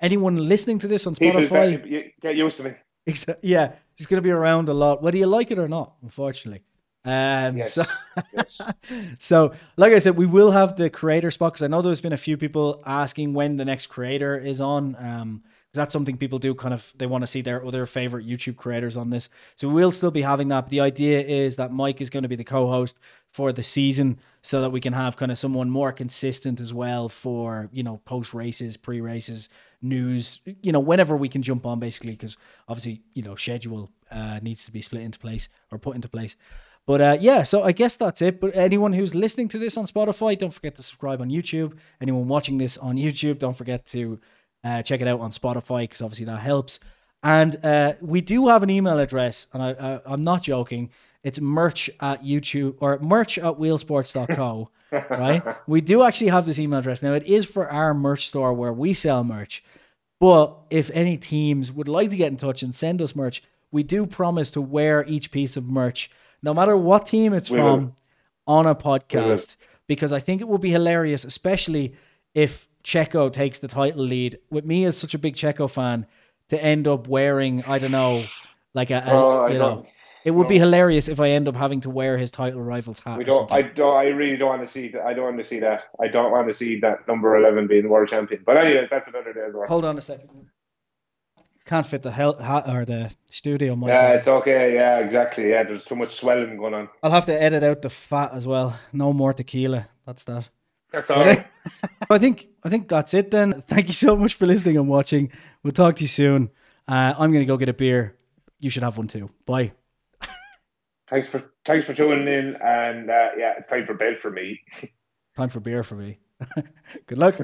S1: anyone listening to this on Spotify.
S2: get, used to me.
S1: Yeah, he's going to be around a lot, whether you like it or not. Unfortunately, um,
S2: Yes.
S1: so
S2: yes.
S1: so like I said, we will have the creator spot because I know there's been a few people asking when the next creator is on. Um, 'cause that's something people do kind of they want to see their other favorite YouTube creators on this. So we will still be having that. But the idea is that Mike is going to be the co-host for the season, so that we can have kind of someone more consistent as well for you know post races, pre races, news. You know whenever we can jump on basically because obviously you know schedule uh, needs to be split into place or put into place. But uh, yeah, so I guess that's it. But anyone who's listening to this on Spotify, don't forget to subscribe on YouTube. Anyone watching this on YouTube, don't forget to uh, check it out on Spotify because obviously that helps. And uh, we do have an email address, and I, I'm not joking. It's merch at YouTube or merch at wheelsports.co, right? We do actually have this email address. Now, it is for our merch store where we sell merch. But if any teams would like to get in touch and send us merch, we do promise to wear each piece of merch no matter what team it's
S2: We
S1: from,
S2: will.
S1: on a podcast because I think it would be hilarious, especially if Checo takes the title lead. With me as such a big Checo fan, to end up wearing, I don't know, like a, you know, it would be hilarious if I end up having to wear his title rival's hat.
S2: We don't. I don't. I really don't want to see that. I don't want to see that. I don't want to see that number eleven being world champion. But anyway, that's another day's work.
S1: Hold on a second. Can't fit the hell hat or the studio mic.
S2: Yeah, it's okay. Yeah, exactly. Yeah, there's too much swelling going on.
S1: I'll have to edit out the fat as well. No more tequila. That's that.
S2: That's all. Right.
S1: I think I think that's it then. Thank you so much for listening and watching. We'll talk to you soon. Uh, I'm gonna go get a beer. You should have one too. Bye.
S2: Thanks for thanks for tuning in, and uh, yeah, it's time for bed for me.
S1: Time for beer for me. Good luck.